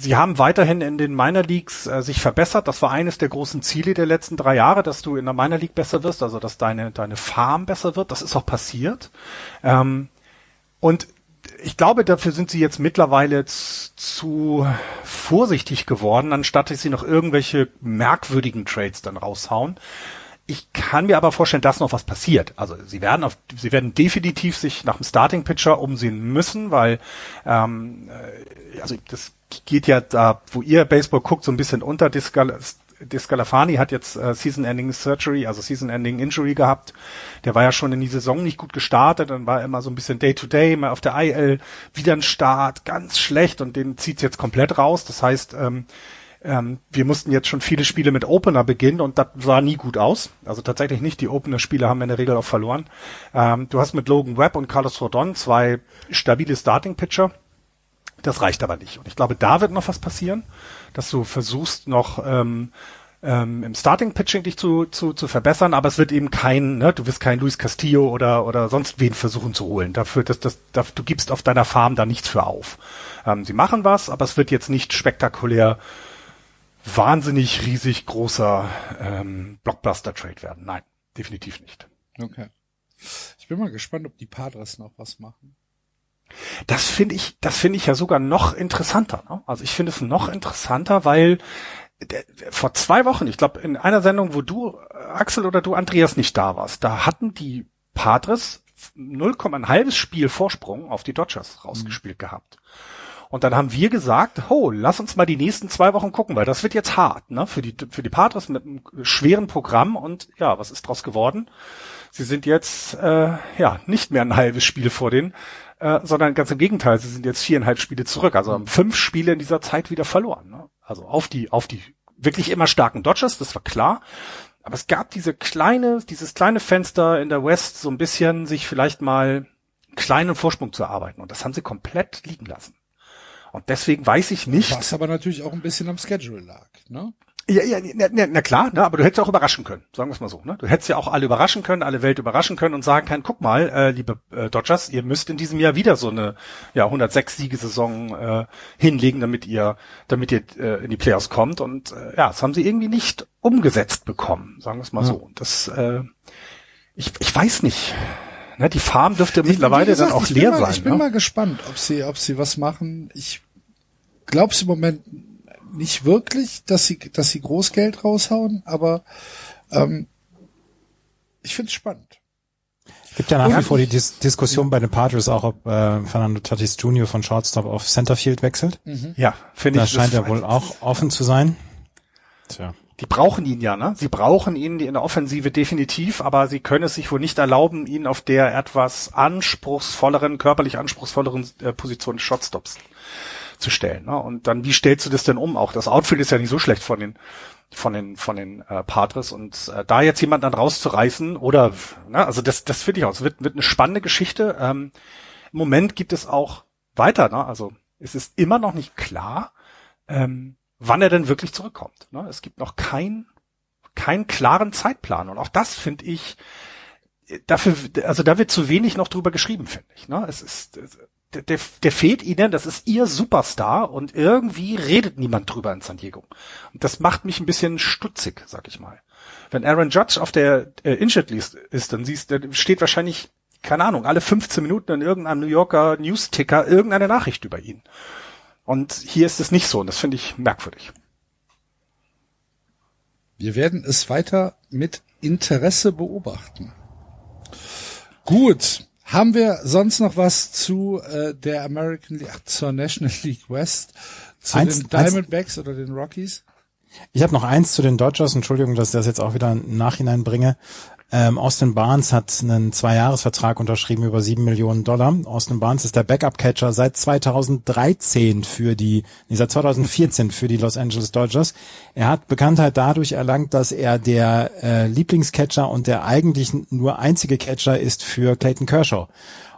Sie haben weiterhin in den Minor Leagues äh, sich verbessert. Das war eines der großen Ziele der letzten drei Jahre, dass du in der Minor League besser wirst, also dass deine deine Farm besser wird. Das ist auch passiert. Ähm, und ich glaube, dafür sind sie jetzt mittlerweile zu vorsichtig geworden, anstatt dass sie noch irgendwelche merkwürdigen Trades dann raushauen. Ich kann mir aber vorstellen, dass noch was passiert. Also sie werden auf, sie werden definitiv sich nach dem Starting Pitcher umsehen müssen, weil ähm, äh, also das geht ja da, wo ihr Baseball guckt, so ein bisschen unter. Descalafani hat jetzt äh, Season-Ending Surgery, also Season-Ending Injury gehabt. Der war ja schon in die Saison nicht gut gestartet, dann war er immer so ein bisschen Day-to-Day, mal auf der IL, wieder ein Start, ganz schlecht und den zieht jetzt komplett raus. Das heißt, ähm, ähm, wir mussten jetzt schon viele Spiele mit Opener beginnen und das sah nie gut aus. Also tatsächlich nicht. Die Opener-Spiele haben wir in der Regel auch verloren. Ähm, du hast mit Logan Webb und Carlos Rodon zwei stabile Starting-Pitcher. Das reicht aber nicht. Und ich glaube, da wird noch was passieren dass du versuchst noch ähm, ähm, im Starting Pitching dich zu, zu, zu verbessern, aber es wird eben kein, ne, du wirst kein Luis Castillo oder oder sonst wen versuchen zu holen. Dafür, dass das, das du gibst auf deiner Farm da nichts für auf. Ähm, sie machen was, aber es wird jetzt nicht spektakulär wahnsinnig riesig großer ähm, Blockbuster Trade werden. Nein, definitiv nicht. Okay. Ich bin mal gespannt, ob die Padres noch was machen. Das finde ich, das finde ich ja sogar noch interessanter. Ne? Also ich finde es noch interessanter, weil der, vor zwei Wochen, ich glaube in einer Sendung, wo du Axel oder du Andreas nicht da warst, da hatten die Padres 0, ein halbes Spiel Vorsprung auf die Dodgers rausgespielt mhm. gehabt. Und dann haben wir gesagt, oh, lass uns mal die nächsten zwei Wochen gucken, weil das wird jetzt hart, ne? Für die, für die Padres mit einem schweren Programm und ja, was ist draus geworden? Sie sind jetzt äh, ja nicht mehr ein halbes Spiel vor den äh, sondern ganz im Gegenteil, sie sind jetzt viereinhalb Spiele zurück, also haben fünf Spiele in dieser Zeit wieder verloren. Ne? Also auf die, auf die wirklich immer starken Dodgers, das war klar. Aber es gab diese kleine, dieses kleine Fenster in der West, so ein bisschen sich vielleicht mal kleinen Vorsprung zu erarbeiten. Und das haben sie komplett liegen lassen. Und deswegen weiß ich nicht. Was aber natürlich auch ein bisschen am Schedule lag, ne? Ja, ja, na, na klar, ne, aber du hättest auch überraschen können, sagen wir es mal so. Ne? Du hättest ja auch alle überraschen können, alle Welt überraschen können und sagen können, guck mal, äh, liebe äh, Dodgers, ihr müsst in diesem Jahr wieder so eine ja 106 Siegesaison äh, hinlegen, damit ihr damit ihr äh, in die Playoffs kommt und äh, ja, das haben sie irgendwie nicht umgesetzt bekommen, sagen wir es mal ja. so. Das äh, ich, ich weiß nicht. Ne, die Farm dürfte mittlerweile gesagt, dann auch leer mal, sein. Ich bin ne? mal gespannt, ob sie ob sie was machen. Ich glaub's im Moment nicht wirklich, dass sie, dass sie Großgeld raushauen, aber ähm, ich finde es spannend. Gibt ja nach wie vor die Dis Diskussion bei den Padres auch, ob äh, Fernando Tatis Jr. von Shortstop auf Centerfield wechselt. Mhm. Ja, finde ich. Da scheint er wohl auch offen zu sein. Tja. Die brauchen ihn ja, ne? Sie brauchen ihn in der Offensive definitiv, aber sie können es sich wohl nicht erlauben, ihn auf der etwas anspruchsvolleren, körperlich anspruchsvolleren äh, Position des Shotstops zu stellen. Ne? Und dann, wie stellst du das denn um? Auch das Outfield ist ja nicht so schlecht von den von den von den äh, Padres und äh, da jetzt jemanden dann rauszureißen oder ne, also das das finde ich auch, es wird wird eine spannende Geschichte. Ähm, Im Moment gibt es auch weiter, ne? also es ist immer noch nicht klar, ähm, wann er denn wirklich zurückkommt. Ne? Es gibt noch kein keinen klaren Zeitplan und auch das finde ich dafür also da wird zu wenig noch drüber geschrieben finde ich. Ne? Es ist der, der, fehlt ihnen, das ist ihr Superstar und irgendwie redet niemand drüber in San Diego. Und das macht mich ein bisschen stutzig, sag ich mal. Wenn Aaron Judge auf der äh, Injured List ist, dann siehst du, steht wahrscheinlich, keine Ahnung, alle 15 Minuten in irgendeinem New Yorker News-Ticker irgendeine Nachricht über ihn. Und hier ist es nicht so und das finde ich merkwürdig. Wir werden es weiter mit Interesse beobachten. Gut, haben wir sonst noch was zu äh, der American League, zur National League West, zu Eins- den Diamondbacks oder den Rockies? Ich habe noch eins zu den Dodgers. Entschuldigung, dass ich das jetzt auch wieder im Nachhinein bringe. Ähm, Austin Barnes hat einen Zweijahresvertrag unterschrieben über sieben Millionen Dollar. Austin Barnes ist der Backup-Catcher seit 2013 für die, nee, seit 2014 für die Los Angeles Dodgers. Er hat Bekanntheit dadurch erlangt, dass er der äh, Lieblingscatcher und der eigentlich nur einzige Catcher ist für Clayton Kershaw.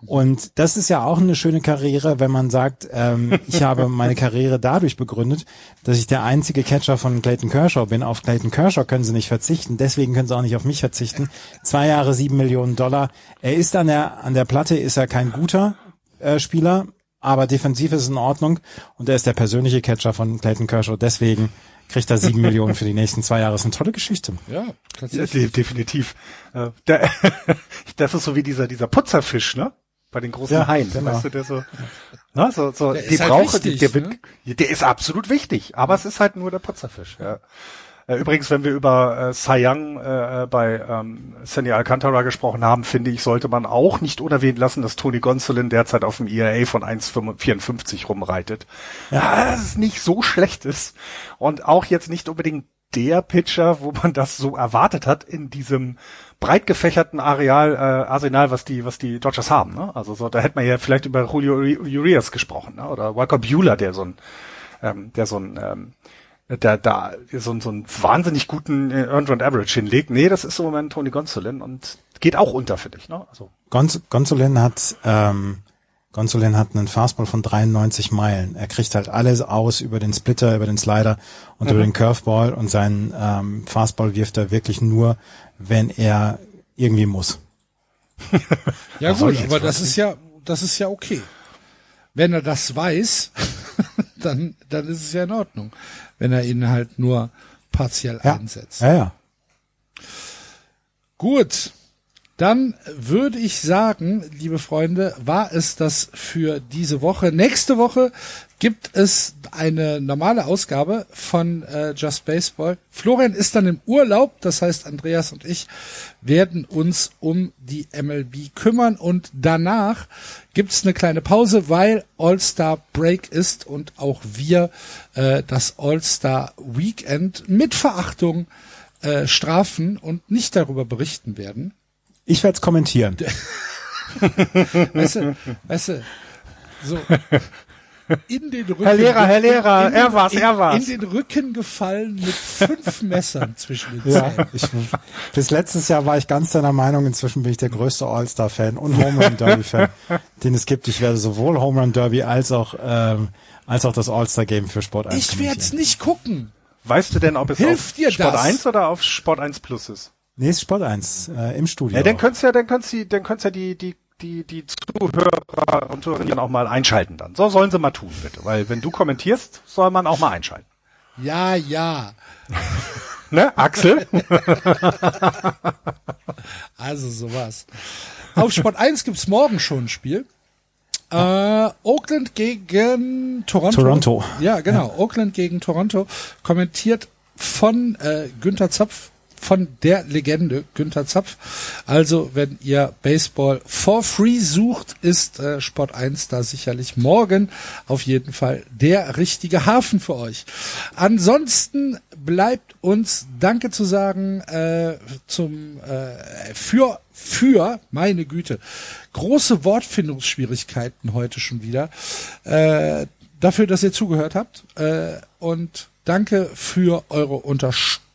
Und das ist ja auch eine schöne Karriere, wenn man sagt, ähm, ich habe meine Karriere dadurch begründet, dass ich der einzige Catcher von Clayton Kershaw bin. Auf Clayton Kershaw können sie nicht verzichten, deswegen können sie auch nicht auf mich verzichten. Zwei Jahre, sieben Millionen Dollar. Er ist an der, an der Platte, ist er kein guter äh, Spieler, aber defensiv ist es in Ordnung und er ist der persönliche Catcher von Clayton Kershaw. Deswegen kriegt er sieben Millionen für die nächsten zwei Jahre. Das ist eine tolle Geschichte. Ja, Ja, definitiv. Äh, der, das ist so wie dieser, dieser Putzerfisch, ne? Bei den großen Ja, Haien. genau. Weißt du, der so, ne? so, so Der die ist halt brauche, wichtig, die, der, ne? wird, der ist absolut wichtig, aber es ist halt nur der Putzerfisch, ja. Äh, Übrigens, wenn wir über äh, Cy Young äh, bei ähm, Sandy Alcantara gesprochen haben, finde ich, sollte man auch nicht unerwähnt lassen, dass Tony Gonsolin derzeit auf dem ERA von 1,54 rumreitet. Ja. Das nicht so schlecht ist. Und auch jetzt nicht unbedingt der Pitcher, wo man das so erwartet hat in diesem breit gefächerten Areal, äh, Arsenal, was die, was die Dodgers haben. Ne? Also so, da hätte man ja vielleicht über Julio Urias gesprochen, ne? oder Walker Bueller, der so ein, ähm, der so ein, ähm, der da so, so einen wahnsinnig guten äh, Earned Run Average hinlegt. Nee, das ist im Moment Tony Gonsolin und geht auch unter, finde ich. Ne? Also Gonz Gonzolin hat ähm, Gonzolin hat einen Fastball von 93 Meilen. Er kriegt halt alles aus über den Splitter, über den Slider und über den Curveball und seinen ähm, Fastball wirft er wirklich nur, wenn er irgendwie muss. Ja gut, aber das ist ja, das ist ja okay. Wenn er das weiß, dann, dann ist es ja in Ordnung. Wenn er ihn halt nur partiell Ja, einsetzt. ja, ja. Gut. Dann würde ich sagen, liebe Freunde, war es das für diese Woche. Nächste Woche gibt es eine normale Ausgabe von äh, Just Baseball. Florian ist dann im Urlaub, das heißt Andreas und ich werden uns um die MLB kümmern und danach gibt's eine kleine Pause, weil All-Star Break ist und auch wir äh, das All-Star Weekend mit Verachtung äh, strafen und nicht darüber berichten werden. Ich werde es kommentieren. Weißt du, weißt du, so in den Rücken. Herr Lehrer, Herr Lehrer, in den, er war's, in, er war's. In den Rücken gefallen mit fünf Messern zwischen den Ja, Zähnen. ich, bis letztes Jahr war ich ganz deiner Meinung. Inzwischen bin ich der größte All-Star-Fan und Home Run Derby-Fan, den es gibt. Ich werde sowohl Home Run Derby als auch ähm, als auch das All-Star-Game für Sport 1 Ich werde es nicht gucken. weißt du denn, ob es Hilft auf dir Sport das? 1 oder auf Sport 1 Plus ist? Nee, ist Sport 1 äh, im Studio. Ja, dann könnt's ja, dann könnt's die, dann könnt's ja die, die, die, die Zuhörer und Zuhörerinnen auch mal einschalten dann. So sollen sie mal tun, bitte. Weil wenn du kommentierst, soll man auch mal einschalten. Ja, ja. Ne, Axel? Also sowas. Auf Sport 1 gibt's morgen schon ein Spiel. Äh, Oakland gegen Toronto. Toronto. Ja, genau. Oakland gegen Toronto. Kommentiert von äh, Günther Zapf, von der Legende Günther Zapf. Also, wenn ihr Baseball for free sucht, ist äh, Sport 1 da sicherlich morgen auf jeden Fall der richtige Hafen für euch. Ansonsten bleibt uns Danke zu sagen äh, zum äh, für für meine Güte große Wortfindungsschwierigkeiten heute schon wieder. Äh, dafür, dass ihr zugehört habt äh, und danke für eure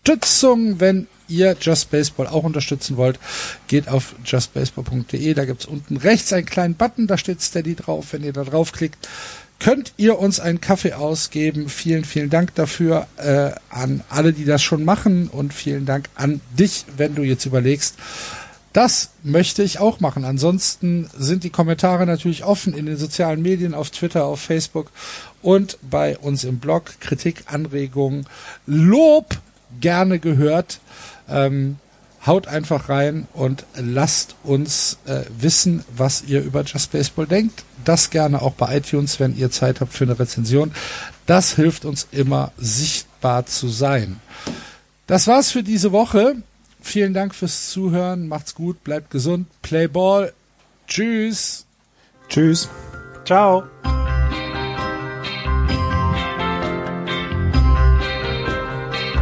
Unterstützung. Wenn ihr Just Baseball auch unterstützen wollt, geht auf justbaseball.de. Da gibt's unten rechts einen kleinen Button, da steht Steady drauf. Wenn ihr da draufklickt, könnt ihr uns einen Kaffee ausgeben. Vielen, vielen Dank dafür äh, an alle, die das schon machen und vielen Dank an dich, wenn du jetzt überlegst, das möchte ich auch machen. Ansonsten sind die Kommentare natürlich offen in den sozialen Medien, auf Twitter, auf Facebook und bei uns im Blog. Kritik, Anregungen, Lob gerne gehört. Ähm, haut einfach rein und lasst uns äh, wissen, was ihr über Just Baseball denkt. Das gerne auch bei iTunes, wenn ihr Zeit habt für eine Rezension. Das hilft uns immer sichtbar zu sein. Das war's für diese Woche. Vielen Dank fürs Zuhören. Macht's gut, bleibt gesund. Play Ball. Tschüss. Tschüss. Ciao.